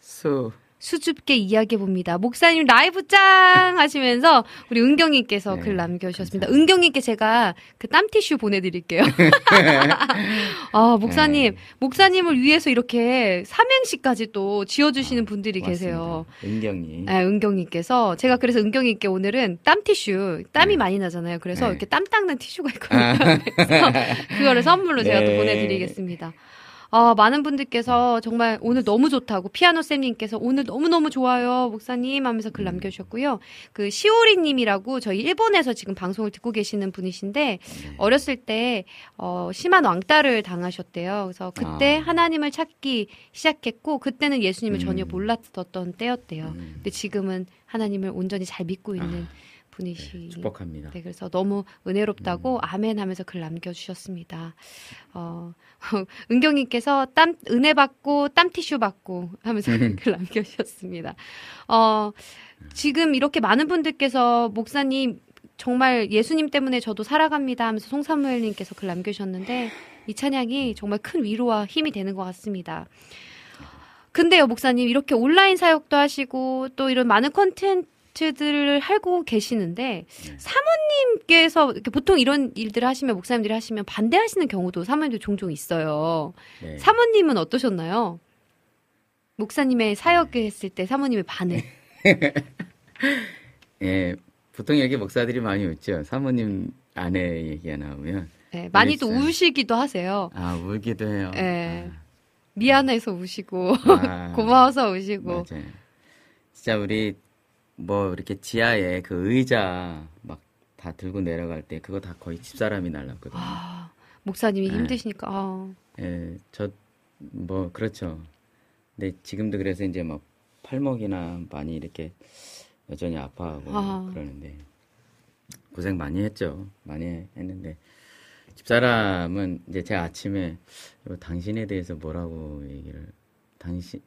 수. 수줍게 이야기해 봅니다. 목사님 라이브 짱! 하시면서 우리 은경님께서 네, 글 남겨주셨습니다. 은경님께 제가 그 땀티슈 보내드릴게요. [laughs] 아, 목사님, 네. 목사님을 위해서 이렇게 삼행시까지 또 지어주시는 분들이 계세요. 고맙습니다. 은경님. 아, 은경님께서 제가 그래서 은경님께 오늘은 땀티슈 땀이 많이 나잖아요. 그래서 네. 이렇게 땀 닦는 티슈가 있거든요. [laughs] 그래서 그거를 선물로 제가 또 네. 보내드리겠습니다. 아, 많은 분들께서 정말 오늘 너무 좋다고 피아노 쌤님께서 오늘 너무 너무 좋아요 목사님 하면서 글 남겨주셨고요. 그 시오리 님이라고 저희 일본에서 지금 방송을 듣고 계시는 분이신데 어렸을 때 어, 심한 왕따를 당하셨대요. 그래서 그때 아. 하나님을 찾기 시작했고 그때는 예수님을 음. 전혀 몰랐었던 때였대요. 음. 근데 지금은 하나님을 온전히 잘 믿고 있는 분이시. 네, 축복합니다. 네, 그래서 너무 은혜롭다고 음. 아멘 하면서 글 남겨주셨습니다. 어, [laughs] 은경님께서 땀, 은혜 받고 땀 티슈 받고 하면서 음. 글 남겨주셨습니다. 어, 지금 이렇게 많은 분들께서 목사님 정말 예수님 때문에 저도 살아갑니다 하면서 송사무엘님께서 글 남겨주셨는데 이 찬양이 정말 큰 위로와 힘이 되는 것 같습니다. 근데요, 목사님, 이렇게 온라인 사역도 하시고 또 이런 많은 콘텐츠 들을 하고 계시는데 네. 사모님께서 보통 이런 일들을 하시면 목사님들이 하시면 반대하시는 경우도 사모님들 종종 있어요. 네. 사모님은 어떠셨나요? 목사님의 사역을 했을 때 사모님의 반응. [laughs] 예, 보통 이렇게 목사들이 많이 웃죠. 사모님 아내 얘기가 나오면 네, 많이 또 있어요. 우시기도 하세요. 아 울기도 해요. 예. 미안해서 우시고 아, 아, [laughs] 고마워서 우시고. 맞아요. 진짜 우리 뭐 이렇게 지하에 그 의자 막 다 들고 내려갈 때 그거 다 거의 집사람이 날랐거든요. 아, 목사님이 네. 힘드시니까. 아, 예, 저 뭐 그렇죠. 근데 지금도 그래서 이제 막 팔목이나 많이 이렇게 여전히 아파하고 아. 그러는데 고생 많이 했죠. 많이 했는데 집사람은 이제 제가 아침에 당신에 대해서 뭐라고 얘기를 당신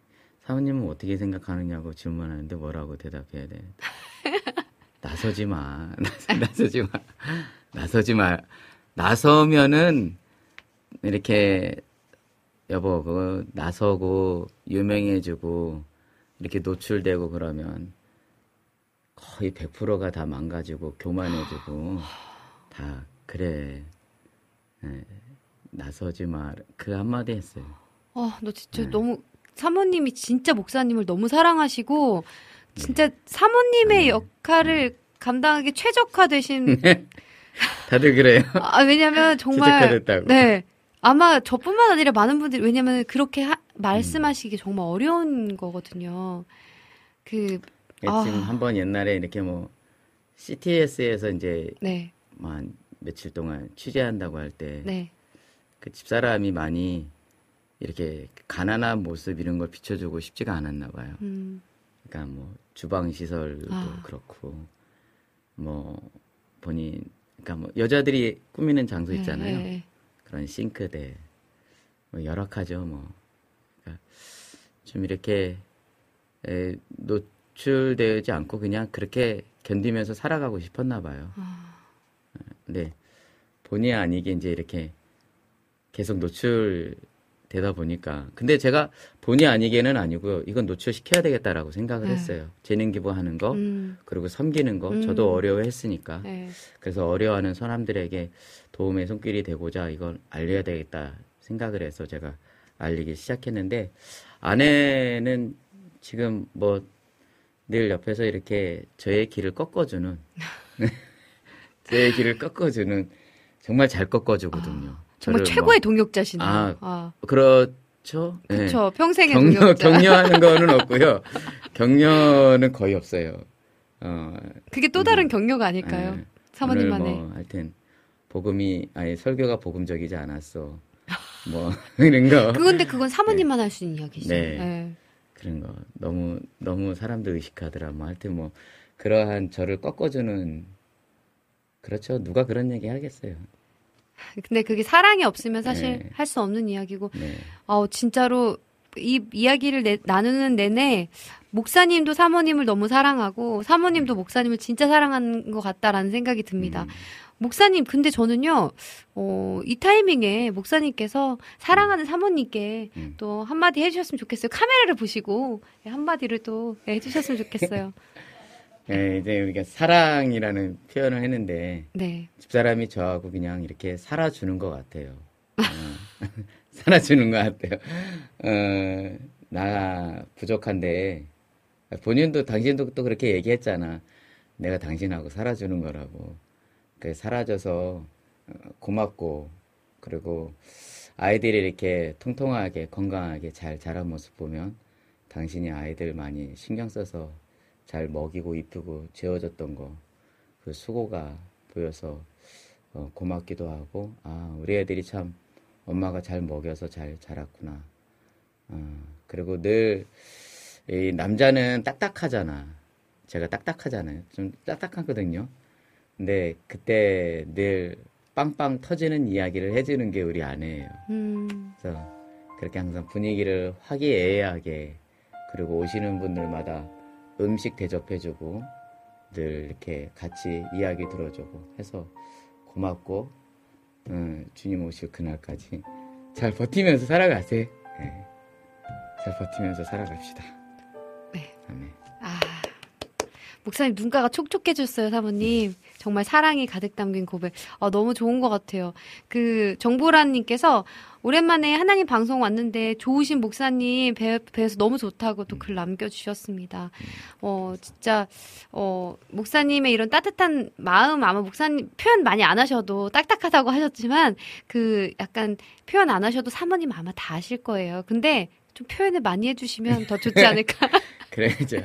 사모님은 어떻게 생각하느냐고 질문하는데 뭐라고 대답해야 돼? [laughs] 나서지 마. [laughs] 나서지 마. 나서지 마. 나서면은 이렇게 여보 그거 나서고 유명해지고 이렇게 노출되고 그러면 거의 100%가 다 망가지고 교만해지고 [sighs] 다 그래 예, 나서지 마 그 한마디 했어요. 아, 너 진짜 네. 너무 사모님이 진짜 목사님을 너무 사랑하시고 진짜 사모님의 네. 역할을 감당하기 최적화되신 [laughs] 다들 그래요. [laughs] 아 왜냐면 [laughs] 정말 최적화됐다고. 네 아마 저뿐만 아니라 많은 분들이 왜냐면 그렇게 하- 음. 말씀하시기 정말 어려운 거거든요. 그 아. 지금 한 번 옛날에 이렇게 뭐 CTS에서 이제 네, 뭐한 며칠 동안 취재한다고 할 때그 네. 집사람이 많이 이렇게 가난한 모습 이런 걸 비춰주고 싶지가 않았나 봐요. 음, 그러니까 뭐 주방 시설도 아. 그렇고 뭐 본인 그러니까 뭐 여자들이 꾸미는 장소 네, 있잖아요. 네. 그런 싱크대 뭐 열악하죠 뭐. 그러니까 좀 이렇게 에, 노출되지 않고 그냥 그렇게 견디면서 살아가고 싶었나 봐요. 근데 본의 아니게 이제 이렇게 계속 노출 되다 보니까 근데 제가 본의 아니게는 아니고요. 이건 노출시켜야 되겠다라고 생각을 네. 했어요. 재능 기부하는 거 음, 그리고 섬기는 거 음. 저도 어려워했으니까 네. 그래서 어려워하는 사람들에게 도움의 손길이 되고자 이걸 알려야 되겠다 생각을 해서 제가 알리기 시작했는데 아내는 지금 뭐 늘 옆에서 이렇게 저의 길을 꺾어주는 [laughs] 저의 길을 꺾어주는 정말 잘 꺾어주거든요. 정말 최고의 뭐- 동역자시네요. 아, 아, 그렇죠. 네. 그렇죠. 평생의 격려 동역자. 격려하는 [laughs] 거는 없고요. 격려는 거의 없어요. 어, 그게 또 다른 격려가 아닐까요? 네. 사모님만의. 뭐 하여튼 복음이 아니 설교가 복음적이지 않았어. 뭐 [laughs] 이런 거 그건데 그건 사모님만 할수 있는 이야기죠. 네. 네. 그런 거 너무 너무 사람들 의식하더라. 뭐 하여튼 뭐 그러한 저를 꺾어주는 그렇죠. 누가 그런 얘기 하겠어요. 근데 그게 사랑이 없으면 사실 네. 할수 없는 이야기고, 네. 어, 진짜로 이 이야기를 내- 나누는 내내 목사님도 사모님을 너무 사랑하고 사모님도 목사님을 진짜 사랑하는 것 같다라는 생각이 듭니다. 음, 목사님, 근데 저는요, 어, 이 타이밍에 목사님께서 사랑하는 사모님께 음. 또 한마디 해주셨으면 좋겠어요. 카메라를 보시고 예, 한마디를 또 해주셨으면 좋겠어요. [laughs] 네, 이제 우리가 사랑이라는 표현을 했는데 네. 집사람이 저하고 그냥 이렇게 살아주는 것 같아요. 어, [laughs] 살아주는 것 같아요. 어, 나 부족한데 본인도 당신도 또 그렇게 얘기했잖아. 내가 당신하고 살아주는 거라고. 그 살아줘서 어, 고맙고 그리고 아이들이 이렇게 통통하게 건강하게 잘 자란 모습 보면 당신이 아이들 많이 신경 써서 잘 먹이고 이쁘고 재워줬던 거 그 수고가 보여서 어, 고맙기도 하고 아 우리 애들이 참 엄마가 잘 먹여서 잘 자랐구나. 어, 그리고 늘 이 남자는 딱딱하잖아. 제가 딱딱하잖아요. 좀 딱딱하거든요. 근데 그때 늘 빵빵 터지는 이야기를 해주는 게 우리 아내예요. 음, 그래서 그렇게 항상 분위기를 화기애애하게 그리고 오시는 분들마다 음식 대접해주고 늘 이렇게 같이 이야기 들어주고 해서 고맙고 음, 주님 오실 그날까지 잘 버티면서 살아가세요. 네. 잘 버티면서 살아갑시다. 네. 아멘. 아, 목사님 눈가가 촉촉해졌어요, 사모님. 정말 사랑이 가득 담긴 고백. 아, 너무 좋은 것 같아요. 그, 정보라님께서 오랜만에 하나님 방송 왔는데 좋으신 목사님 배, 배에서 너무 좋다고 또 글 남겨주셨습니다. 어, 진짜, 어, 목사님의 이런 따뜻한 마음 아마 목사님 표현 많이 안 하셔도 딱딱하다고 하셨지만 그 약간 표현 안 하셔도 사모님 아마 다 아실 거예요. 근데 좀 표현을 많이 해주시면 더 좋지 않을까. [laughs] 그래죠.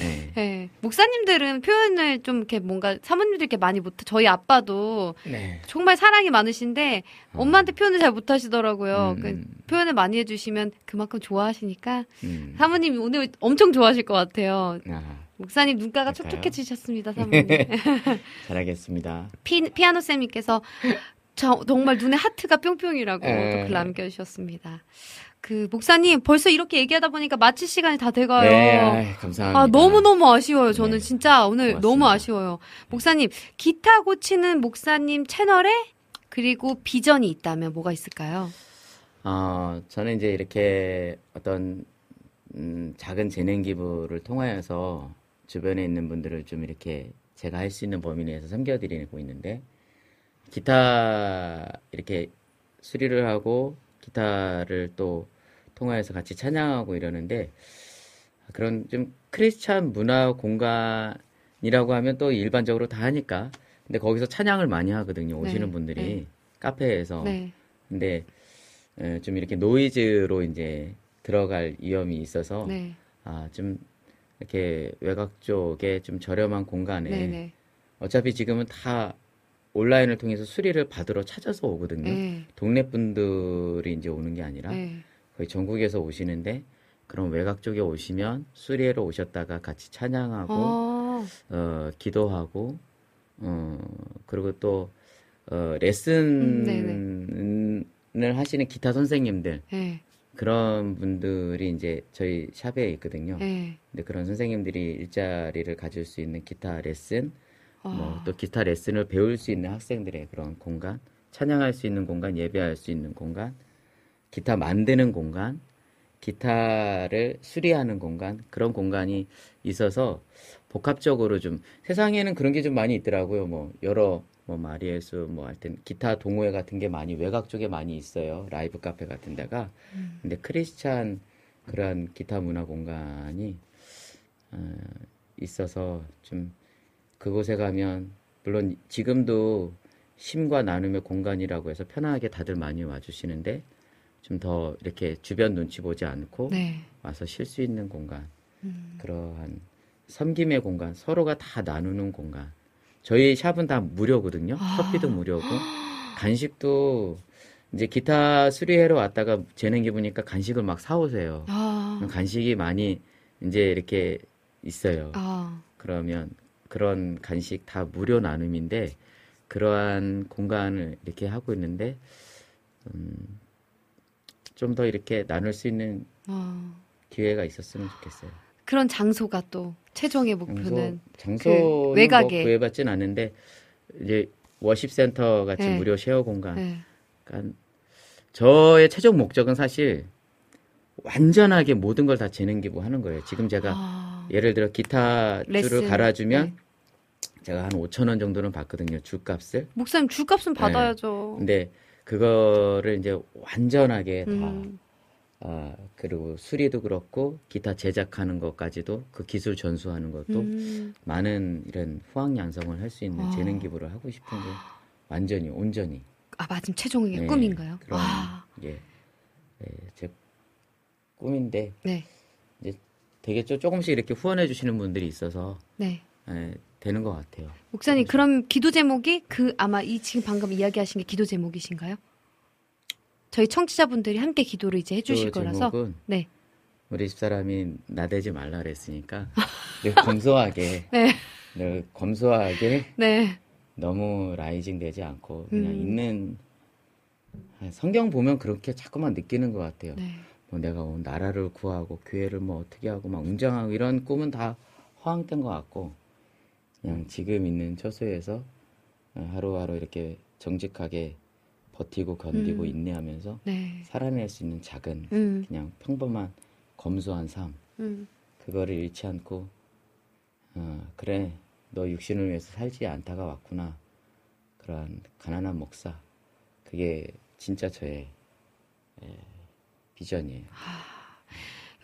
네. 네. 목사님들은 표현을 좀 이렇게 뭔가 사모님들께 많이 못, 저희 아빠도 네. 정말 사랑이 많으신데 엄마한테 표현을 잘 못 하시더라고요. 음, 그 음. 표현을 많이 해주시면 그만큼 좋아하시니까 음. 사모님이 오늘 엄청 좋아하실 것 같아요. 아, 목사님 눈가가? 촉촉해지셨습니다, [laughs] 사모님. 잘하겠습니다. 피, 피아노 쌤님께서 저, 정말 눈에 하트가 뿅뿅이라고 글 남겨주셨습니다. 그 목사님 벌써 이렇게 얘기하다 보니까 마칠 시간이 다 돼가요. 네, 감사합니다. 아, 너무 너무 아쉬워요. 저는 네. 진짜 오늘 고맙습니다. 너무 아쉬워요. 목사님, 기타 고치는 목사님 채널에 그리고 비전이 있다면 뭐가 있을까요? 어, 저는 이제 이렇게 어떤 음, 작은 재능 기부를 통하여서 주변에 있는 분들을 좀 이렇게 제가 할 수 있는 범위 내에서 섬겨드리고 있는데 기타 이렇게 수리를 하고 기타를 또 통하여서 같이 찬양하고 이러는데 그런 좀 크리스찬 문화 공간이라고 하면 또 일반적으로 다 하니까 근데 거기서 찬양을 많이 하거든요 오시는 네, 분들이 네. 카페에서 네. 근데 에, 좀 이렇게 노이즈로 이제 들어갈 위험이 있어서 네. 아좀 이렇게 외곽 쪽에 좀 저렴한 공간에 네. 네. 어차피 지금은 다 온라인을 통해서 수리를 받으러 찾아서 오거든요. 네. 동네 분들이 이제 오는 게 아니라 네. 거의 전국에서 오시는데 그럼 외곽 쪽에 오시면 수리하러 오셨다가 같이 찬양하고 어, 어, 기도하고, 어, 그리고 또, 어, 음, 레슨을 하시는 기타 선생님들, 네. 그런 분들이 이제 저희 샵에 있거든요. 네. 근데 그런 선생님들이 일자리를 가질 수 있는 기타 레슨, 뭐 아, 또 기타 레슨을 배울 수 있는 학생들의 그런 공간, 찬양할 수 있는 공간, 예배할 수 있는 공간, 기타 만드는 공간, 기타를 수리하는 공간, 그런 공간이 있어서 복합적으로 좀 세상에는 그런 게 좀 많이 있더라고요. 뭐 여러 뭐 마리엘수 뭐 하여튼 기타 동호회 같은 게 많이 외곽 쪽에 많이 있어요. 라이브 카페 같은 데가. 근데 크리스찬 그러한 기타 문화 공간이 어, 있어서 좀 그곳에 가면 물론 지금도 심과 나눔의 공간이라고 해서 편하게 다들 많이 와주시는데 좀 더 이렇게 주변 눈치 보지 않고 네. 와서 쉴 수 있는 공간 그러한 섬김의 공간 서로가 다 나누는 공간. 저희 샵은 다 무료거든요. 커피도 무료고. [gasps] 간식도 이제 기타 수리하러 왔다가 재능 기부니까 간식을 막 사오세요. 아, 간식이 많이 이제 이렇게 있어요. 아, 그러면 그런 간식 다 무료 나눔인데 그러한 공간을 이렇게 하고 있는데 음, 좀 더 이렇게 나눌 수 있는 아. 기회가 있었으면 좋겠어요. 그런 장소가 또 최종의 목표는 장소 그 장소는 외곽에. 뭐 구해받진 않는데 이제 워십 센터 같이 네. 무료 쉐어 공간. 네. 그러니까 저의 최종 목적은 사실 완전하게 모든 걸 다 재능 기부하는 거예요. 지금 제가 아, 예를 들어 기타 줄을. 갈아주면 네. 제가 한 5천 원 정도는 받거든요. 줄값을. 목사님 줄값은 네. 받아야죠. 근데 그거를 이제 완전하게 다 음. 아, 그리고 수리도 그렇고 기타 제작하는 것까지도 그 기술 전수하는 것도 음. 많은 이런 후학 양성을 할 수 있는 아. 재능 기부를 하고 싶은 게 완전히 온전히 아, 마침 최종의 네, 꿈인가요? 그런 와, 예, 예, 제 꿈인데 네. 이제 되게 조- 조금씩 이렇게 후원해 주시는 분들이 있어서 네. 예, 되는 것 같아요. 목사님 그럼 기도 제목이 그 아마 이 지금 방금 이야기하신 게 기도 제목이신가요? 저희 청취자분들이 함께 기도를 이제 해주실 또 거라서 네. 우리 집사람이 나대지 말라 그랬으니까 [laughs] 늘 검소하게 네. 늘 검소하게 네. 너무 라이징 되지 않고 그냥 음. 있는 성경 보면 그렇게 자꾸만 느끼는 것 같아요. 네. 뭐 내가 온 나라를 구하고 교회를 뭐 어떻게 하고 막 웅장하고 이런 꿈은 다 허황된 것 같고 그냥 지금 있는 처소에서 하루하루 이렇게 정직하게 버티고 견디고 음. 인내하면서 네. 살아낼 수 있는 작은 음. 그냥 평범한 검소한 삶 음. 그거를 잃지 않고 어, 그래 너 육신을 위해서 살지 않다가 왔구나 그러한 가난한 목사 그게 진짜 저의 에, 비전이에요.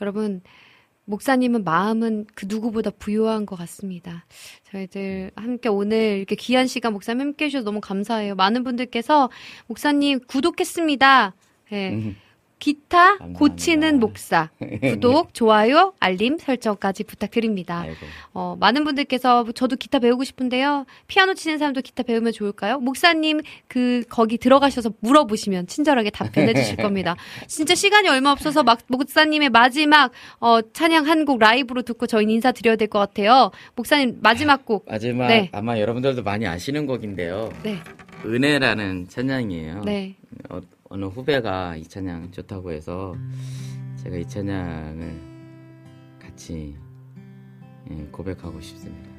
여러분 목사님은 마음은 그 누구보다 부유한 것 같습니다. 저희들 함께 오늘 이렇게 귀한 시간 목사님 함께 해주셔서 너무 감사해요. 많은 분들께서 목사님 구독했습니다. 예. 음, 기타 감사합니다. 고치는 목사 구독, 좋아요, 알림 설정까지 부탁드립니다. 아이고 어, 많은 분들께서 저도 기타 배우고 싶은데요. 피아노 치는 사람도 기타 배우면 좋을까요? 목사님 그 거기 들어가셔서 물어보시면 친절하게 답변해 주실 겁니다. [laughs] 진짜 시간이 얼마 없어서 막 목사님의 마지막 어, 찬양 한 곡 라이브로 듣고 저희는 인사 드려야 될 것 같아요. 목사님 마지막 곡. 마지막 네. 아마 여러분들도 많이 아시는 곡인데요. 네. 은혜라는 찬양이에요. 네. 어, 어느 후배가 이 찬양 좋다고 해서 제가 이 찬양을 같이 예, 고백하고 싶습니다.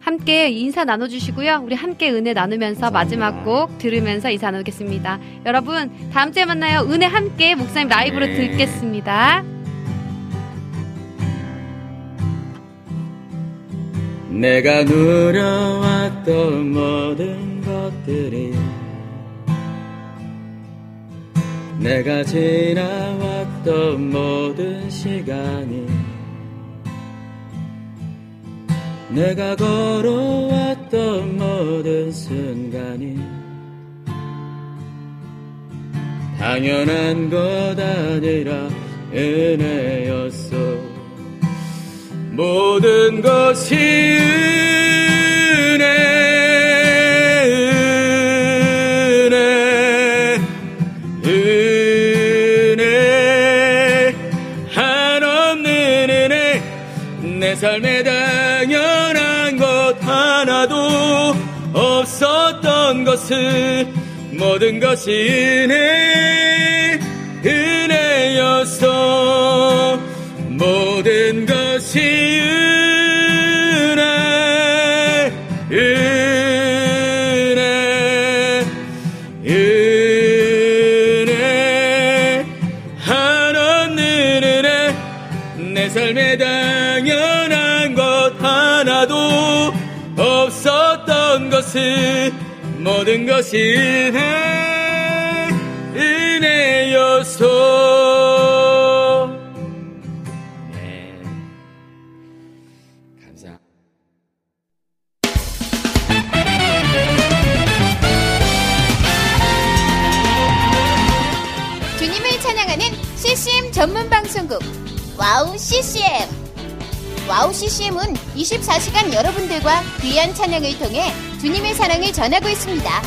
함께 인사 나눠주시고요. 우리 함께 은혜 나누면서 감사합니다. 마지막 곡 들으면서 인사 나누겠습니다. 여러분, 다음 주에 만나요. 은혜 함께 목사님 라이브로 네. 듣겠습니다. 내가 누려왔던 모든 것들이 내가 지나왔던 모든 시간이 내가 걸어왔던 모든 순간이 당연한 것 아니라 은혜였어 모든 것이 은혜 것을 모든 것이 은혜 은혜였어 모든 것이 은혜 은혜 은혜. 한없는 은혜 내 삶에 당연한 것 하나도 없었던 것을 모든 것이 은혜 은혜였어 네. 감사. 주님을 찬양하는 CCM 전문 방송국 와우 CCM 와우 CCM은 24시간 여러분들과 귀한 찬양을 통해 주님의 사랑을 전하고 있습니다.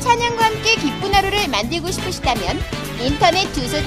찬양과 함께 기쁜 하루를 만들고 싶으시다면 인터넷 주소